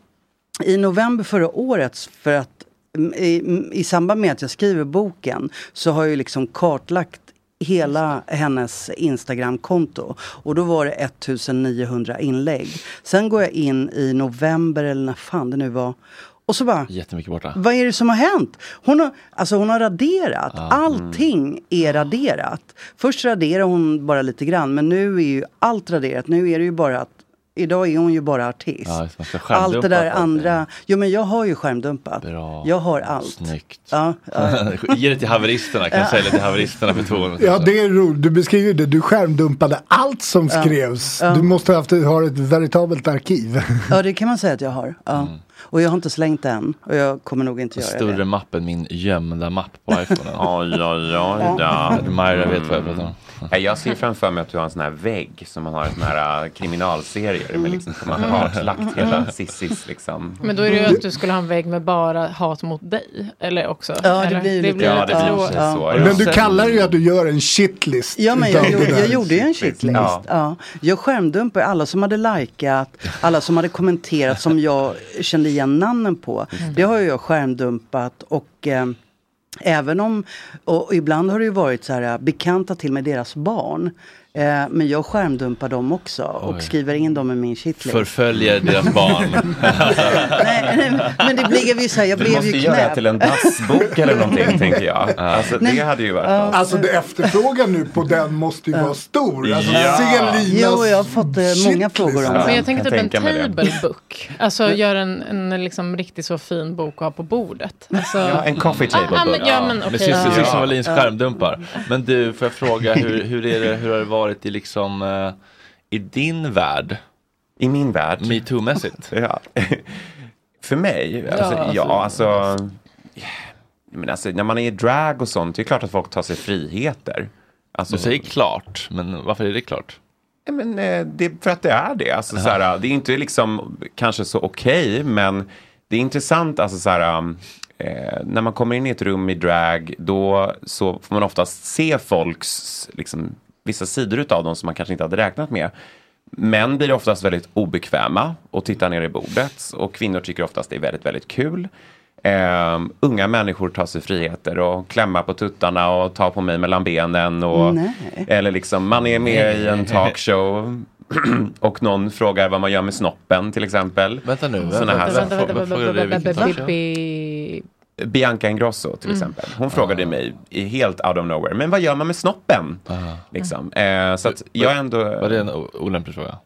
L: i november förra året, för att mm, i, i samband med att jag skriver boken så har jag ju liksom kartlagt hela hennes Instagramkonto. Och då var det 1900 inlägg. Sen går jag in i november eller när fan det nu var. Och så bara,
A: Jättemycket borta.
L: vad är det som har hänt? Hon har, alltså hon har raderat.
A: Ah,
L: Allting är raderat. Först raderade hon bara lite grann men nu är ju allt raderat. Nu är det ju bara att idag är hon ju bara artist.
A: Ja,
L: allt det där andra. Jo men jag har ju skärmdumpat.
A: Bra.
L: Jag har allt.
A: Snyggt.
L: Ja, ja.
A: Ge det till haveristerna, kan jag
L: Ja.
A: sälja till haveristerna för 200 000.
D: Ja det är roligt, du beskriver det, du skärmdumpade allt som skrevs.
L: Ja.
D: Du måste ha haft, ha ett veritabelt arkiv.
L: ja, det kan man säga att jag har. Ja.
A: Mm.
L: Och jag har inte slängt den. Och jag kommer nog inte göra
A: Större
L: det.
A: mapp än min gömda mapp på iPhonen.
H: Oj, oj, oj.
A: Ja. Myra vet vad jag pratar om.
H: Jag ser framför mig att du har en sån här vägg som man har i såna här äh, kriminalserier med liksom som man har kartlagt hela Sissis liksom.
F: Men då är det ju att du skulle ha en vägg med bara hat mot dig. Eller också.
L: Ja, det blir ju lite-
H: Ja, det blir
F: trå-
H: ju så.
D: Men du kallar det ju att du gör en shitlist.
L: Ja, men jag,
D: där.
L: jag gjorde ju en shitlist.
D: Ja.
L: Ja. Jag skärmdumpade alla som hade likat, alla som hade kommenterat som jag kände igen namnen på. Det har jag skärmdumpat och eh, även om, och ibland har det ju varit så här eh, bekanta till med deras barn. Eh, men jag skärmdumpar dem också och
A: Oj.
L: skriver in dem i min shitlist.
A: Förföljer deras barn.
L: nej, nej, men det blev ju så här, jag
H: Du
L: blev
H: måste
L: ju
H: göra det
L: knäpp.
H: till en dassbok eller någonting tänker jag. Alltså, det
L: Nej.
H: hade ju varit något.
D: Alltså det efterfrågan nu på den måste ju vara stor. Alltså
H: Ja.
D: se Linas
L: Jo, jag har fått eh, många frågor om
F: Men
L: det.
F: jag tänker typ en
H: det.
F: table book. Alltså gör en, en liksom riktigt så fin bok att ha på bordet. Alltså,
H: Ja, en coffee table
F: Ah, ah, men,
H: book.
F: ja, men
A: Med
F: okej.
A: Cissi
F: Ja.
A: Cissi Wallins skärmdumpar. Men du, får jag fråga, hur, hur, är det, hur har det varit i liksom eh, i din värld?
H: I min värld?
A: Metoo-mässigt?
H: Ja. För mig?
A: Ja,
H: Alltså,
A: alltså-
H: ja, alltså, men alltså. När man är i drag och sånt, det är klart att folk tar sig friheter. Alltså,
A: Du säger klart, men varför är det klart?
H: Ja, men, eh, det är för att det är det. Alltså, så här, det är inte liksom kanske så okej, men det är intressant. Alltså, så här, um, eh, när man kommer in i ett rum i drag, då så får man oftast se folks, liksom, vissa sidor av dem som man kanske inte hade räknat med. Män blir oftast väldigt obekväma och tittar ner i bordet och kvinnor tycker oftast det är väldigt, väldigt kul. Ehm, unga människor tar sig friheter och klämma på tuttarna och ta på mig mellan benen. Och,
L: Nej.
H: eller liksom, man är med i en talkshow och någon frågar vad man gör med snoppen till exempel.
A: Vänta nu,
H: Såna här
F: Vänta, vänta,
H: saker.
F: vänta, vänta, vänta, vänta, vänta, Bibi.
H: Bianca Ingrosso till
F: Mm.
H: exempel. Hon frågade mig i helt out of nowhere. Men vad gör man med snoppen? Liksom. Eh, så att jag ändå...
A: Var det en olämplig fråga?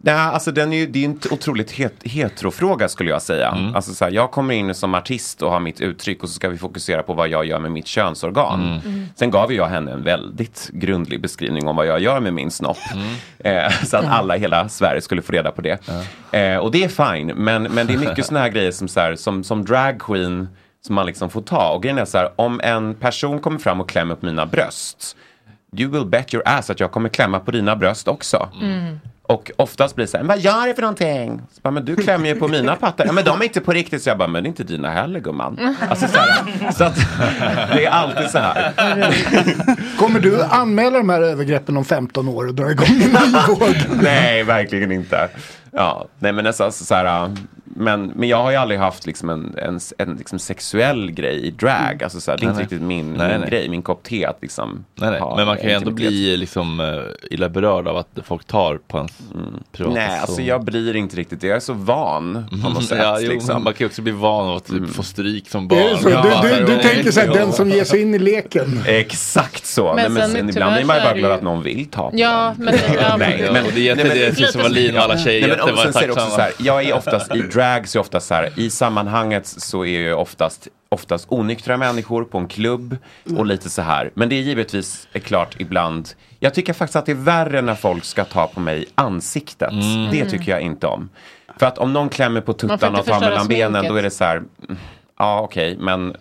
H: Nej, alltså den är ju, det är ju en otroligt het, heterofråga skulle jag säga.
A: Mm.
H: Alltså så här, jag kommer in som artist och har mitt uttryck och så ska vi fokusera på vad jag gör med mitt könsorgan.
A: Mm. Mm.
H: Sen gav jag henne en väldigt grundlig beskrivning om vad jag gör med min snopp.
A: Mm.
H: Eh, så att alla i hela Sverige skulle få reda på det. Eh, och det är fine, men, men det är mycket sådana här grejer som, så här, som, som drag queen som man liksom får ta. Och grejen är så här, om en person kommer fram och klämmer på mina bröst You will bet your ass att jag kommer klämma på dina bröst också.
F: Mm.
H: Och oftast blir det så här, vad gör det för någonting? Så bara, men du klämmer ju på mina pattar. Ja men de är inte på riktigt. Så jag bara, men det är inte dina heller gumman. Alltså så, här, så att det är alltid så här.
D: Kommer du anmäla de här övergreppen om 15 år och dra igång en ny våg?
H: Nej, verkligen inte. Ja, nej men alltså, alltså så här, men, men jag har ju aldrig haft liksom en, en, en liksom sexuell grej i drag. Alltså så här, det är
A: Nej,
H: inte
A: nej.
H: riktigt min,
A: Nej,
H: min
A: nej.
H: grej, min kopp te att liksom
A: Nej, nej.
H: ha
A: Men man kan ju ändå bli liksom uh, illa berörd av att folk tar på ens privata
H: Nej, alltså jag blir inte riktigt det. Jag är så van på något sätt.
A: ja, jo,
H: liksom.
A: Man kan ju också bli van av att typ få stryk som barn.
D: Det är så, du, du, du tänker så här, den som ger sig in i leken.
H: Exakt så.
F: Men
H: Nej, men
F: sen
H: ibland blir man ju
F: är
H: bara
F: det
H: glad att någon vill ta på
F: Ja, men, ja,
H: Nej,
F: men,
A: det är det är Cissi Wallin och alla tjejer
H: och sen också
A: tacksamma.
H: så här, jag är oftast i drag så oftast så här, i sammanhanget så är jag oftast oftast onyktra människor på en klubb och lite så här. Men det är givetvis är klart ibland. Jag tycker faktiskt att det är värre när folk ska ta på mig ansiktet.
A: Mm.
H: Det tycker jag inte om. För att om någon klämmer på tuttarna och tar mellan benen då är det så här. mm, Ja okej men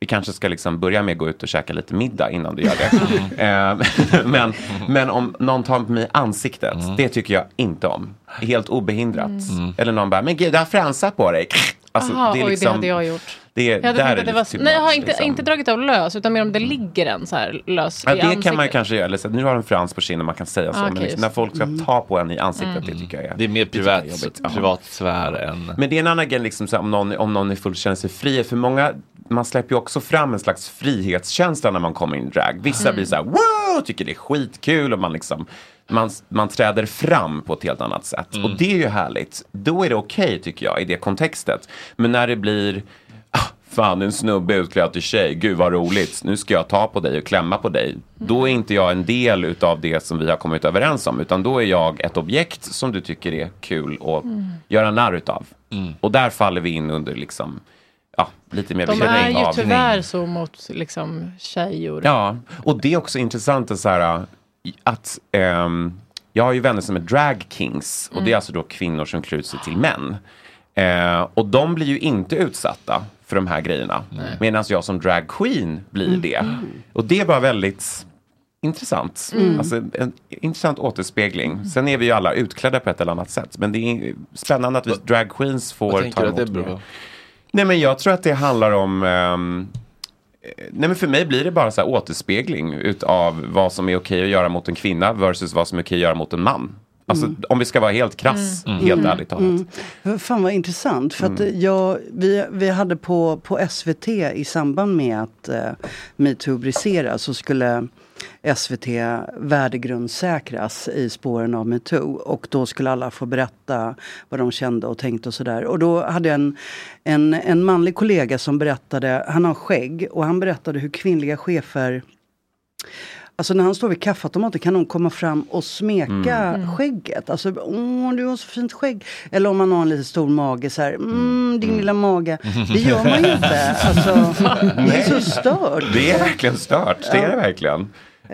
H: vi kanske ska liksom börja med att gå ut och käka lite middag innan du gör det. Eh, men, men om någon tar på mig ansiktet, det tycker jag inte om. Helt obehindrat. Eller någon bara, men gud du har fransar på dig. Alltså,
F: Aha,
H: det är
F: oj, det
H: liksom,
F: hade jag gjort.
H: Det,
F: Jag hade
H: där är
F: det
H: det
F: var...
H: too
F: Nej, jag har inte,
H: liksom.
F: inte dragit av lös, utan mer om det ligger en så här lös
H: Ja,
F: i
H: det
F: ansiktet.
H: kan man ju kanske göra. Eller så, nu har en frans på kinden, man kan säga så.
F: Ah,
H: men liksom, när folk ska
F: Mm.
H: ta på en i ansiktet, det tycker jag är
A: Det är mer
H: jag är
A: privat,
H: jobbigt. Ja.
A: privat sfär än...
H: Men det är en annan grej, liksom, så här, om, någon, om någon är fullt känner sig fri. För många, man släpper ju också fram en slags frihetskänsla när man kommer in i drag. Vissa
A: Mm.
H: blir så här, wow, tycker det är skitkul och man liksom man, man träder fram på ett helt annat sätt.
A: Mm.
H: Och det är ju härligt. Då är det okej tycker jag i det kontextet. Men när det blir ah, fan en snubbe utklädd till tjej, gud vad roligt, nu ska jag ta på dig och klämma på dig. Då är inte jag en del utav det som vi har kommit överens om, utan då är jag ett objekt som du tycker är kul att
F: Mm.
H: göra narr utav. Och där faller vi in under liksom, ja, lite mer
F: De är ju
H: av-
F: tyvärr så mot liksom tjejor.
H: Ja, och det är också intressant att, så här, att ehm, jag har ju vänner som är drag kings och det är
F: Mm.
H: alltså då kvinnor som klär ut sig till män. Eh, och de blir ju inte utsatta för de här grejerna. Medan jag som drag queen blir det. Och det var väldigt intressant.
F: Mm.
H: Alltså en intressant återspegling. Sen är vi ju alla utklädda på ett eller annat sätt. Men det är spännande att vi drag queens får ta
A: att det
H: emot
A: beror?
H: Nej men jag tror att det handlar om eh, Nej men för mig blir det bara så här återspegling utav vad som är okej att göra mot en kvinna versus vad som är okej att göra mot en man. Alltså
L: Mm.
H: om vi ska vara helt krass, helt ärligt talat.
L: Mm. Fan vad intressant. För att
H: Mm.
L: jag, vi, vi hade på, på SVT i samband med att uh, metoo briseras så skulle SVT värdegrundssäkras i spåren av metoo. Och då skulle alla få berätta vad de kände och tänkte och sådär. Och då hade jag en, en, en manlig kollega som berättade, han har skägg och han berättade hur kvinnliga chefer Alltså när han står vid kaffeautomaten kan någon komma fram och smeka
G: Mm. Mm.
L: skägget. Alltså, åh du har så fint skägg. Eller om man har en lite stor mage så här, mm, din lilla mage. Det gör man ju inte. Alltså, det är så stört.
H: Det är verkligen stört, det är det verkligen.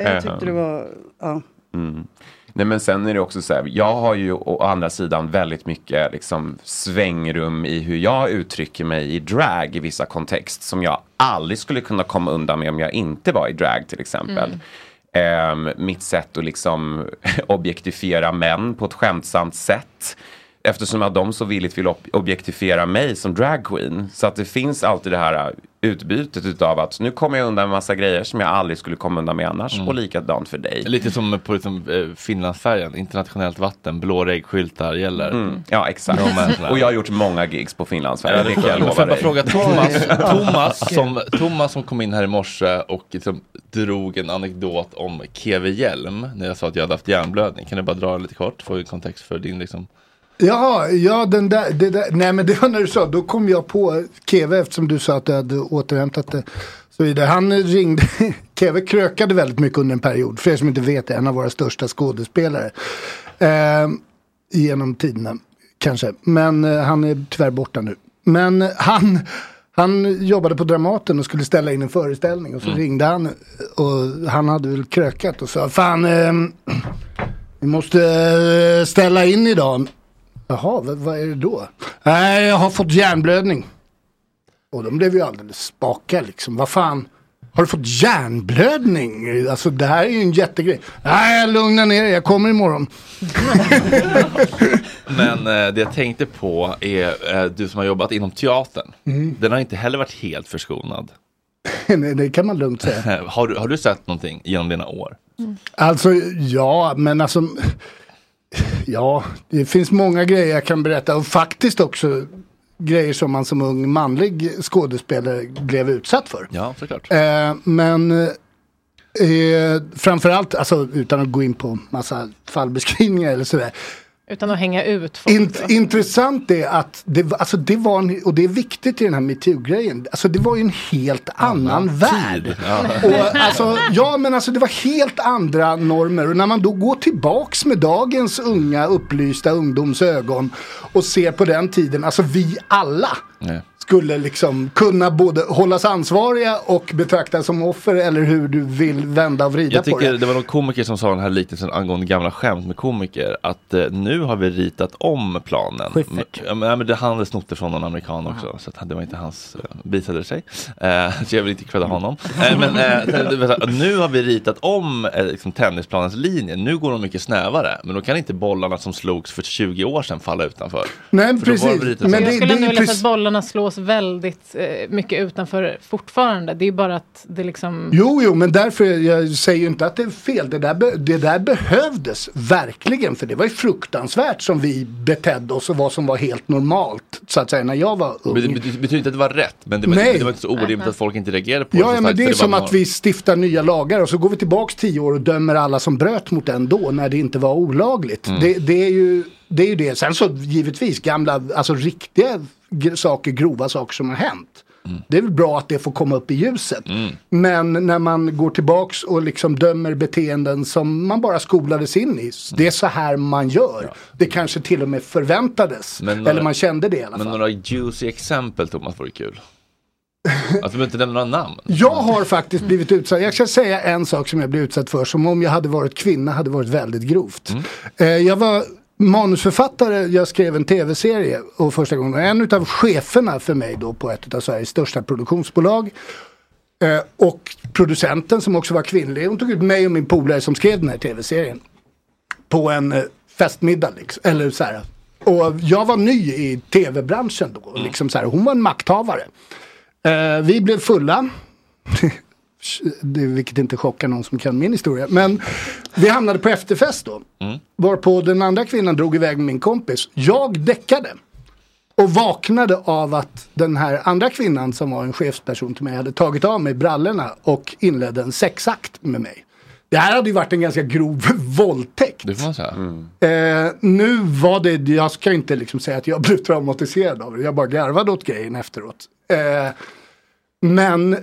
L: Jag tyckte det var, ja.
H: Mm. Nej men sen är det också så här, jag har ju å andra sidan väldigt mycket liksom svängrum i hur jag uttrycker mig i drag i vissa kontext som jag aldrig skulle kunna komma undan med om jag inte var i drag till exempel.
G: Mm.
H: Ehm, mitt sätt att liksom objektifiera män på ett skämtsamt sätt. Eftersom att de så villigt vill ob- objektifiera mig som dragqueen. Så att det finns alltid det här utbytet utav att nu kommer jag undan med massa grejer som jag aldrig skulle komma undan med annars.
A: Mm.
H: Och likadant för dig.
A: Lite som på liksom, eh, Finlandsfärjan, internationellt vatten, blå reggskyltar gäller.
H: Mm. Ja, exakt. Och jag har gjort många gigs på Finlandsfärjan, det kan jag lova
A: får jag bara
H: dig.
A: fråga Thomas, Thomas, som, Thomas som kom in här i morse och liksom drog en anekdot om Keve Hjelm när jag sa att jag hade haft hjärnblödning. Kan du bara dra den lite kort, få en kontext för din liksom
D: Jaha, ja den där, det där, nej men det var när du sa, då kom jag på Keve eftersom du sa att du hade återhämtat det. Så vidare. Han ringde, Keve krökade väldigt mycket under en period, för er som inte vet det, en av våra största skådespelare. Eh, genom tiderna, kanske. Men eh, han är tyvärr borta nu. Men eh, han, han jobbade på Dramaten och skulle ställa in en föreställning och så
G: Mm.
D: ringde han och han hade väl krökat och sa, fan eh, vi måste eh, ställa in idag. Jaha, vad, vad är det då? Nej, jag har fått hjärnblödning. Och de blev ju alldeles spaka liksom. Vad fan, har du fått hjärnblödning? Alltså det här är ju en jättegrej. Nej, lugna ner dig, jag kommer imorgon.
A: Men eh, det jag tänkte på är eh, du som har jobbat inom teatern.
D: Mm.
A: Den har inte heller varit helt förskonad.
D: Nej, det kan man lugnt säga.
A: har, du, har du sett någonting genom dina år?
D: Alltså ja, men alltså. Ja, det finns många grejer jag kan berätta. Och faktiskt också grejer som man som ung manlig skådespelare blev utsatt för.
A: Ja, såklart.
D: Eh, men eh, framförallt, alltså utan att gå in på massa fallbeskrivningar eller sådär.
F: Utan att hänga ut folk.
D: Int- intressant är att det, var- alltså det var, en, och det är viktigt i den här metoo-grejen, alltså det var ju en helt annan värld. Och alltså, ja men alltså det var helt andra normer och när man då går tillbaks med dagens unga upplysta ungdomsögon och ser på den tiden, alltså vi alla
A: Nej.
D: Skulle liksom kunna både hållas ansvariga och betraktas som offer eller hur du vill vända och vrida
A: Jag
D: på
A: tycker
D: det.
A: det var någon komiker som sa den här liknelsen angående gamla skämt med komiker. Att eh, nu har vi ritat om planen.
E: Schyffert.
A: Men, ja, men det, han det från någon amerikan också. Så att det var inte hans, uh, visade det sig. Eh, så jag vill inte credda honom. Eh, men eh, nu har vi ritat om eh, liksom, tennisplanens linje. Nu går de mycket snävare. Men då kan inte bollarna som slogs för 20 år sedan falla utanför.
D: Nej,
A: För
D: precis. Men
F: jag skulle
D: det
F: vilja att bollarna slås väldigt eh, mycket utanför fortfarande. Det är bara att det liksom...
D: Jo, jo, men därför, jag säger ju inte att det är fel. Det där, det där behövdes verkligen. För det var ju fruktansvärt som vi betedde oss och vad som var helt normalt. Så att säga när jag var ung.
A: Men det betyder, inte att det var rätt. Men det
D: Nej.
A: det var inte så orimligt att folk inte reagerade på
D: Ja,
A: det.
D: ja men det är
A: för
D: som att vi stiftar nya lagar och så går vi tillbaks tio år och dömer alla som bröt mot den då när det inte var olagligt.
A: Mm.
D: Det, det, är ju, det är ju det. Sen så givetvis gamla, alltså riktiga saker, grova saker som har hänt. Det är väl bra att det får komma upp i ljuset. Men när man går tillbaks och liksom dömer beteenden som man bara skolades in i. Det är så här man gör. Det kanske till och med förväntades.
A: Men några-
D: Eller man kände det i alla
A: Men
D: fall.
A: några juicy exempel Thomas vore kul. Att du inte nämna några namn.
D: Jag har faktiskt blivit utsatt, jag ska säga en sak som jag blev utsatt för som om jag hade varit kvinna hade varit väldigt grovt. Eh, jag var manusförfattare, jag skrev en tv-serie och första gången, en av cheferna för mig då på ett av Sveriges största produktionsbolag eh, och producenten som också var kvinnlig, hon tog ut mig och min polare som skrev den här tv-serien på en eh, festmiddag liksom, eller så här. Och jag var ny i tv-branschen då, liksom så här, hon var en makthavare. Eh, vi blev fulla. det, vilket inte chockar någon som kan min historia. Men vi hamnade på efterfest då. Varpå den andra kvinnan drog iväg med min kompis. Jag däckade. Och vaknade av att den här andra kvinnan som var en chefsperson till mig hade tagit av mig brallorna och inledde en sexakt med mig. Det här hade ju varit en ganska grov våldtäkt.
A: Det får man säga.
D: Eh, nu var det, jag ska inte liksom säga att jag blev traumatiserad av det. Jag bara garvade åt grejen efteråt. Eh, men...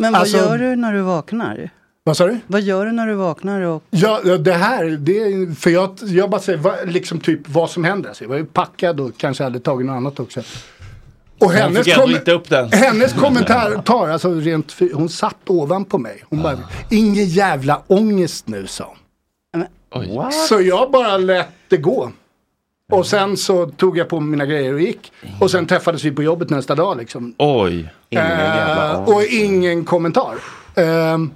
L: Men vad
D: alltså-
L: gör du när du vaknar?
D: Vad sa du?
L: Vad gör du när du vaknar? Och...
D: Ja, det här, det är, för jag, jag bara säger vad, liksom typ vad som händer. Alltså, jag var ju packad och kanske hade tagit något annat också. Och hennes, kom,
A: hitta upp den.
D: hennes kommentar, tar, alltså rent, hon satt ovanpå mig. Hon bara, ingen jävla ångest nu sa hon. Så jag bara lät det gå. Och sen så tog jag på mina grejer och gick. Och sen träffades vi på jobbet nästa dag liksom.
A: Oj.
D: Eh, och ingen kommentar. Ehm,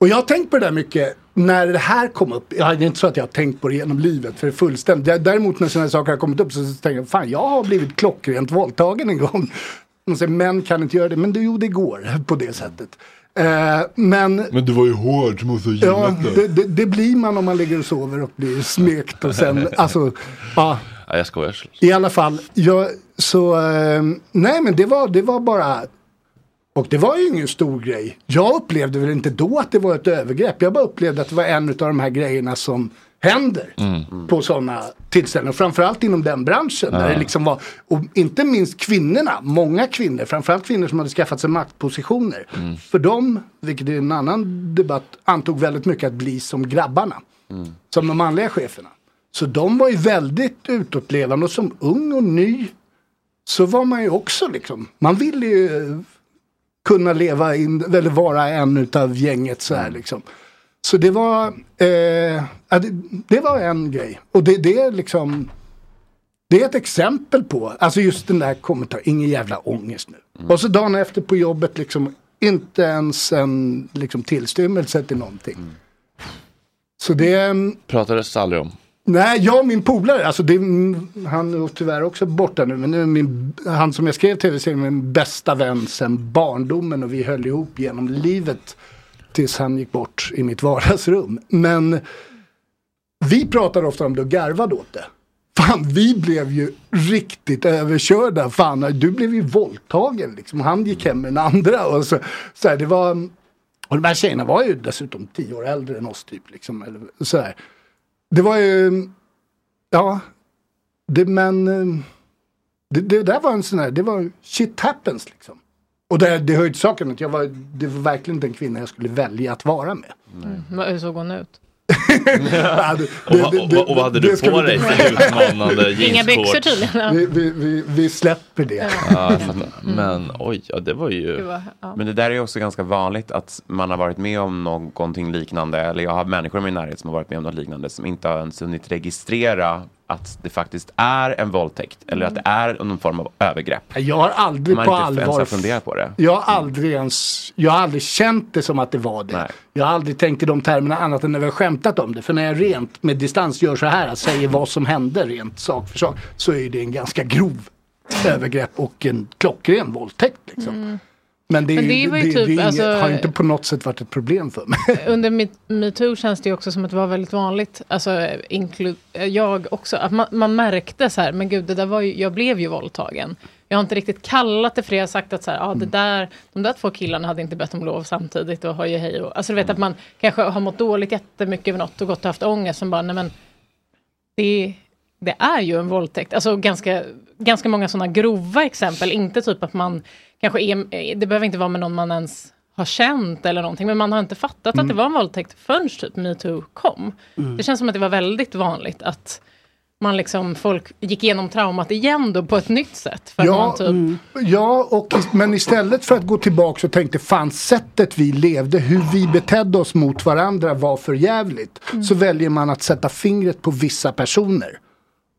D: och jag har tänkt på det där mycket när det här kom upp. Det är inte så att jag har tänkt på det genom livet för det är fullständigt. Dä- Däremot när sådana här saker har kommit upp så tänker jag, fan jag har blivit klockrent våldtagen en gång. Man säger, män kan inte göra det, men det, jo det går på det sättet. Eh, men
A: Men du var ju hård, måste ha
D: ja, det, det, det blir man om man ligger och sover och blir smekt och sen, alltså, ja.
A: Ja, jag skojar.
D: I alla fall, jag, så, eh, nej men det var, det var bara, och det var ju ingen stor grej. Jag upplevde väl inte då att det var ett övergrepp. Jag bara upplevde att det var en av de här grejerna som händer på sådana tillställningar. Framförallt inom den branschen. Där
A: Ja.
D: det liksom var, och inte minst kvinnorna, många kvinnor, framförallt kvinnor som hade skaffat sig maktpositioner. För dem, vilket är en annan debatt, antog väldigt mycket att bli som grabbarna. Som de manliga cheferna. Så de var ju väldigt utåtlevande och som ung och ny så var man ju också liksom, man ville ju kunna leva in, eller vara en utav gänget så här liksom. Så det var, eh, det, det var en grej. Och det, det är liksom, det är ett exempel på, alltså just den där kommentaren, ingen jävla ångest nu. Och så dagen efter på jobbet liksom, inte ens en liksom, tillstymmelse till någonting. Så det,
A: Pratades aldrig om.
D: Nej, jag och min polare, alltså det, han är tyvärr också borta nu, men nu är min, han som jag skrev tv-serien med min bästa vän sedan barndomen och vi höll ihop genom livet tills han gick bort i mitt vardagsrum. Men vi pratade ofta om det och garvade åt det. Fan, vi blev ju riktigt överkörda. Fan, du blev ju våldtagen liksom. Han gick hem med den andra. Och så, så här, det var, och de här tjejerna var ju dessutom tio år äldre än oss typ. Liksom, eller, så här. Det var ju, ja, det, men eh, det, det där var en sån här, det var shit happens liksom. Och det, det hör ju till saken att jag var, det var verkligen inte en kvinna jag skulle välja att vara med.
F: Mm. Hur såg hon ut?
D: Ja, det-
A: Och, vad- och, vad- och vad hade
D: det
A: du på dig
D: inte-
A: för utmanande
F: Inga byxor tydligen.
D: Vi, vi, vi, vi släpper det.
A: Ja. Men oj, ja, det var ju...
F: Det var- ja.
H: Men det där är också ganska vanligt att man har varit med om någonting liknande. Eller jag har människor i min närhet som har varit med om något liknande som inte har ens hunnit registrera att det faktiskt är en våldtäkt. Eller att det är någon form av övergrepp.
D: Jag har aldrig
H: man
D: på
H: inte ens
D: allvar
H: har funderat på det.
D: Jag har aldrig ens, jag har aldrig känt det som att det var det. Jag har aldrig tänkt i de termerna annat än när vi har skämtat om det. För när jag rent med distans gör så här, säger vad som hände rent sak för sak, så är det en ganska grov övergrepp och en klockren våldtäkt. Liksom.
F: Mm.
D: Men det,
F: Men det
D: ju- det,
F: typ,
D: inget,
F: alltså-
D: har inte på något sätt varit ett problem för mig.
F: Under met- metoo känns det ju också som att det var väldigt vanligt, alltså inklu- jag också, att man, man märkte så här, men gud, det där var ju, jag blev ju våldtagen. Jag har inte riktigt kallat det för det, jag har sagt att så här, ah, det där, de där två killarna hade inte bett om lov samtidigt och har ju hej och, alltså du vet att man kanske har mått dåligt jättemycket över något och gått och haft ångest som bara, nej men det, det är ju en våldtäkt. Alltså ganska, ganska många sådana grova exempel. Inte typ att man kanske är, det behöver inte vara med någon man ens har känt eller någonting, men man har inte fattat
D: Mm.
F: att det var en våldtäkt förrän typ metoo kom.
D: Mm.
F: Det känns som att det var väldigt vanligt att man liksom, folk gick igenom traumat igen då på ett nytt sätt. För man typ,
D: mm. ja och, men istället för att gå tillbaka och tänkte fan sättet vi levde, hur vi betedde oss mot varandra var för jävligt.
F: Mm.
D: Så väljer man att sätta fingret på vissa personer.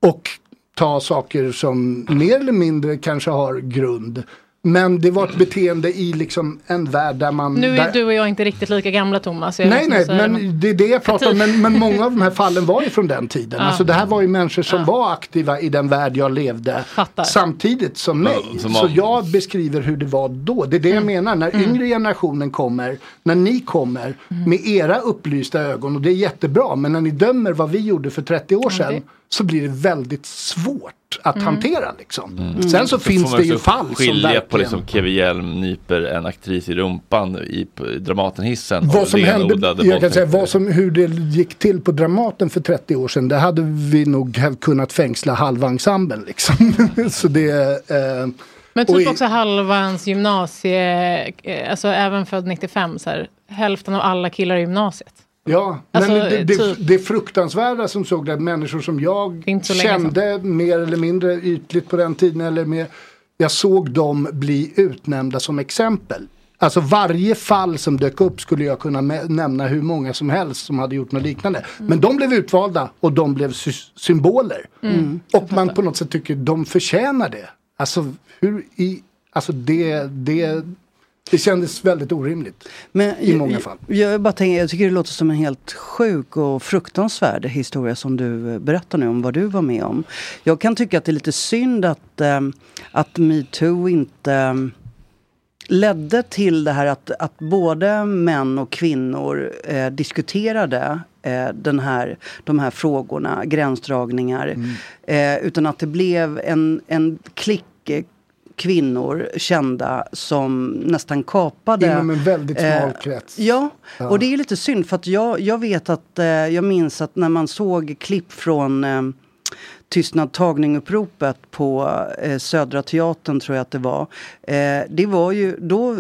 D: Och ta saker som mer eller mindre kanske har grund. Men det var ett beteende i liksom en värld där man...
F: nu
D: där,
F: är du och jag inte riktigt lika gamla Thomas. så jag
D: Nej, nej, men det är det jag pratar om. Men, men många av de här fallen var ju från den tiden.
F: Ja.
D: Alltså det här var ju människor som var aktiva i den värld jag levde. Samtidigt som mig.
A: Ja, som
D: Så
A: var-
D: jag beskriver hur det var då. Det är det jag menar. När yngre generationen kommer, när ni kommer med era upplysta ögon. Och det är jättebra. Men när ni dömer vad vi gjorde för 30 år sedan. Så blir det väldigt svårt att
A: Mm.
D: hantera liksom.
A: Mm.
D: Sen så finns
A: får man
D: det ju fall som
A: skilja
D: verkligen...
A: på liksom Kevin Hjelm nyper en aktris i rumpan i på Dramatenhissen.
D: Vad som hände, jag kan säga vad som, hur det gick till på Dramaten för 30 år sedan. Det hade vi nog kunnat fängsla halva ensemblen liksom. Så det... Eh,
F: Men typ
D: i-
F: också halva ens gymnasie, eh, alltså även född 95, så här, hälften av alla killar i gymnasiet.
D: Ja,
F: Alltså,
D: men det, det,
F: typ-
D: det fruktansvärda som såg det, människor som jag kände mer eller mindre ytligt på den tiden eller mer, jag såg dem bli utnämnda som exempel. Alltså varje fall som dök upp skulle jag kunna nämna hur många som helst som hade gjort något liknande. Men de blev utvalda och de blev sy- symboler.
F: Mm.
D: Och man på något sätt tycker de förtjänar det. Alltså, hur i, alltså det, det, det kändes väldigt orimligt.
L: Men
D: I många fall.
L: Jag, jag bara tänker, jag tycker det låter som en helt sjuk och fruktansvärd historia som du eh, berättar nu om vad du var med om. Jag kan tycka att det är lite synd att, eh, att metoo inte eh, ledde till det här att, att både män och kvinnor eh, diskuterade eh, den här, de här frågorna, gränsdragningar. Eh, utan att det blev en, en klick kvinnor kända som nästan kapade.
D: Inom en väldigt smal
L: eh,
D: krets.
L: Ja,
D: Ja.
L: och det är lite synd för att jag, jag vet att, eh, jag minns att när man såg klipp från eh, Tystnad tagning-uppropet på eh, Södra Teatern tror jag att det var. Eh, det var ju, då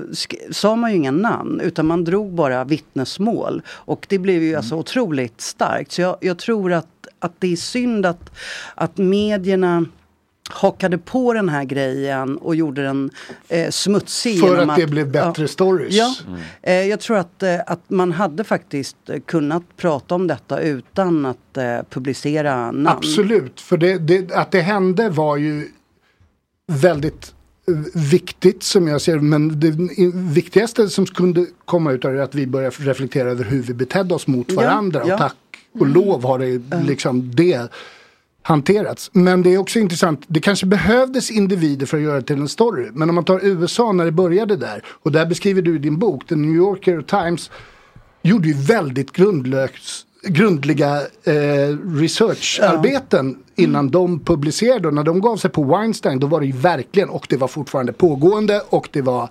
L: sa man ju inga namn utan man drog bara vittnesmål. Och det blev ju alltså otroligt starkt. Så jag, jag tror att, att det är synd att, att medierna hakade på den här grejen och gjorde den eh, smutsig.
D: För
L: genom
D: att det blev bättre stories.
L: Ja,
D: Mm.
L: eh, jag tror att, eh, att man hade faktiskt eh, kunnat prata om detta utan att eh, publicera namn.
D: Absolut, för det, det, att det hände var ju väldigt eh, viktigt som jag ser men det viktigaste som kunde komma ut av det är att vi började reflektera över hur vi betedde oss mot
L: Ja,
D: varandra
L: ja.
D: och tack och lov har det liksom det hanterats. Men det är också intressant, det kanske behövdes individer för att göra det till en story. Men om man tar USA när det började där och där beskriver du i din bok, The New Yorker Times gjorde ju väldigt grundlös, grundliga eh, researcharbeten innan de publicerade. Och när de gav sig på Weinstein då var det ju verkligen, och det var fortfarande pågående och det var,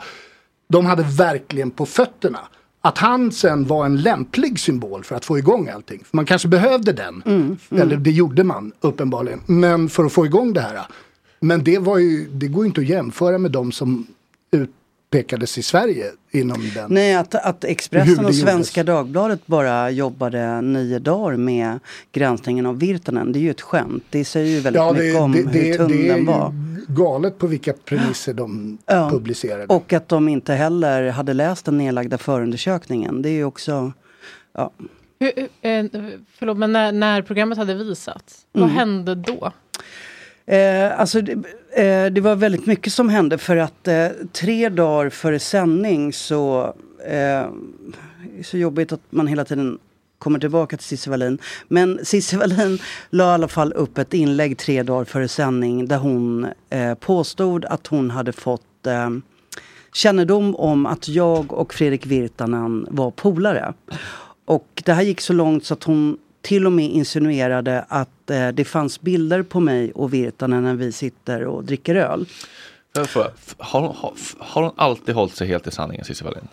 D: de hade verkligen på fötterna. Att han sen var en lämplig symbol för att få igång allting. För man kanske behövde den. Eller det gjorde man uppenbarligen. Men för att få igång det här. Men det var ju, det går ju inte att jämföra med de som utpekades i Sverige inom den.
L: Nej, att, att
D: Hur
L: Expressen
D: det
L: och. Svenska Dagbladet bara jobbade nio dagar med granskningen av Virtanen. Det är ju ett skämt. Det säger ju väldigt
D: Ja,
L: mycket
D: det,
L: om
D: det,
L: hur
D: det,
L: tunn
D: det är
L: den var.
D: ju galet på vilka premisser de
L: Ja.
D: publicerade.
L: Och att de inte heller hade läst den nedlagda förundersökningen. Det är ju också... Ja.
F: Hur, eh, förlåt, men när, när programmet hade visats, vad
L: Mm.
F: hände då?
L: Eh, alltså det, eh, det var väldigt mycket som hände för att eh, tre dagar före sändning så... Eh, det är så jobbigt att man hela tiden kommer tillbaka till Cissi Wallin. Men Cissi Wallin la i alla fall upp ett inlägg tre dagar före sändning där hon eh, påstod att hon hade fått eh, kännedom om att jag och Fredrik Virtanen var polare. Och det här gick så långt så att hon till och med insinuerade att eh, det fanns bilder på mig och Virtanen när vi sitter och dricker öl.
A: Får jag fråga, Har hon, har, har hon alltid hållit sig helt till sanningen, Cissi Wallin?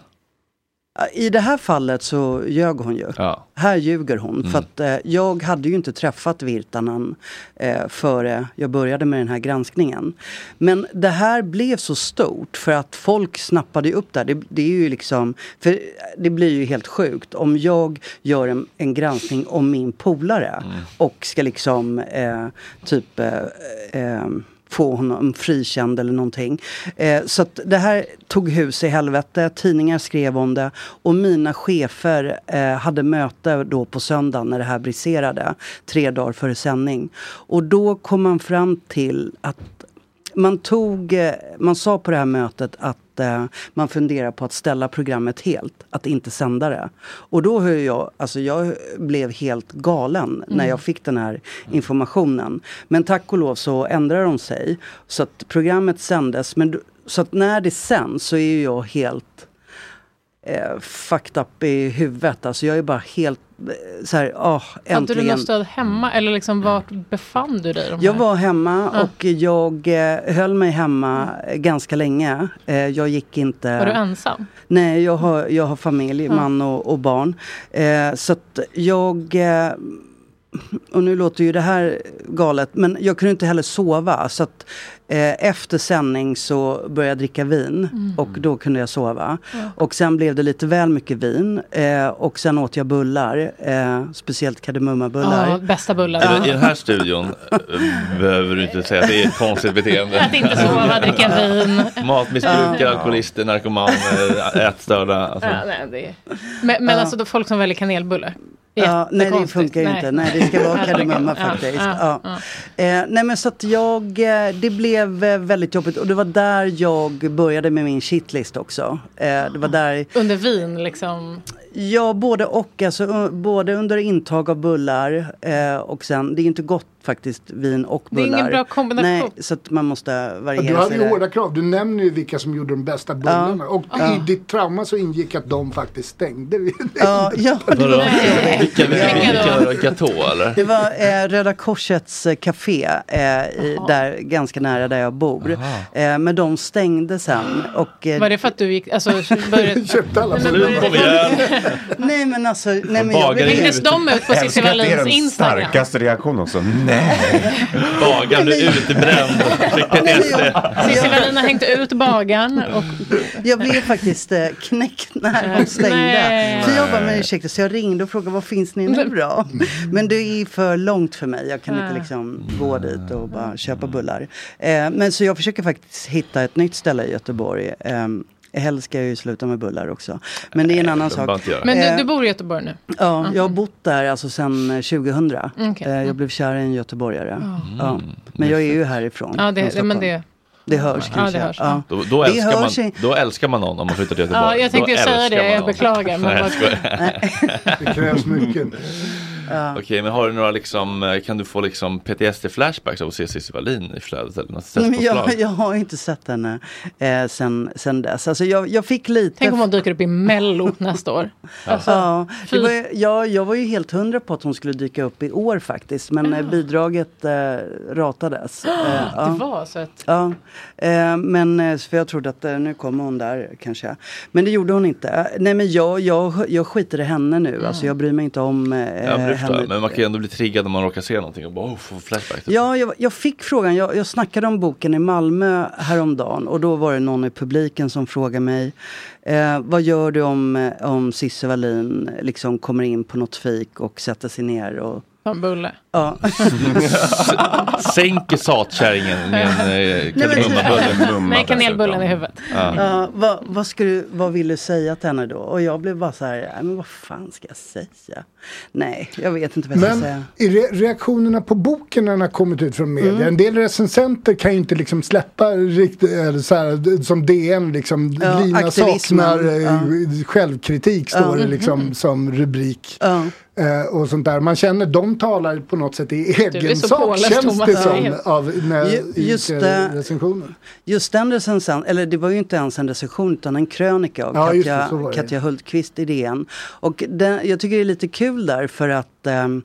L: I det här fallet så ljög hon ju.
A: Ja.
L: Här ljuger hon.
A: Mm.
L: För att eh, jag hade ju inte träffat Virtanen eh, före jag började med den här granskningen. Men det här blev så stort för att folk snappade upp det här. Det, det är ju liksom, för det blir ju helt sjukt om jag gör en, en granskning om min polare och ska liksom eh, typ eh, eh, få honom frikänd eller någonting. Eh, så att det här tog hus i helvete. Tidningar skrev om det. Och mina chefer eh, hade möte då på söndagen när det här briserade. Tre dagar före sändning. Och då kom man fram till att man tog, eh, man sa på det här mötet att eh, man funderar på att ställa programmet helt, att inte sända det. Och då hör jag, alltså jag blev helt galen när
O: Mm.
L: jag fick den här informationen. Men tack och lov så ändrade de sig. Så att programmet sändes, men, så att när det sänds så är jag helt eh, fucked up i huvudet. Alltså jag är bara helt eh, så här, åh,
F: Hade du
L: äntligen.
F: något stöd hemma? Eller liksom vart befann du dig?
L: Jag var hemma
F: Ja.
L: och jag eh, höll mig hemma eh, ganska länge. Eh, jag gick inte...
F: Var du ensam?
L: Nej, jag har, jag har familj,
F: Ja.
L: man och, och barn. Eh, så att jag... Och nu låter ju det här galet, men jag kunde inte heller sova. Så att eh, efter sändning så började jag dricka vin
F: Mm.
L: och då kunde jag sova.
F: Ja.
L: Och sen blev det lite väl mycket vin eh, och sen åt jag bullar, eh, speciellt kardemummabullar.
F: Ja, bästa bullar.
A: I, I den här studion eh, behöver du inte säga att det är ett konstigt beteende.
F: Att inte sova, dricka vin.
A: Matmissbrukare,
F: Ja.
A: alkoholister, narkomaner, ätstörda. Alltså.
F: Ja, nej, det... Men, men
L: Ja.
F: alltså då folk som väljer kanelbullar?
L: Ja, nej det funkar ju inte. Nej, det ska vara kardemumma faktiskt.
F: ja,
L: Ja.
F: ja.
L: Eh, nej men så att jag, eh, det blev eh, väldigt jobbigt och det var där jag började med min shitlist också. Eh, det var där
F: Under vin liksom?
L: Ja, både och. Alltså, både under intag av bullar eh, och sen, det är inte gott faktiskt, vin och
F: Det är
L: bullar.
F: ingen bra kombination.
L: Nej, så att man måste variera
D: du hade
L: sig
D: ju hårda krav. Du nämner ju vilka som gjorde de bästa bullarna.
L: Ja.
D: Och
L: Ja.
D: i ditt trauma så ingick att de faktiskt stängde.
L: Ja, ja, det var
A: Vilka, vilka, vilka gatå eller?
L: Det var eh, Röda Korsets eh, café eh, i, där, ganska nära där jag bor. Eh, men de stängde sen. Och, eh,
F: Var det för att du gick, alltså började...
D: Köpte alla
F: Nej,
L: Nej men alltså, nej men jag vill
F: Hängdes de ut på Cissi
H: Älskar att det är
F: Wallins
H: den
F: Instagram?
H: starkaste reaktionen också. Nej.
A: Bagaren blev utbränd.
F: Cissi Wallin har hängt ut bagaren och
L: Jag blev faktiskt eh, knäckt när de stängde.
F: Nej.
L: För jag bara, men ursäkta, så jag ringde och frågade, var finns ni nu då? Men det är för långt för mig. Jag kan inte liksom gå dit och bara köpa bullar. Eh, men så jag försöker faktiskt hitta ett nytt ställe i Göteborg. Eh, Helst ska jag ju sluta med bullar också. Men det är en annan sak.
F: Men du,
L: Eh,
F: du bor i Göteborg nu?
L: Ja, jag har bott där alltså sedan eh, 2000.
F: Okej.
L: Eh, Jag blev kär i en göteborgare.
F: Ja.
L: Ja. Men jag är ju härifrån.
F: Ja, det, men det...
L: Det hörs
F: Ja,
L: kanske.
F: det hörs.
L: Ja.
A: Då, då,
L: Det
A: älskar man,
L: hörs i-
A: då älskar man någon om man flyttar till Göteborg.
F: Ja, jag tänkte säga det, jag beklagar, men
A: Nej, skojar.
D: Det krävs mycket.
L: Ja.
A: Okej, men har du några liksom, eh, kan du få liksom PTSD-flashbacks av att se Cissi Wallin i flödet eller något
L: Men jag, jag har inte sett henne eh, sen, sen dess. Alltså jag, jag fick lite...
F: Tänk om hon dyker upp i Mello nästa år. Alltså,
L: ja, det var, ju- ja, jag var ju helt hundra på att hon skulle dyka upp i år faktiskt. Men eh, bidraget eh, ratades. Eh, ja.
F: Det var så att...
L: Ja, eh, men för jag trodde att eh, nu kommer hon där kanske. Men det gjorde hon inte. Nej men jag, jag, jag skiter i henne nu. Alltså jag bryr mig inte om eh, Henne.
A: förstår, men man kan ju ändå bli triggad om man råkar se någonting och bara oh, få flashback.
L: Ja, jag, jag fick frågan. Jag, jag snackade om boken i Malmö häromdagen och då var det någon i publiken som frågade mig eh, vad gör du om, eh, om Cissi Wallin liksom kommer in på något fik och sätter sig ner och
F: En bulle.
L: Ja.
A: Sänker satkärringen med en eh, kardemummabulle.
F: Med kanelbullen i huvudet.
A: Ja.
L: Ja, vad, vad, ska du, vad vill du säga till henne då? Och jag blev bara så här, "Nej, men vad fan ska jag säga? Nej, jag vet inte vad jag ska
D: Men
L: säga.
D: i re reaktionerna på boken när den har kommit ut från media.
L: Mm.
D: En del recensenter kan ju inte liksom släppa riktigt, eller så här, som DN liksom.
L: Ja,
D: Lina
L: aktivismen,
D: saknar eh,
L: ja.
D: självkritik står
L: Ja.
D: det liksom som rubrik. Eh, och sånt där. Man känner de talar på något sätt i egen sak
F: påläst,
D: känns
F: Thomas.
D: det som av, när,
L: Ju-
D: i
L: just
D: era
L: det.
D: recensioner.
L: Just den recensionen, eller det var ju inte ens en recension utan en krönika av
D: Ja,
L: Katja,
D: det.
L: Katja Hultqvist i DN. Och den, jag tycker det är lite kul där för att ehm,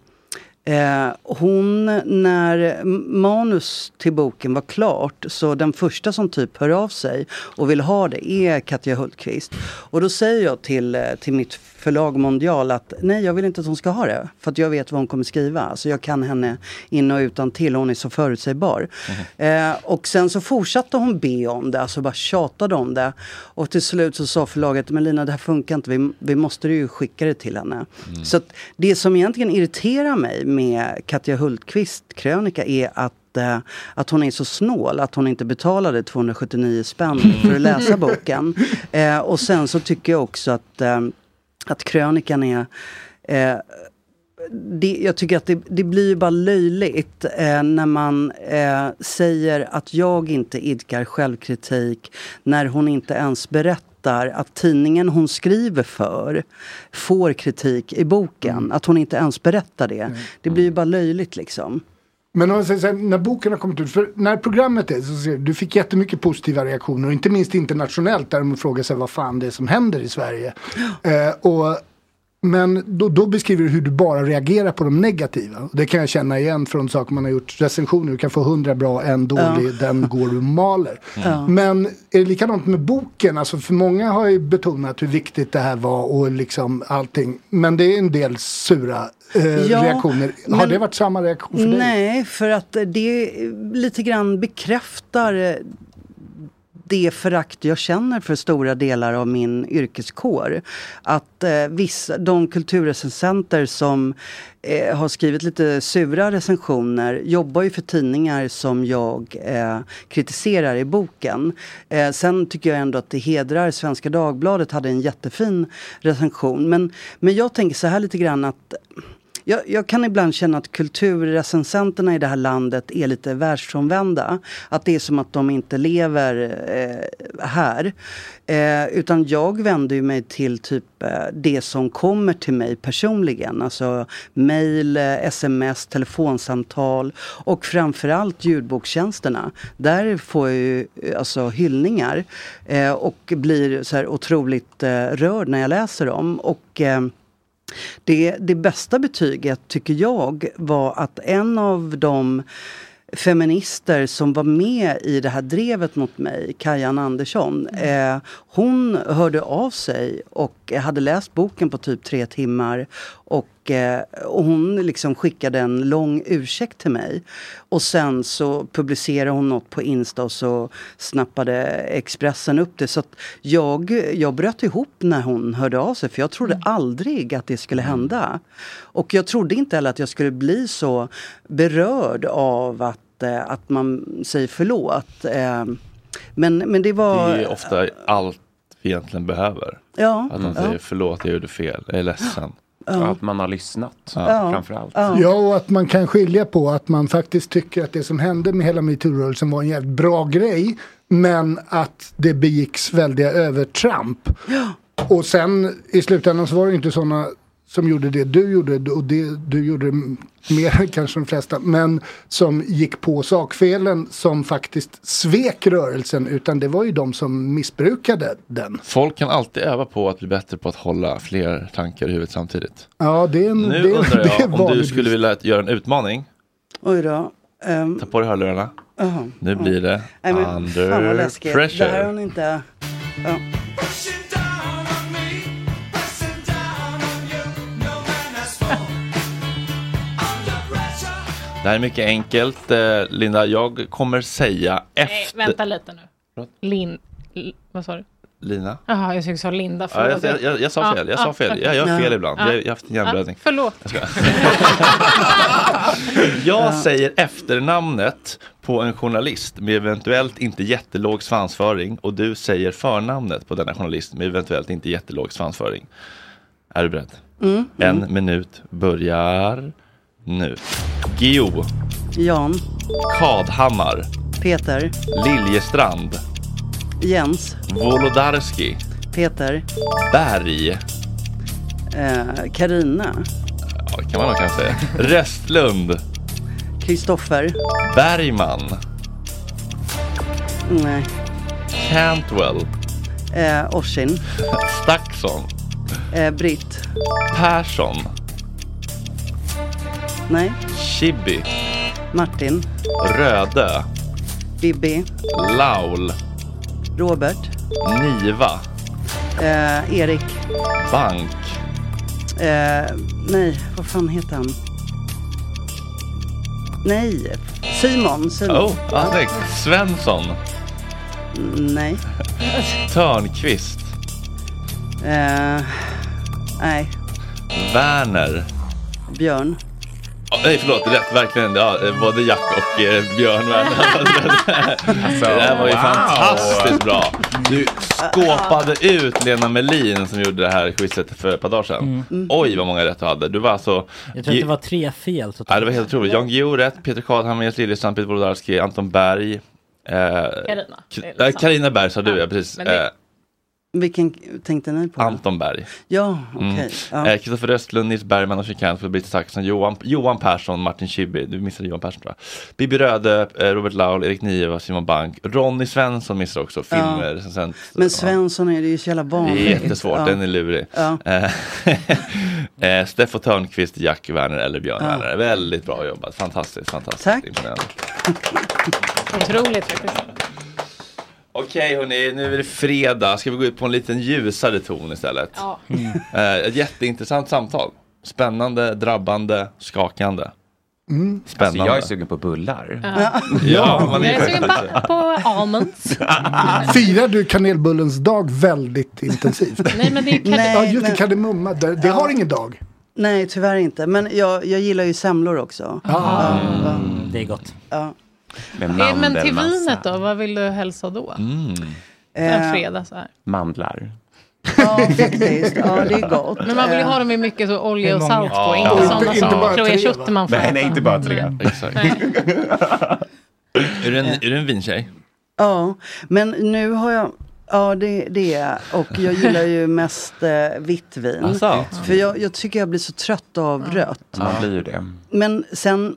L: Eh, hon, när manus till boken var klart, så den första som typ hör av sig och vill ha det är Katja Hultqvist. Och då säger jag till, eh, till mitt förlag Mondial att nej, jag vill inte att hon ska ha det. För att jag vet vad hon kommer skriva. Alltså jag kan henne in och utan till. Hon är så förutsägbar. Eh, och sen så fortsatte hon be om det, alltså bara tjatade om det. Och till slut så sa förlaget, men Lina det här funkar inte, vi, vi måste ju skicka det till henne. Så att det som egentligen irriterar mig med Katja Hultqvist krönika är att eh, att hon är så snål att hon inte betalade 279 spänn för att läsa boken. Eh, och sen så tycker jag också att, eh, att krönikan är det, jag tycker att det, det blir bara löjligt eh, när man eh, säger att jag inte idkar självkritik när hon inte ens berättar att tidningen hon skriver för får kritik i boken. Att hon inte ens berättar det. Det blir ju bara löjligt liksom.
D: Men om jag säger så här, när boken har kommit ut, för när programmet är så ser du, du fick jättemycket positiva reaktioner, inte minst internationellt där de frågar sig vad fan det är som händer i Sverige. Eh, och, men då, då beskriver du hur du bara reagerar på de negativa. Det kan jag känna igen från saker man har gjort recensioner. Du kan få hundra bra, en dålig,
L: Ja.
D: den går du maler.
L: Ja.
D: Men är det likadant med boken? Alltså för många har ju betonat hur viktigt det här var och liksom allting. Men det är en del sura eh,
L: Ja,
D: reaktioner. Har
L: men-
D: det varit samma reaktion för dig?
L: Nej, för att det lite grann bekräftar eh, det förakt jag känner för stora delar av min yrkeskår. Att eh, vissa, de kulturrecensenter som eh, har skrivit lite sura recensioner jobbar ju för tidningar som jag eh, kritiserar i boken. Eh, sen tycker jag ändå att det hedrar Svenska Dagbladet hade en jättefin recension. Men, men jag tänker så här lite grann att jag, jag kan ibland känna att kulturrecensenterna i det här landet är lite världsfrånvända. Att det är som att de inte lever eh, här. Eh, utan jag vänder ju mig till typ eh, det som kommer till mig personligen. Alltså mejl, eh, sms, telefonsamtal och framförallt ljudbokstjänsterna. Där får jag ju eh, alltså hyllningar eh, och blir så här otroligt eh, rörd när jag läser dem. Och eh, det, det bästa betyget tycker jag var att en av de feminister som var med i det här drevet mot mig, Kajan Andersson, eh, hon hörde av sig och hade läst boken på typ tre timmar. Och, eh, och hon liksom skickade en lång ursäkt till mig. Och sen så publicerade hon något på Insta och så snappade Expressen upp det. Så jag, jag bröt ihop när hon hörde av sig för jag trodde aldrig att det skulle hända. Och jag trodde inte heller att jag skulle bli så berörd av att, eh, att man säger förlåt. Eh, men, men det var...
A: Det är ofta allt vi egentligen behöver.
L: Ja,
A: Att man
L: ja.
A: säger förlåt, jag gjorde fel, jag är ledsen.
L: Ja.
H: Att man har lyssnat
D: Ja.
H: framförallt.
D: Ja, och att man kan skilja på att man faktiskt tycker att det som hände med hela metoo-rörelsen var en jävligt bra grej. Men att det begicks väldiga övertramp. Och sen i slutändan så var det inte sådana som gjorde det du gjorde och det du gjorde mer kanske de flesta. Men som gick på sakfelen som faktiskt svek rörelsen. Utan det var ju de som missbrukade den.
A: Folk kan alltid öva på att bli bättre på att hålla fler tankar i huvudet samtidigt.
D: Ja, det är en,
A: Nu
D: det,
A: undrar
D: det
A: jag om du skulle vilja göra en utmaning.
L: Oj då. Ehm,
A: Ta på dig hörlurarna.
L: Jaha.
A: Nu blir det
L: Nej, men fan vad
A: under
L: läskigt. Det här har
A: pressure.
L: hon inte... Ja.
A: Det här är mycket enkelt. Eh, Linda, jag kommer säga
F: Nej,
A: efter...
F: vänta lite nu. Lin... Vad sa du?
A: Lina?
F: Jaha, jag tyckte du sa Linda.
A: Ja, jag, jag, jag, jag sa fel, jag sa fel.
F: okej.
A: Jag gör fel ibland.
F: Ja.
A: Jag, jag har haft en hjärnblödning.
F: Ja, förlåt.
A: Jag, säger efternamnet på en journalist med eventuellt inte jättelåg svansföring och du säger förnamnet på denna journalist med eventuellt inte jättelåg svansföring. Är du beredd?
L: Mm,
A: En
L: mm.
A: minut börjar nu. Geo,
L: Jan,
A: Kadhammar,
L: Peter,
A: Liljestrand,
L: Jens,
A: Wolodarski,
L: Peter,
A: Berg,
L: eh, Karina,
A: ja, det kan man nog kanske säga, Restlund,
L: Kristoffer,
A: Bergman,
L: nej,
A: Cantwell,
L: eh, Orsin,
A: Staxon,
L: eh, Britt,
A: Persson,
L: Nej.
A: Chibi.
L: Martin.
A: Rödö.
L: Bibi.
A: Laul.
L: Robert.
A: Niva.
L: Eh, Erik.
A: Bank.
L: Eh, nej, vad fan heter han? Nej, Simon. Simon.
A: Oh, ja, snyggt. Svensson.
L: Mm, Nej.
A: Törnqvist.
L: Eh, nej,
A: Werner.
L: Björn.
A: Nej, förlåt. Rätt. Verkligen. Ja, eh, både Jack och eh, Björn.
H: Alltså,
A: det här var ju
H: wow.
A: fantastiskt bra. Du skåpade ut Lena Melin som gjorde det här quizet för ett par dagar sedan.
E: Mm.
A: Oj, vad många rätt du hade. Du var alltså...
E: Jag tror att det var tre fel totalt.
A: Ja, det var helt otroligt. Jan Guillou rätt, Peter Kadhammar, Jens Liljestrand, Peter Wolodarski, Anton Berg. eh,
F: Carina.
A: Carina Berg sa du, ja precis.
L: men det-
A: Eh,
L: Vilken tänkte ni på?
A: Anton Berg.
L: Ja, okej.
A: Mm.
L: Ja.
A: Eh, Kristoffer Östlund, Nils Bergman, Oscar Kernfeldt, Britta Saxon, Johan, Johan Persson, Martin Schibbye, du missade Johan Persson tror jag. Bibi Röde, eh, Robert Laul, Erik Niva, Simon Bank, Ronny Svensson missade också, filmrecensent.
L: Men Svensson är det ju så jävla
A: Det
L: vanligt.
A: är jättesvårt,
L: Ja.
A: den är lurig.
L: Ja.
A: Eh, eh, Steffo Törnqvist, Jack Werner eller Björn
L: Ja.
A: Werner. Väldigt bra jobbat, fantastiskt, fantastiskt
L: Tack.
A: imponerande.
F: Otroligt faktiskt.
A: Okej hörni, nu är det fredag. Ska vi gå ut på en liten ljusare ton istället?
F: Ja.
A: Eh, ett jätteintressant samtal. Spännande, drabbande, skakande.
D: Mm.
A: Spännande.
H: Alltså, jag är sugen på bullar.
F: Ja.
A: Ja, man
F: Jag
A: är
F: är sugen på, på almonds.
D: Firar du kanelbullens dag väldigt intensivt?
F: Nej, men det är
L: Nej,
D: Ja, just det, kardemumma. Det, det har ingen dag.
L: Nej, tyvärr inte. Men jag, jag gillar ju semlor också.
D: Ah.
E: Det är gott.
L: Ja.
H: Med
F: Eh, Men till vinet då, vad vill du hälsa då?
A: Mm.
F: En fredag så här.
H: Mandlar.
L: Ja, faktiskt. Ja, det är gott.
F: Men man vill ju ha dem med mycket så olja och salt på,
A: Ja.
F: inte
A: Och
F: sådana
D: inte-
F: som
D: va?
F: Schuterman får.
H: Nej, nej, inte bara tre.
A: Exakt. är, du en, är du en vintjej?
L: Ja, men nu har jag Ja, det, det är. Och jag gillar ju mest eh, vitt vin.
A: Asså?
L: För jag, jag tycker jag blir så trött av rött.
H: Man blir ju det.
L: Men sen,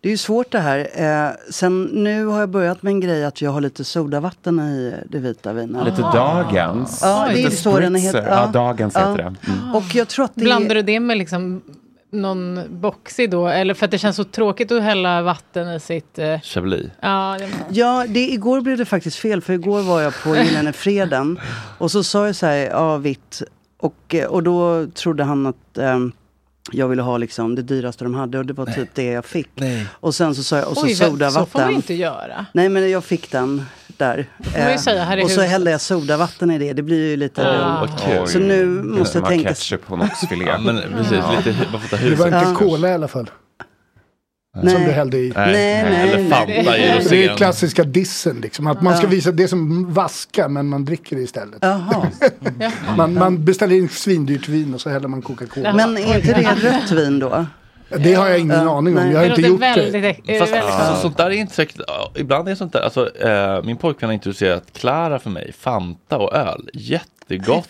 L: det är ju svårt det här. Eh, sen nu har jag börjat med en grej att jag har lite sodavatten i det vita vinet.
H: Lite dagens.
L: Ja, det är så den heter.
H: Ja, dagens heter det. Mm.
L: Och jag tror att det
F: Blandar du det med liksom någon boxig då? Eller för att det känns så tråkigt att hälla vatten i sitt... Eh,
A: Chablis?
F: ja, det,
L: Ja, det, igår blev det faktiskt fel för igår var jag på Gyllene Freden och så sa jag så här, ja vitt. Och, eh, och då trodde han att ehm, jag ville ha liksom det dyraste de hade och det var typ det jag fick.
A: Nej.
L: Och sen så sa jag, och så
F: oj, väl, så får man
L: sodavatten.
F: inte göra.
L: Nej men jag fick den där. Eh,
F: säga här i
L: och så hällde jag sodavatten i det, det blir ju lite
A: kul.
L: Så nu måste jag tänka...
H: ketchup på noxfilé.
A: Ja, men precis, lite, man får ta
D: Det var inte cola i alla fall.
L: Nej.
D: Som du hällde i.
A: Nej,
L: Nej, nej,
A: eller. Fanta i
D: Det är klassiska dissen liksom. Att man ska visa det som vaska men man dricker det istället.
L: Jaha.
D: Man, man beställer in svindyrt vin och så häller man Coca-Cola.
L: Men är inte det rött vin då?
D: Det har jag ingen
L: Ja,
D: aning om.
L: nej.
D: Jag har
F: det
D: inte gjort
F: väldigt,
D: det.
F: eh,
A: Fast alltså, sånt där är inte säkert, ibland är sånt där, alltså eh, min pojkvän har introducerat Klara för mig, Fanta och öl. Jättegott.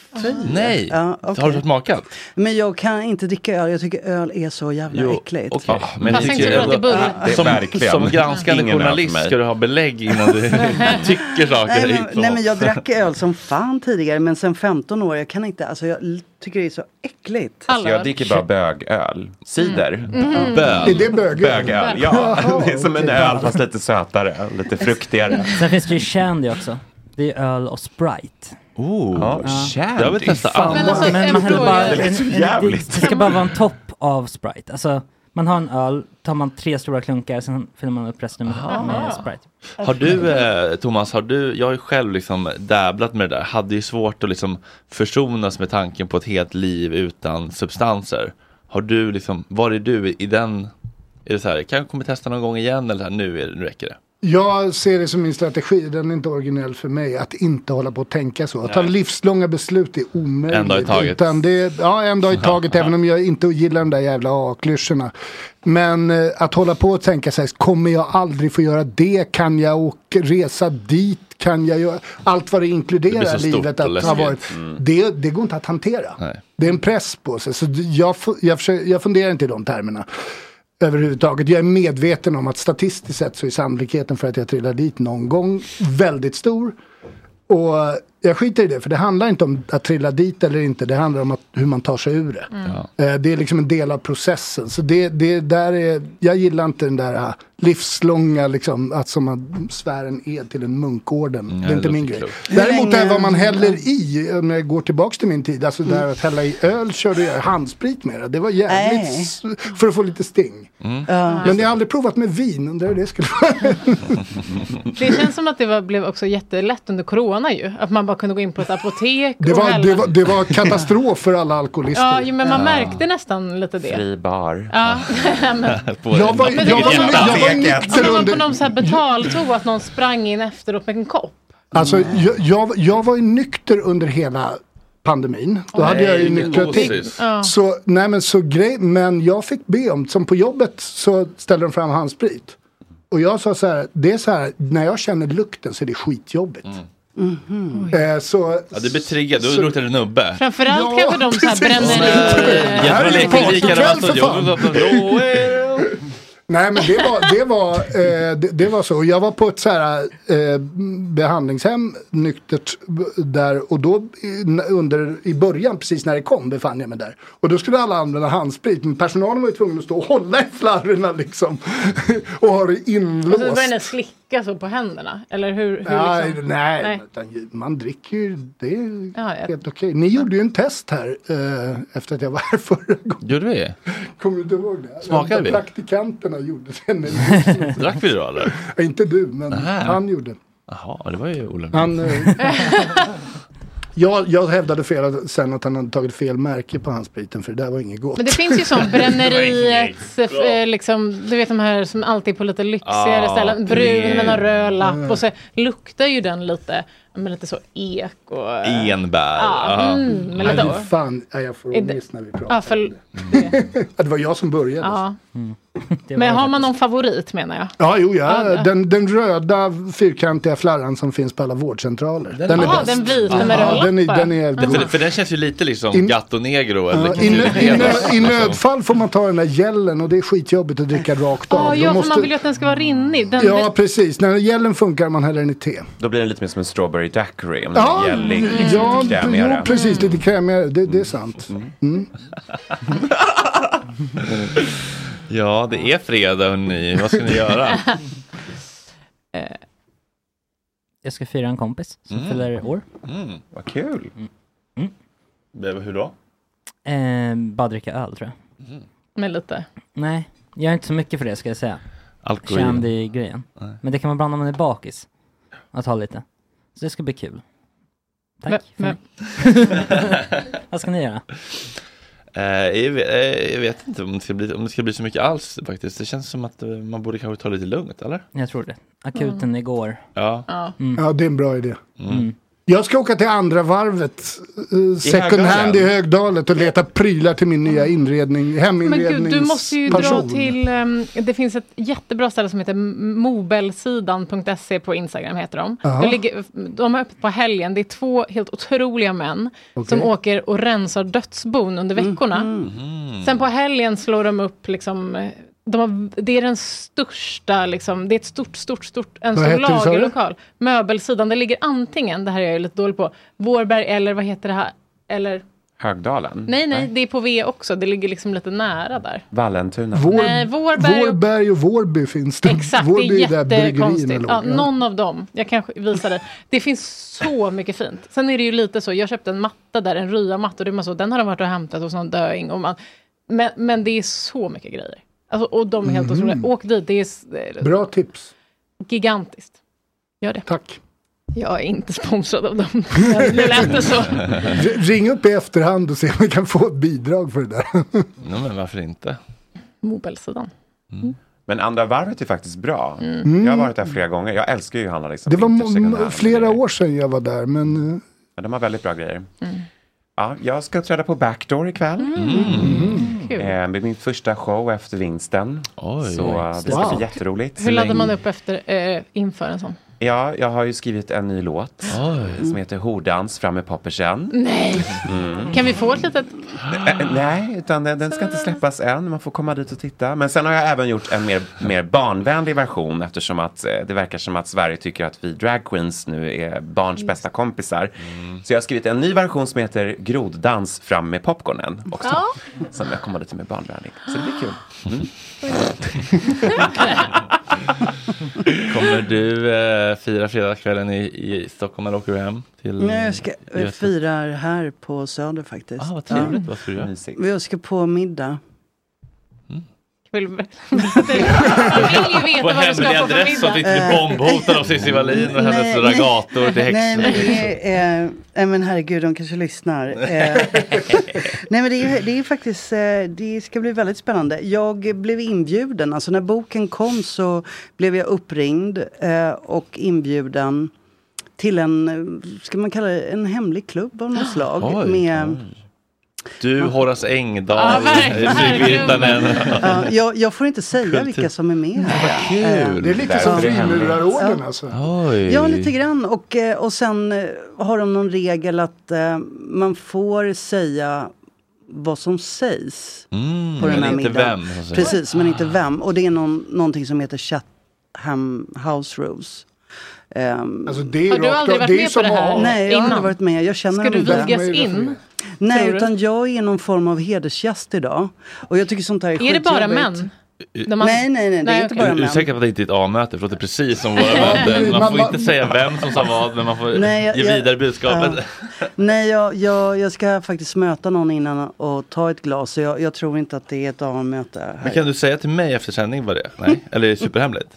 A: Nej,
L: Ja, okej.
A: har du smakat?
L: Men jag kan inte dricka öl, jag tycker öl är så jävla äckligt.
A: Men
F: Fast
A: tycker
F: tänkte du
A: ändå-
F: att det börjar-
H: Det är
A: som,
H: verkligen
A: som granskande
H: ingen
A: journalist ska du ha belägg innan du tycker saker.
L: Nej
A: är
L: men,
A: inte
L: nej men jag drack öl som fan tidigare men sen 15 år, jag kan inte, alltså jag tycker det är så äckligt.
H: Alltså, jag dricker bara bögöl. Cider.
F: Mm.
A: Böl.
D: Är det bögöl?
H: Bögöl, ja. Det är som en öl fast lite sötare, lite fruktigare.
E: Sen finns det ju Shandy också. Det är öl och Sprite.
A: Oh,
H: Ja,
A: jag vill testa allt.
F: Men alltså,
E: Men
F: en
E: man häller bara, en, en, det, det ska bara vara en topp av Sprite. Alltså, man har en öl, tar man tre stora klunkar, sen fyller man upp resten med, med Sprite.
A: Har du, eh, Thomas, har du, jag har ju själv liksom dabblat med det där, hade ju svårt att liksom försonas med tanken på ett helt liv utan substanser. Har du liksom, var är du i, den, är det så här, kan jag komma testa någon gång igen eller så här, nu, är, det- nu räcker det?
D: Jag ser det som min strategi, den är inte originell för mig, att inte hålla på att tänka så. Att ta livslånga beslut är omöjligt.
A: En dag i taget.
D: Utan det, ja, en dag i taget, även om jag inte gillar de där jävla A-klyschorna. Men eh, att hålla på och tänka sig, kommer jag aldrig få göra det? Kan jag åka, resa dit? Kan jag göra? Allt vad det
A: Det
D: inkluderar
A: så stort
D: livet att ha varit.
A: Mm.
D: Det, det går inte att hantera.
A: Nej.
D: Det är en press på sig. Så jag, jag, jag funderar inte i de termerna. Överhuvudtaget. Jag är medveten om att statistiskt sett så är sannolikheten för att jag trillar dit någon gång väldigt stor. Och jag skiter i det för det handlar inte om att trilla dit eller inte. Det handlar om att, hur man tar sig ur det.
A: Mm.
D: Eh, Det är liksom en del av processen. Så det, det där är, jag gillar inte den där ah, livslånga, liksom, att som man svär en ed till en munkorden. det är inte min grej. Däremot är vad man häller i, om jag går tillbaks till min tid, alltså
A: Mm.
D: där att hälla i öl körde jag handsprit med det. Det var jävligt,
L: Nej.
D: för att få lite sting.
A: Mm.
D: Men jag har aldrig provat med vin, undrar hur det skulle vara.
F: Det känns som att det var, blev också jättelätt under corona ju. Att man bara kunde gå in på ett apotek
D: Det
F: och
D: var, det, var, det var katastrof för alla alkoholister.
F: Ja, jo, men man märkte nästan lite det.
H: Fri bar.
F: Ja, men,
D: Jag var, jag, var, jag var nykter
F: var på
D: under...
F: någon så här betaltoa att någon sprang in efteråt med en kopp.
D: Alltså, jag, jag, jag var ju nykter under hela pandemin. Då
F: Åh,
D: hade jag ju
F: nej,
D: nyktra till.
F: osis. Ja.
D: Så, nej men så grej, men jag fick be om, som på jobbet så ställde de fram handsprit. Och jag sa så här, det är så här, när jag känner lukten så är det skitjobbigt. Eh, så,
A: Ja, du blir triggad, då luktar det nubbe.
F: Framförallt
D: Ja,
F: kanske de så här bränner
A: Jag
D: är
A: man
D: partykväll, för fan. Nej men det var, det var, eh, det, det var så. Jag var på ett så här, eh, behandlingshem nyktert där och då i, under, i början precis när det kom befann jag mig där. Och då skulle alla använda handsprit men personalen var ju tvungen att stå och hålla i flarrorna liksom. och ha det
F: Och så
D: inlåst.
F: börjar den slicka så på händerna. Eller hur? hur
D: Nej,
F: liksom?
D: nej,
F: Nej.
D: utan man dricker ju, det är
F: Ja, ja.
D: helt okej. Ni gjorde ju en test här eh, efter att jag var här förra gången.
A: Gjorde vi?
D: Kommer du inte ihåg det?
A: Smakade vi?
D: Praktikanterna gjorde det.
A: Drack vi då eller?
D: Ja, Inte du, men
A: Nähä.
D: han gjorde.
A: Jaha, det var ju olämpligt.
D: Han, eh, jag, jag hävdade fel, sen att han hade tagit fel märke på handspriten för det där var inget gott.
F: Men det finns ju som bränneriets, eh, liksom, du vet de här som alltid är på lite lyxigare
A: Ah,
F: ställen. Brun med någon röd lapp
D: Mm.
F: och så luktar ju den lite, men lite så ek och...
A: Enbär.
F: Ja,
A: Aha.
F: mm, men
D: Nej,
F: lite...
D: fan, nej, jag får
F: det-
D: ångest när vi pratar.
F: Ja, för,
D: Ja, det var jag som började.
F: ja.
E: Det
F: Men har man någon favorit menar jag?
D: Ja, jo, ja.
F: Ja, det-
D: Den, den röda fyrkantiga flarran som finns på alla vårdcentraler. Den, är
F: Ja,
D: bäst.
F: den vita med
D: Ja, den är, den är god.
A: för, för den känns ju lite liksom
D: In-
A: gatto negro eller
D: Ja, i, nö, i, nö, I nödfall får man ta den där gällen och det är skitjobbigt att dricka rakt av.
F: Ja,
D: Då
F: ja för
D: måste-
F: man vill ju att den ska vara rinnig. Den,
D: Ja, precis. När gällen funkar man häller den i te.
H: Då blir det lite mer som en strawberry daiquiri. Om
D: Ja,
H: gällig,
D: ja,
H: lite krämigare.
D: ja, precis. Lite krämigare. Det, det är sant. Mm.
A: Ja, det är fredag hörni. Vad ska ni göra?
E: Jag ska fira en kompis som
A: Mm.
E: fyller år.
A: Mm.
H: Vad kul.
A: Det- Hur då?
E: Eh, bara dricka öl tror jag.
F: med lite.
E: Nej, jag är inte så mycket för det ska jag säga.
A: Alkohol.
E: Shandy-grejen. Men det kan vara bra när man är bakis. Att ha lite. Så det ska bli kul. Tack.
F: Men-
E: Vad ska ni göra?
A: Eh, jag, vet, eh, jag vet inte om det, ska bli, om det ska bli så mycket alls faktiskt. Det känns som att eh, man borde kanske ta lite lugnt, eller?
E: Jag tror det. Akuten igår.
A: Ja.
F: Ja.
E: Mm.
D: Ja, det är en bra idé.
E: Mm.
D: Jag ska åka till andra varvet, eh, second
A: Högdalen?
D: hand i Högdalet och leta prylar till min nya inredning,
F: Men
D: heminredningsperson.
F: gud, du måste ju dra till, ehm, det finns ett jättebra ställe som heter mobelsidan.se på Instagram heter de. De, ligger, de har öppet på helgen, det är två helt otroliga män
D: Okej.
F: som åker och rensar dödsbon under veckorna.
A: Mm.
F: Sen på helgen slår de upp liksom de har, det är den största, liksom, det är ett stort, stort, stort, en
D: Vad
F: stor lagerlokal. Möbelsidan, det ligger antingen, det här är jag ju lite dålig på, Vårberg eller vad heter det här? Eller,
H: Högdalen?
F: nej, nej, det är på V också, det ligger liksom lite nära där.
H: Vallentuna?
D: Vår,
F: Nej, Vårberg och-
D: Vårberg och Vårby finns det.
F: Exakt,
D: Vårby
F: det är jättekonstigt. Ja, någon av dem. Jag kanske visar dig. Det finns så mycket fint. Sen är det ju lite så, jag köpte en matta där, en rya-matta, och det är man så, den har de varit och hämtat hos någon döing. Och man, men, men det är så mycket grejer. Alltså, och de är helt
D: Mhm.
F: otroliga. Åk dit, det är det
D: Bra tips.
F: gigantiskt. Gör det.
D: Tack.
F: Jag är inte sponsrad av dem. Nu lät det så.
D: Ring upp i efterhand och se om vi kan få ett bidrag för det där.
A: No, men varför inte?
F: Mobelsidan.
H: Men andra varvet är faktiskt bra.
D: Mm.
H: Jag har varit där flera gånger. Jag älskar ju handla liksom
D: Det var flera år sedan jag var där men... eh,
H: Ja, de har väldigt bra grejer. Ja, jag ska uppträda på Backdoor ikväll.
F: Kul.
H: Eh, med min första show efter vinsten.
A: Oj.
H: så eh, det ska
D: Wow.
H: bli jätteroligt.
F: Hur laddar man upp efter, eh, inför en sån?
H: Ja, jag har ju skrivit en ny låt som heter Hordans fram med poppersen.
F: Nej.
H: Mm.
F: Kan vi få ett litet...
H: Nej, utan den, den ska inte släppas än. Man får komma dit och titta. Men sen har jag även gjort en mer, mer barnvänlig version eftersom att eh, det verkar som att Sverige tycker att vi drag queens nu är barns bästa kompisar. Så jag har skrivit en ny version som heter Groddans fram med popcornen också.
F: Ja.
H: Som jag kommer lite mer barnvänlig. Så det blir kul. Mm.
A: Kommer du eh, fira fredagskvällen i, i Stockholm eller åker du hem? Till
L: Nej, jag ska eh,
A: Göteborg?
L: fira här på Söder faktiskt.
A: Ah, vad trevligt. Vad ska du göra?
L: Jag ska på middag.
F: Vill... Vill ju veta
A: På
F: vad du ska för
A: adress så att vi inte blir bombhotade av Cissi Wallin och hennes ragator till
L: Nej, men
A: häxor.
L: det är, eh, nej men herregud, de kanske lyssnar. Eh, nej men det är, det är faktiskt, eh, det ska bli väldigt spännande. Jag blev inbjuden, alltså när boken kom så blev jag uppringd eh, och inbjuden till en, eh, ska man kalla det, en hemlig klubb av något slag.
A: Oj,
L: med,
A: Du, Horace Engdahl. Fredrik Virtanen.
L: Ja, jag, jag får inte säga
A: Kultur.
L: vilka som är med här.
A: Vad kul.
L: Eh,
D: Det är lite som frimurarorden alltså.
A: Oj.
L: Ja, lite grann. Och, eh, och sen eh, har de någon regel att eh, man får säga vad som sägs
A: Mm,
L: på den
A: men
L: här
A: inte
L: middagen.
A: vem.
L: Precis, men inte vem. Och det är någon, någonting som heter Chatham House Rules. Um,
D: Alltså det är
F: Har du
D: rakt
F: aldrig varit med
D: som
F: på det här
L: Nej, jag har aldrig varit med. Jag känner
F: Ska du vigas in?
L: Nej, utan jag är någon form av hedersgäst idag. Och jag tycker sånt här är
F: Är det bara män? De har-
L: Nej, nej, nej, det är inte bara
A: Är du
L: män.
A: säker på att det inte är ett A-möte? För det låter precis som våra möten. Man får inte säga vem som sa vad, men man får
L: Nej, jag-
A: ge
L: jag-
A: vidare budskapet.
L: Nej, jag, jag, jag ska faktiskt möta någon innan och ta ett glas. Så jag, jag tror inte att det är ett A-möte.
A: Men kan du säga till mig efter sändning vad det är? Nej? Eller är det superhemligt?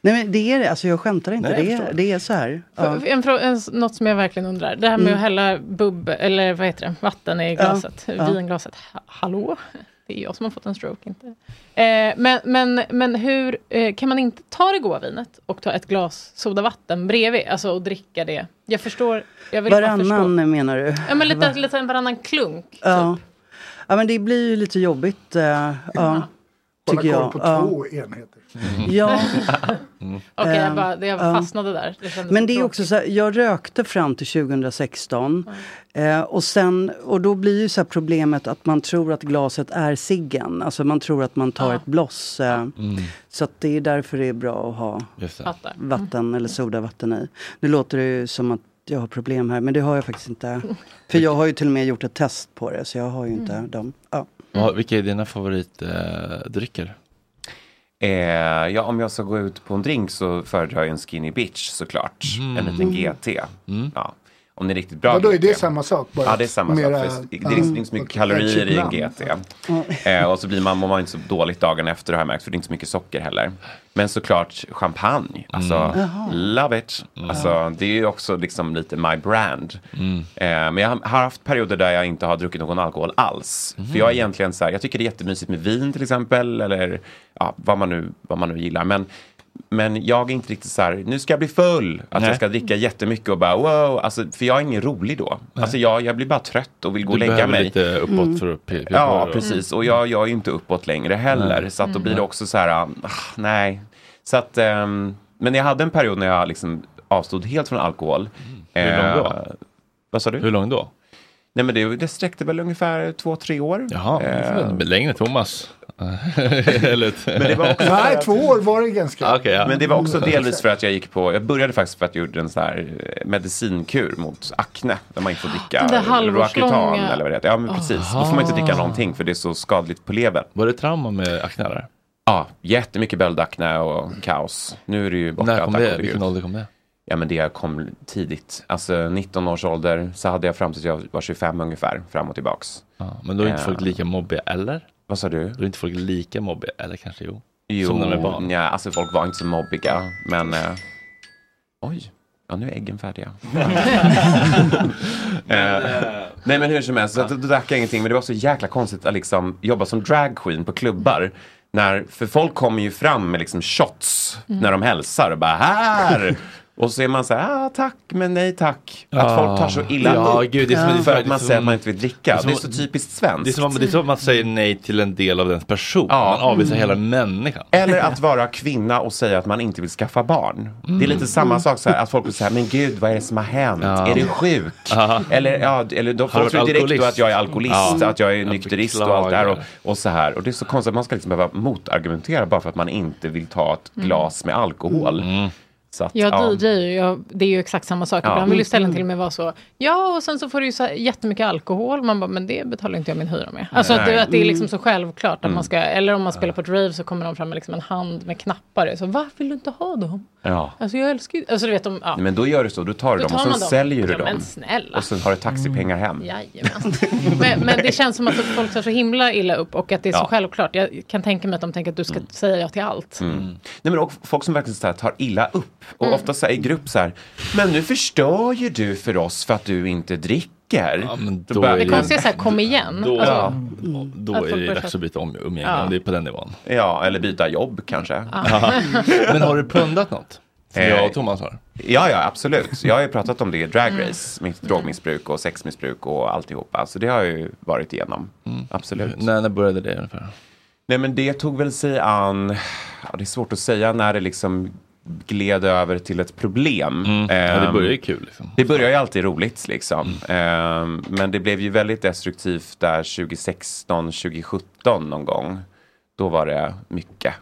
L: Nej, men det är det. Alltså jag skämtar inte.
A: Nej, jag
L: det, är, det är så här. Ja.
F: En, en, något som jag verkligen undrar. Det här med
L: Mm.
F: att hälla bubb, eller vad heter det, vatten i glaset.
L: Ja.
F: Vinglaset. Ha, hallå? Det är jag som har fått en stroke, inte. Eh, men, men, men hur eh, kan man inte ta det goda vinet och ta ett glas sodavatten bredvid? Alltså och dricka det. Jag förstår. Jag vill bara förstå.
L: Varannan menar du?
F: Ja, men lite, lite en varannan klunk.
L: Ja. ja, men det blir ju lite jobbigt. eh, ja,
D: Hålla
L: tycker jag.
D: på
L: ja.
D: två enheter.
L: Ja.
F: Okej, jag,
L: Ehm,
F: bara, jag
L: ja.
F: fastnade där. Det
L: Men det är
F: tråkigt.
L: också så här, jag rökte fram till 2016. Eh, och, sen, och då blir ju så här problemet att man tror att glaset är ciggen. Alltså man tror att man tar ett bloss. Eh, Så att det är därför det är bra att ha vatten eller sodavatten i. Nu låter det ju som att jag har problem här men det har jag faktiskt inte. För jag har ju till och med gjort ett test på det så jag har ju inte
F: Mm.
L: dem. Ja.
A: Vilka är dina favoritdrycker?
H: Eh, ja, om jag ska gå ut på en drink så föredrar jag en skinny bitch såklart. En liten GT. Ja. Om det är riktigt bra
D: Vadå, är det
H: GT.
D: samma sak bara?
H: Ja, det är samma
D: Mera-
H: sak. Det, är inte så mycket kalorier i en
D: namn.
H: GT. Eh, och så blir man, mår man inte så dåligt dagen efter har jag märkt. För det är inte så mycket socker heller. Men såklart champagne. Alltså,
A: Mm.
H: love it. Alltså, det är ju också liksom lite my brand. Eh, men jag har har haft perioder där jag inte har druckit någon alkohol alls. För jag är egentligen så här, jag tycker det är jättemysigt med vin till exempel. Eller ja, vad, man nu, vad man nu gillar. Men men jag är inte riktigt så här, nu ska jag bli full. Att
A: Nej.
H: jag ska dricka jättemycket och bara wow. Alltså, för jag är ingen rolig då. Alltså jag, jag blir bara trött och vill gå och
A: Du
H: lägga
A: behöver
H: mig.
A: lite uppåt för att pe- pe-
H: Ja,
A: på-
H: precis. Och jag, jag är ju inte uppåt längre heller.
A: Nej.
H: Så att då
A: Mm.
H: blir det också så här, ah, nej. Så att, ehm, men jag hade en period när jag liksom avstod helt från alkohol.
A: Mm. Hur lång då?
H: Eh, vad sa du?
A: Hur lång då?
H: Nej men det, det sträckte väl ungefär två, tre år.
A: Jaha,
H: Eh,
A: uh, längre Thomas.
H: Men det var också
D: Nej, två år var det ganska.
A: Okej, ja.
H: Men det var också delvis för att jag gick på, jag började faktiskt för att jag gjorde en sån här eh, medicinkur mot akne. Där man inte får dricka Roacutan eller vad det heter. Ja men precis. Då får man inte dricka någonting för det är så skadligt på levern.
A: Var det trauma med akne där?
H: Ja, jättemycket böldakne och kaos. Nu är det ju borta.
A: När kom det? Vilken ålder kom det?
H: Ja men det kom tidigt. Alltså 19 års ålder så hade jag fram tills jag var 25 ungefär. Fram och tillbaks.
A: Ja, men då är inte
H: Eh,
A: folk lika mobbiga, eller?
H: Vad sa du?
A: Då är inte folk lika mobbiga, eller kanske jo?
H: Jo,
A: Som när de är barn.
H: Ja, alltså folk var inte så mobbiga. Men eh, oj, ja nu är äggen färdiga. Eh, nej men hur som helst, så att, då drack jag ingenting. Men det var så jäkla konstigt att liksom jobba som dragqueen på klubbar. När, för folk kommer ju fram med liksom shots
F: Mm.
H: när de hälsar och bara här. Och så är man så här, ah, tack men nej tack. Att
A: Ja.
H: folk tar så illa
A: Ja,
H: upp
A: gud, det är som-
H: för
A: det är
H: att man säger att man inte vill dricka. Det är,
A: som-
H: så typiskt svenskt.
A: Det är, som, om- det är som att man säger nej till en del av dens person. Man avvisar hela människan.
H: Eller att vara kvinna och säga att man inte vill skaffa barn. Det är lite samma
A: Mm.
H: sak så här, att folk säga, men gud vad är det som har hänt?
A: Ja.
H: Är du sjuk?
A: Ja.
H: Eller, ja, eller
A: Har
H: folk tror direkt då att jag är alkoholist,
A: Ja.
H: att jag är nykterist och allt det här och, och så här. Och det är så konstigt att man ska liksom behöva motargumentera bara för att man inte vill ta ett
F: Mm.
H: glas med alkohol. Så att, ja.
F: DJ, jag, det är ju exakt samma sak.
H: Ja.
F: Ibland vill ju ställen till och med vara så, ja och sen så får du ju så jättemycket alkohol. Man bara, men det betalar inte jag min hyra med. Alltså att att det är liksom så självklart att
H: Mm.
F: man ska, eller om man spelar på ett rave så kommer de fram med liksom en hand med knappar. Så varför vill du inte ha dem?
H: Ja.
F: Alltså jag älskar ju, alltså du vet de, ja.
H: Men då gör du så, då tar du
F: Då
H: dem och
F: tar
H: sen
F: man dem.
H: säljer du
F: Ja,
H: dem.
F: men snälla.
H: Och sen har du taxipengar hem.
F: Jajamän. men, men det känns som att folk tar så himla illa upp och att det är så
H: Ja.
F: självklart. Jag kan tänka mig att de tänker att du ska säga ja till allt.
H: Mm. Nej, men och folk som verkligen så här, tar illa upp. Och
F: Mm.
H: ofta så här, i grupp så här, men nu förstör ju du för oss för att du inte dricker. Ja, men
A: då
F: Det konstiga är så här, kom igen.
A: Då,
F: Alltså,
A: då
F: att
A: är det dags att byta om umgänge,
F: Ja.
A: om det är på den nivån.
H: Ja, eller byta jobb kanske.
A: Ja. Men har du pundat något? Som
H: Eh,
A: jag och Thomas har.
H: Ja, ja, absolut. Jag har ju pratat om det i Drag
F: Mm.
H: Race. Mitt drogmissbruk och sexmissbruk och alltihopa. Så det har jag ju varit igenom. Absolut.
A: Mm. När, när började det ungefär?
H: Nej, men det tog väl sig an... Ja, det är svårt att säga när det liksom gled över till ett problem.
A: Mm. Ja, det
H: Ehm,
A: börjar ju kul. Liksom.
H: Det börjar ju alltid roligt liksom.
A: Mm.
H: Ehm, men det blev ju väldigt destruktivt där 2016, 2017 någon gång. Då var det mycket.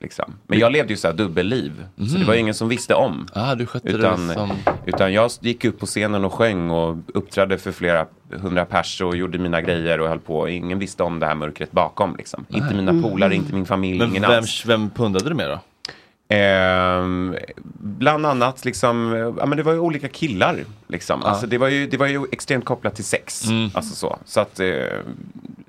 H: Liksom. Men jag levde ju så här dubbelliv. Så
A: Mm.
H: det var ju ingen som visste om.
A: Ah, du skötte det
H: utan,
A: som-
H: utan jag gick upp på scenen och sjöng och uppträdde för flera hundra pers och gjorde mina grejer och höll på. Ingen visste om det här mörkret bakom. Liksom. Inte mina
A: Mm.
H: polare, inte min familj,
A: Men
H: ingen
A: vem,
H: alls.
A: vem pundade du med då?
H: Ehm, bland annat liksom, ja men det var ju olika killar liksom.
A: Ja.
H: Alltså det var ju, det var ju extremt kopplat till sex.
A: Mm.
H: Alltså så. Så att eh,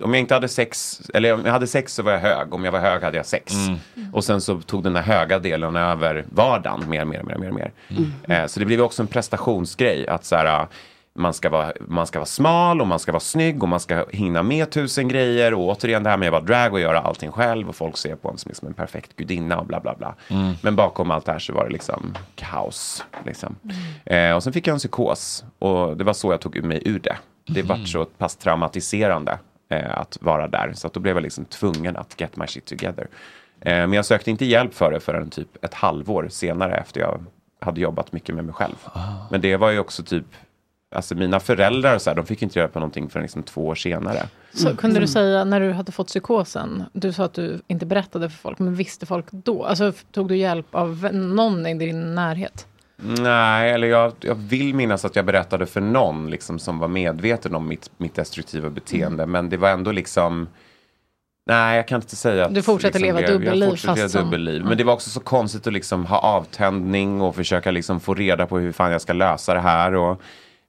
H: om jag inte hade sex, eller om jag hade sex så var jag hög. Om jag var hög hade jag sex.
A: Mm.
H: Och sen så tog den där höga delen över vardagen mer, mer, mer, mer, mer.
A: Mm.
H: Eh, så det blev också en prestationsgrej. Att så här, man ska, vara, man ska vara smal och man ska vara snygg och man ska hinna med tusen grejer. Och återigen det här med att vara drag och göra allting själv. Och folk ser på en som liksom en perfekt gudinna och bla bla bla.
A: Mm.
H: Men bakom allt det här så var det liksom kaos. Liksom. Eh, och sen fick jag en psykos. Och det var så jag tog mig ur det. Det var så pass traumatiserande eh, att vara där. Så att då blev jag liksom tvungen att get my shit together. Eh, men jag sökte inte hjälp för det förrän typ ett halvår senare efter jag hade jobbat mycket med mig själv. Men det var ju också typ Alltså mina föräldrar så här, de fick inte göra på någonting förrän liksom två år senare.
F: Så kunde du säga när du hade fått psykosen, du sa att du inte berättade för folk, men visste folk då? Alltså tog du hjälp av någon i din närhet?
H: Nej, eller jag, jag vill minnas att jag berättade för någon liksom, som var medveten om mitt, mitt destruktiva beteende. Men det var ändå liksom... Nej, jag kan inte säga att...
F: Du fortsätter leva
H: det-
F: dubbelliv
H: Jag fortsätter leva
F: som-
H: dubbelliv.
F: Mm.
H: Men det var också så konstigt att liksom ha avtändning och försöka liksom få reda på hur fan jag ska lösa det här. Och,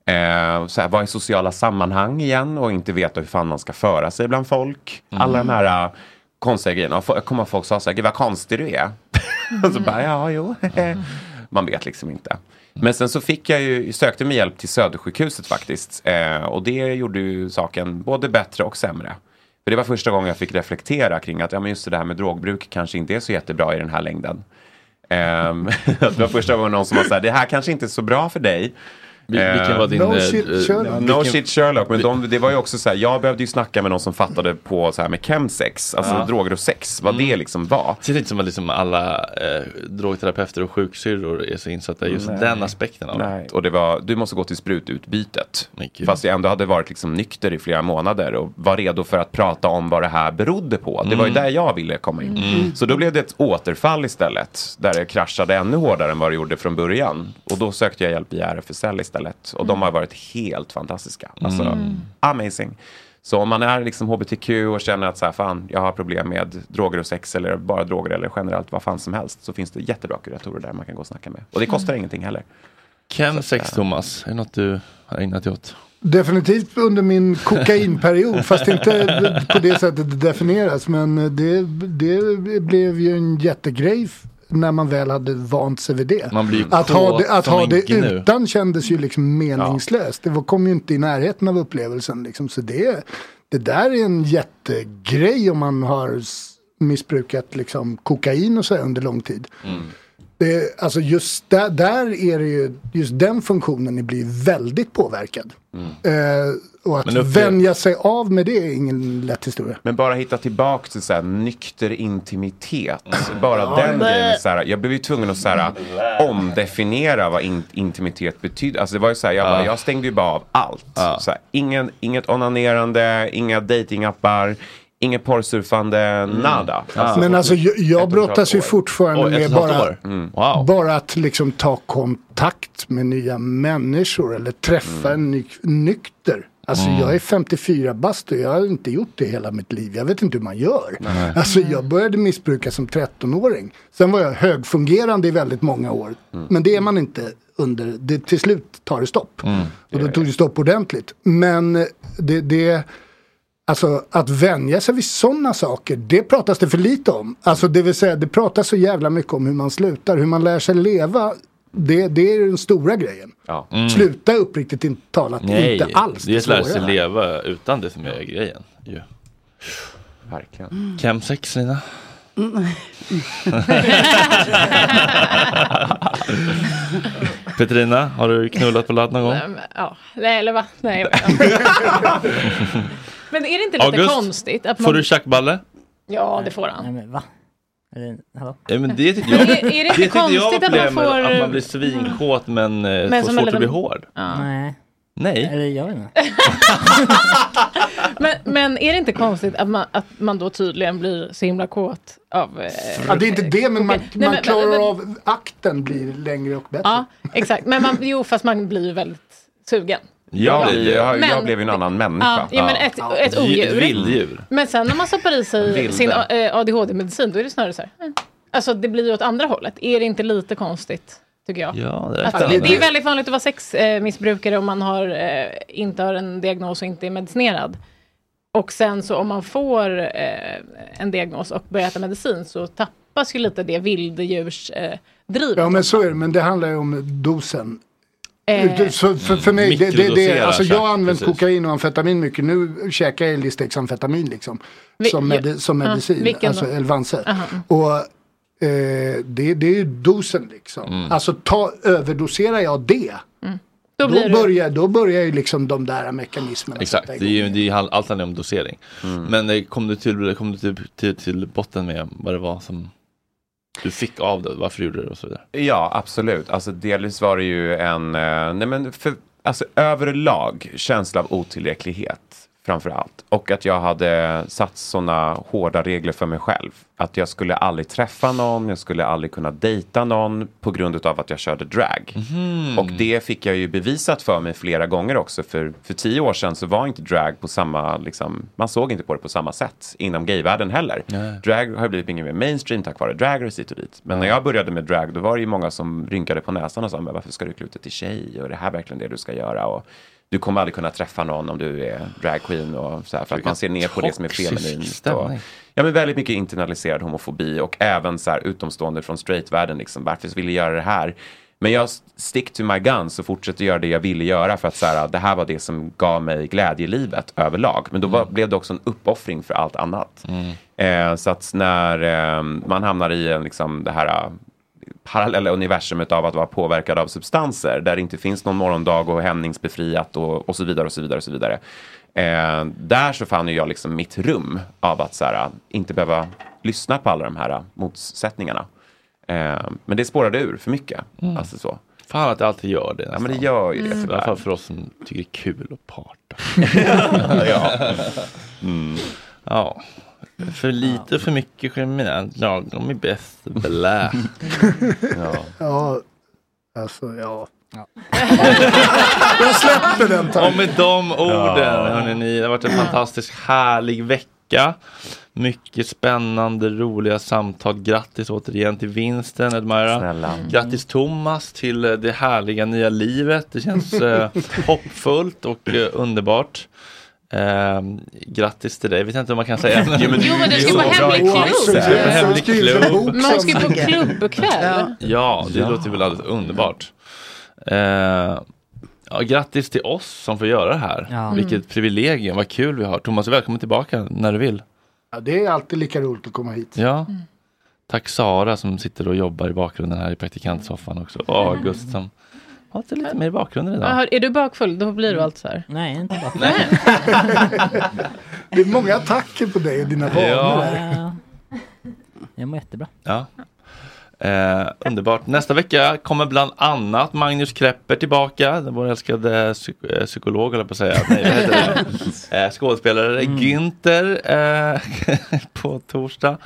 H: eh, så här, vara i sociala sammanhang igen och inte veta hur fan man ska föra sig bland folk.
A: Mm.
H: Alla de här uh, konstiga grejerna. Och kommer folk sa så här, gud vad konstig du är. och så bara, ja, jo. man vet liksom inte. Men sen så fick jag ju, sökte mig hjälp till Södersjukhuset faktiskt. Eh, och det gjorde ju saken både bättre och sämre. För det var första gången jag fick reflektera kring att ja, men just det här med drogbruk kanske inte är så jättebra i den här längden. Ehm, det var första gången någon som var så här, det här kanske inte är så bra för dig.
A: Vil- vilken var din, No eh, shit, eh, Sherlock.
H: No shit Sherlock. Men de, det var ju också så här, jag behövde ju snacka med någon som fattade på så här med chemsex, alltså
A: Ja.
H: droger och sex, vad det liksom var.
A: Det är inte som att liksom alla eh, drogterapeuter och sjuksyrror är så insatta i just
H: Nej.
A: den aspekten av det.
H: Nej. Och det var, du måste gå till sprututbytet. Fast jag ändå hade varit liksom nykter i flera månader och var redo för att prata om vad det här berodde på. Det var ju
A: Mm.
H: där jag ville komma in.
A: Mm.
H: Så då blev det ett återfall istället. Där det kraschade ännu hårdare än vad det gjorde från början. Och då sökte jag hjälp i RFSL istället. Och de har varit helt fantastiska. Alltså,
A: Mm.
H: amazing. Så om man är liksom hbtq och känner att så här, fan, jag har problem med droger och sex eller bara droger eller generellt vad fan som helst så finns det jättebra kuratorer där man kan gå och snacka med. Och det kostar
A: Mm.
H: ingenting heller.
A: Chemsex Thomas, är det något du har ägnat dig åt?
D: Definitivt under min kokainperiod, fast inte på det sättet det definieras. Men det, det blev ju en jättegrej när man väl hade vant sig vid det. Att ha det, att ha det utan kändes ju liksom meningslöst. Det var, kom ju inte i närheten av upplevelsen. Liksom. Så det, det där är en jättegrej om man har missbrukat liksom, kokain och så under lång tid. Det, alltså just där, där är det ju, just den funktionen blir väldigt påverkad. Eh, och att
H: Men upplev-
D: vänja sig av med det är ingen lätt historia.
H: Men bara hitta tillbaka till så här, nykter intimitet. Bara
D: Ja.
H: den grejen. Så här, jag blev ju tvungen att så här, omdefiniera vad in, intimitet betyder. Alltså det var ju så här, jag, bara, jag stängde ju bara av allt. Så här, ingen, inget onanerande, inga datingappar, inget porrsurfande, nada.
D: Men alltså jag, jag brottas ju fortfarande med bara.
H: Mm. Wow.
D: bara att liksom ta kontakt med nya människor eller träffa en ny, nykter. Alltså
H: Mm.
D: jag är 54 bast och jag har inte gjort det hela mitt liv. Jag vet inte hur man gör.
H: Nej.
D: Alltså jag började missbruka som 13-åring. Sen var jag högfungerande i väldigt många år.
H: Mm.
D: Men det är man inte under, det, till slut tar det stopp. Och då tog det stopp ordentligt. Men eh, det, det Alltså att vänja sig vid sådana saker, det pratas det för lite om. Alltså det vill säga, det pratas så jävla mycket om hur man slutar, hur man lär sig leva. Det, det är den stora grejen.
H: Ja.
A: Mm.
D: Sluta uppriktigt inte talat
A: Nej,
D: inte alls
A: det är att lära sig leva utan det som är grejen. ju.
H: Verkligen.
A: Chemsex Lina? Petrina, har du knullat på ladd någon gång?
F: Ja. Nej, eller va? Nej. Men är det inte lite
A: August,
F: konstigt? Att man...
A: Får du tjackballe?
F: Ja, det får han.
E: Nej, men va? Eller, hallå?
A: Ja, men det tycker jag,
F: är- är det inte
A: tycker jag
F: konstigt att man
A: problemet,
F: får-
A: att man blir svinkåt men, eh,
F: Men
A: får svårt att bli
F: liten-
A: hård?
F: Ja.
E: Nej.
A: Nej.
E: Eller jag vet inte.
F: Men, men är det inte konstigt att man, att man då tydligen blir så himla kåt av... Eh,
D: Ja, det är inte det, men man.
F: Nej,
D: man
F: men-
D: klarar
F: men-
D: av akten blir längre och bättre.
F: Ja, exakt. Men man, jo, fast man blir väldigt sugen.
H: Jag, blir, jag, jag
F: Men-
H: blev ju en annan människa.
F: Ja, ja, men ett, ett odjur.
A: Vilddjur.
F: Men sen när man stoppar i sig sin eh, ADHD-medicin, då är det snarare så här. eh. Alltså det blir ju åt andra hållet. Är det inte lite konstigt? Tycker jag.
A: Ja, det är
F: det, det är väldigt vanligt att vara sexmissbrukare om man har, eh, inte har en diagnos och inte är medicinerad. Och sen så om man får eh, en diagnos och börjar äta medicin så tappas ju lite det vilddjurs eh, drivet.
D: Ja men så är det, men det handlar ju om dosen.
F: Eh,
D: Så för, för mig, det, det, det, alltså jag har använt
A: precis.
D: kokain och amfetamin mycket. Nu käkar jag Listex amfetamin liksom.
F: Vi-
D: som, medi som medicin,
F: vilken
D: alltså
F: då?
D: Elvanse.
F: Aha.
D: Och eh, det, det är ju dosen liksom.
A: Mm.
D: Alltså ta, överdoserar jag det.
F: Då
D: Då,
F: det-
D: börjar, då börjar ju liksom de där mekanismerna
A: Exakt, det är ju, det är, allt handlar om dosering. Men eh, kom du, till, kom du till, till, till botten med vad det var som du fick av det, varför gjorde du det och så vidare?
H: Ja, absolut. Alltså delvis var det ju en, eh, nej men för, alltså överlag känsla av otillräcklighet framför allt. Och att jag hade satt sådana hårda regler för mig själv. Att jag skulle aldrig träffa någon, jag skulle aldrig kunna dejta någon på grund av att jag körde drag. Och det fick jag ju bevisat för mig flera gånger också. För, för tio år sedan så var inte drag på samma, liksom, man såg inte på det på samma sätt inom gayvärlden heller.
A: Nej.
H: Drag har blivit mycket mer mainstream tack vare drag race hit och dit. Men när jag började med drag då var det ju många som rynkade på näsan och sa men varför ska du klä ut dig till tjej och är det här verkligen det du ska göra? Och du kommer aldrig kunna träffa någon om du är dragqueen och så här, för att man ser ner på det som är
A: toxisk
H: feminint. Och,
A: stämning.
H: ja men väldigt mycket internaliserad homofobi och även så här utomstående från straightvärlden liksom varför vill jag göra det här? Men jag stick to my guns och fortsätter göra det jag ville göra för att så här, det här var det som gav mig glädje i livet överlag. Men då var, blev det också en uppoffring för allt annat. Eh, så att när eh, man hamnar i en, liksom, det här parallella universumet av att vara påverkad av substanser där det inte finns någon morgondag och hämningsbefriat och, och så vidare och så vidare och så vidare. Eh, där så fann jag liksom mitt rum av att så här, inte behöva lyssna på alla de här motsättningarna. Eh, men det spårade ur för mycket.
A: Mm.
H: Alltså så.
A: Fan att det alltid gör det.
H: Ja men det gör ju det
A: I alla fall för oss som tycker det är kul att parta.
H: ja.
A: Mm. ja. För lite för mycket kriminellt, lagom är bäst, blä.
H: ja.
D: Ja, alltså ja. jag släpper den
A: Och
D: tanken.
A: med de orden,
D: Ja.
A: hörni, ni, det har varit en fantastiskt härlig vecka. Mycket spännande, roliga samtal. Grattis återigen till vinsten, Edmira.
H: Snälla.
A: Grattis Thomas till det härliga nya livet. Det känns eh, hoppfullt och eh, underbart. Eh, grattis till dig, jag vet inte om man kan säga.
F: Jo, men Jo, men du ska på hemlig klubb.
A: Hemlig
F: hon ska ju på klubbkväll.
A: Ja, det
F: Ja.
A: låter väl alldeles underbart. Eh, ja, grattis till oss som får göra det här.
D: Ja.
A: Vilket
D: Mm.
A: privilegium, vad kul vi har. Thomas, välkommen tillbaka när du vill.
D: Ja, det är alltid lika roligt att komma hit.
A: Ja. Tack Sara som sitter och jobbar i bakgrunden här i praktikantsoffan också. Och August som har lite, mer i bakgrunden idag.
F: Jaha, Är du bakfull? Då blir du allt så här.
E: Nej, inte bakfull.
D: Det är många attacker på dig och dina vanor.
A: Ja.
E: Ja. Jag mår jättebra.
A: Ja. Eh, underbart. Nästa vecka kommer bland annat Magnus Krepper tillbaka. Vår älskade psyk- eh, psykolog, eller på att säga. Nej? Eh, skådespelare Günther eh, på torsdag.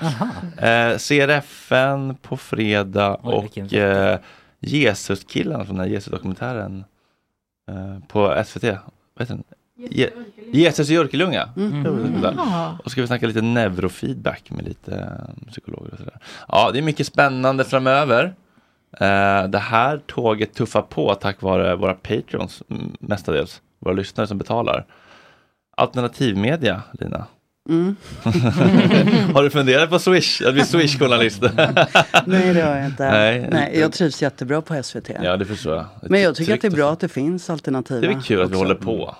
A: Eh, CRFN på fredag
E: vilken
A: och eh, Jesuskillarna från den här Jesus-dokumentären eh, på SVT. Den? Je- Jesus i Örkelljunga.
G: Mm.
A: Det där.
G: Ja.
A: Och ska vi snacka lite neurofeedback med lite eh, psykologer och sådär. Ja, det är mycket spännande framöver. Eh, det här tåget tuffar på tack vare våra patreons mm, mestadels. Våra lyssnare som betalar. Alternativmedia, Lina.
L: Mm.
A: har du funderat på Swish? Att bli Swish-journalist?
L: Nej det har jag inte.
A: Nej.
L: Nej, jag trivs jättebra på SVT.
A: Ja, det förstår jag.
L: Men jag tycker att det är bra att det finns alternativa.
A: Det är väl kul att vi
L: också.
A: håller på.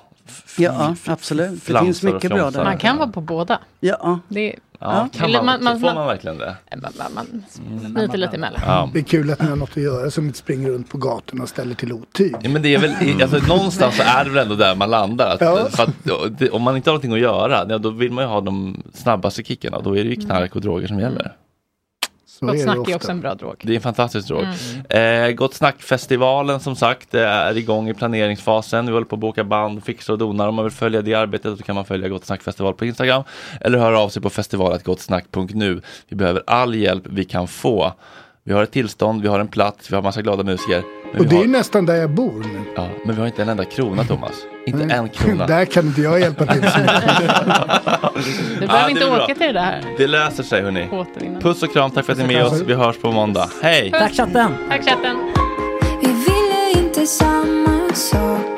L: Ja, absolut. Det finns mycket bra där.
F: Man kan vara på båda.
L: Ja.
F: Det,
A: Ja, kan
F: Eller
A: man,
F: man-
A: får
F: man-
A: man verkligen det?
F: man, man, man smiter lite emellan.
A: Ja.
D: Det är kul att ni har något att göra som inte springer runt på gatorna och ställer till otyd.
A: Ja, men det är väl, alltså, någonstans så är det väl ändå där man landar. Att,
D: Ja.
A: för att, det, om man inte har någonting att göra, ja, då vill man ju ha de snabbaste kickarna. Då är det ju knark och droger som gäller.
F: Gott snack är också en bra drog.
A: Det är en fantastisk drog. Eh, Gott Snack-festivalen som sagt det är igång i planeringsfasen. Vi håller på att boka band, fixa och donar. Om man vill följa det arbetet så kan man följa Gott Snack Festival på Instagram. Eller höra av sig på festivaletgottsnack.nu. Vi behöver all hjälp vi kan få. Vi har ett tillstånd, vi har en plats, vi har massa glada musiker. Men,
D: Och det är
A: har,
D: ju nästan där jag bor nu.
A: ja, men vi har inte en enda krona Thomas. Inte en krona.
D: Där kan inte jag hjälpa till.
F: Du behöver
A: det
F: inte
A: är bra.
F: åka till det där.
A: Det löser sig hörni.
F: Återvinna.
A: Puss och kram, tack för att ni är med oss. Vi hörs på måndag. Hej!
E: Tack chatten!
F: Tack chatten!
G: Vi ville inte samma saker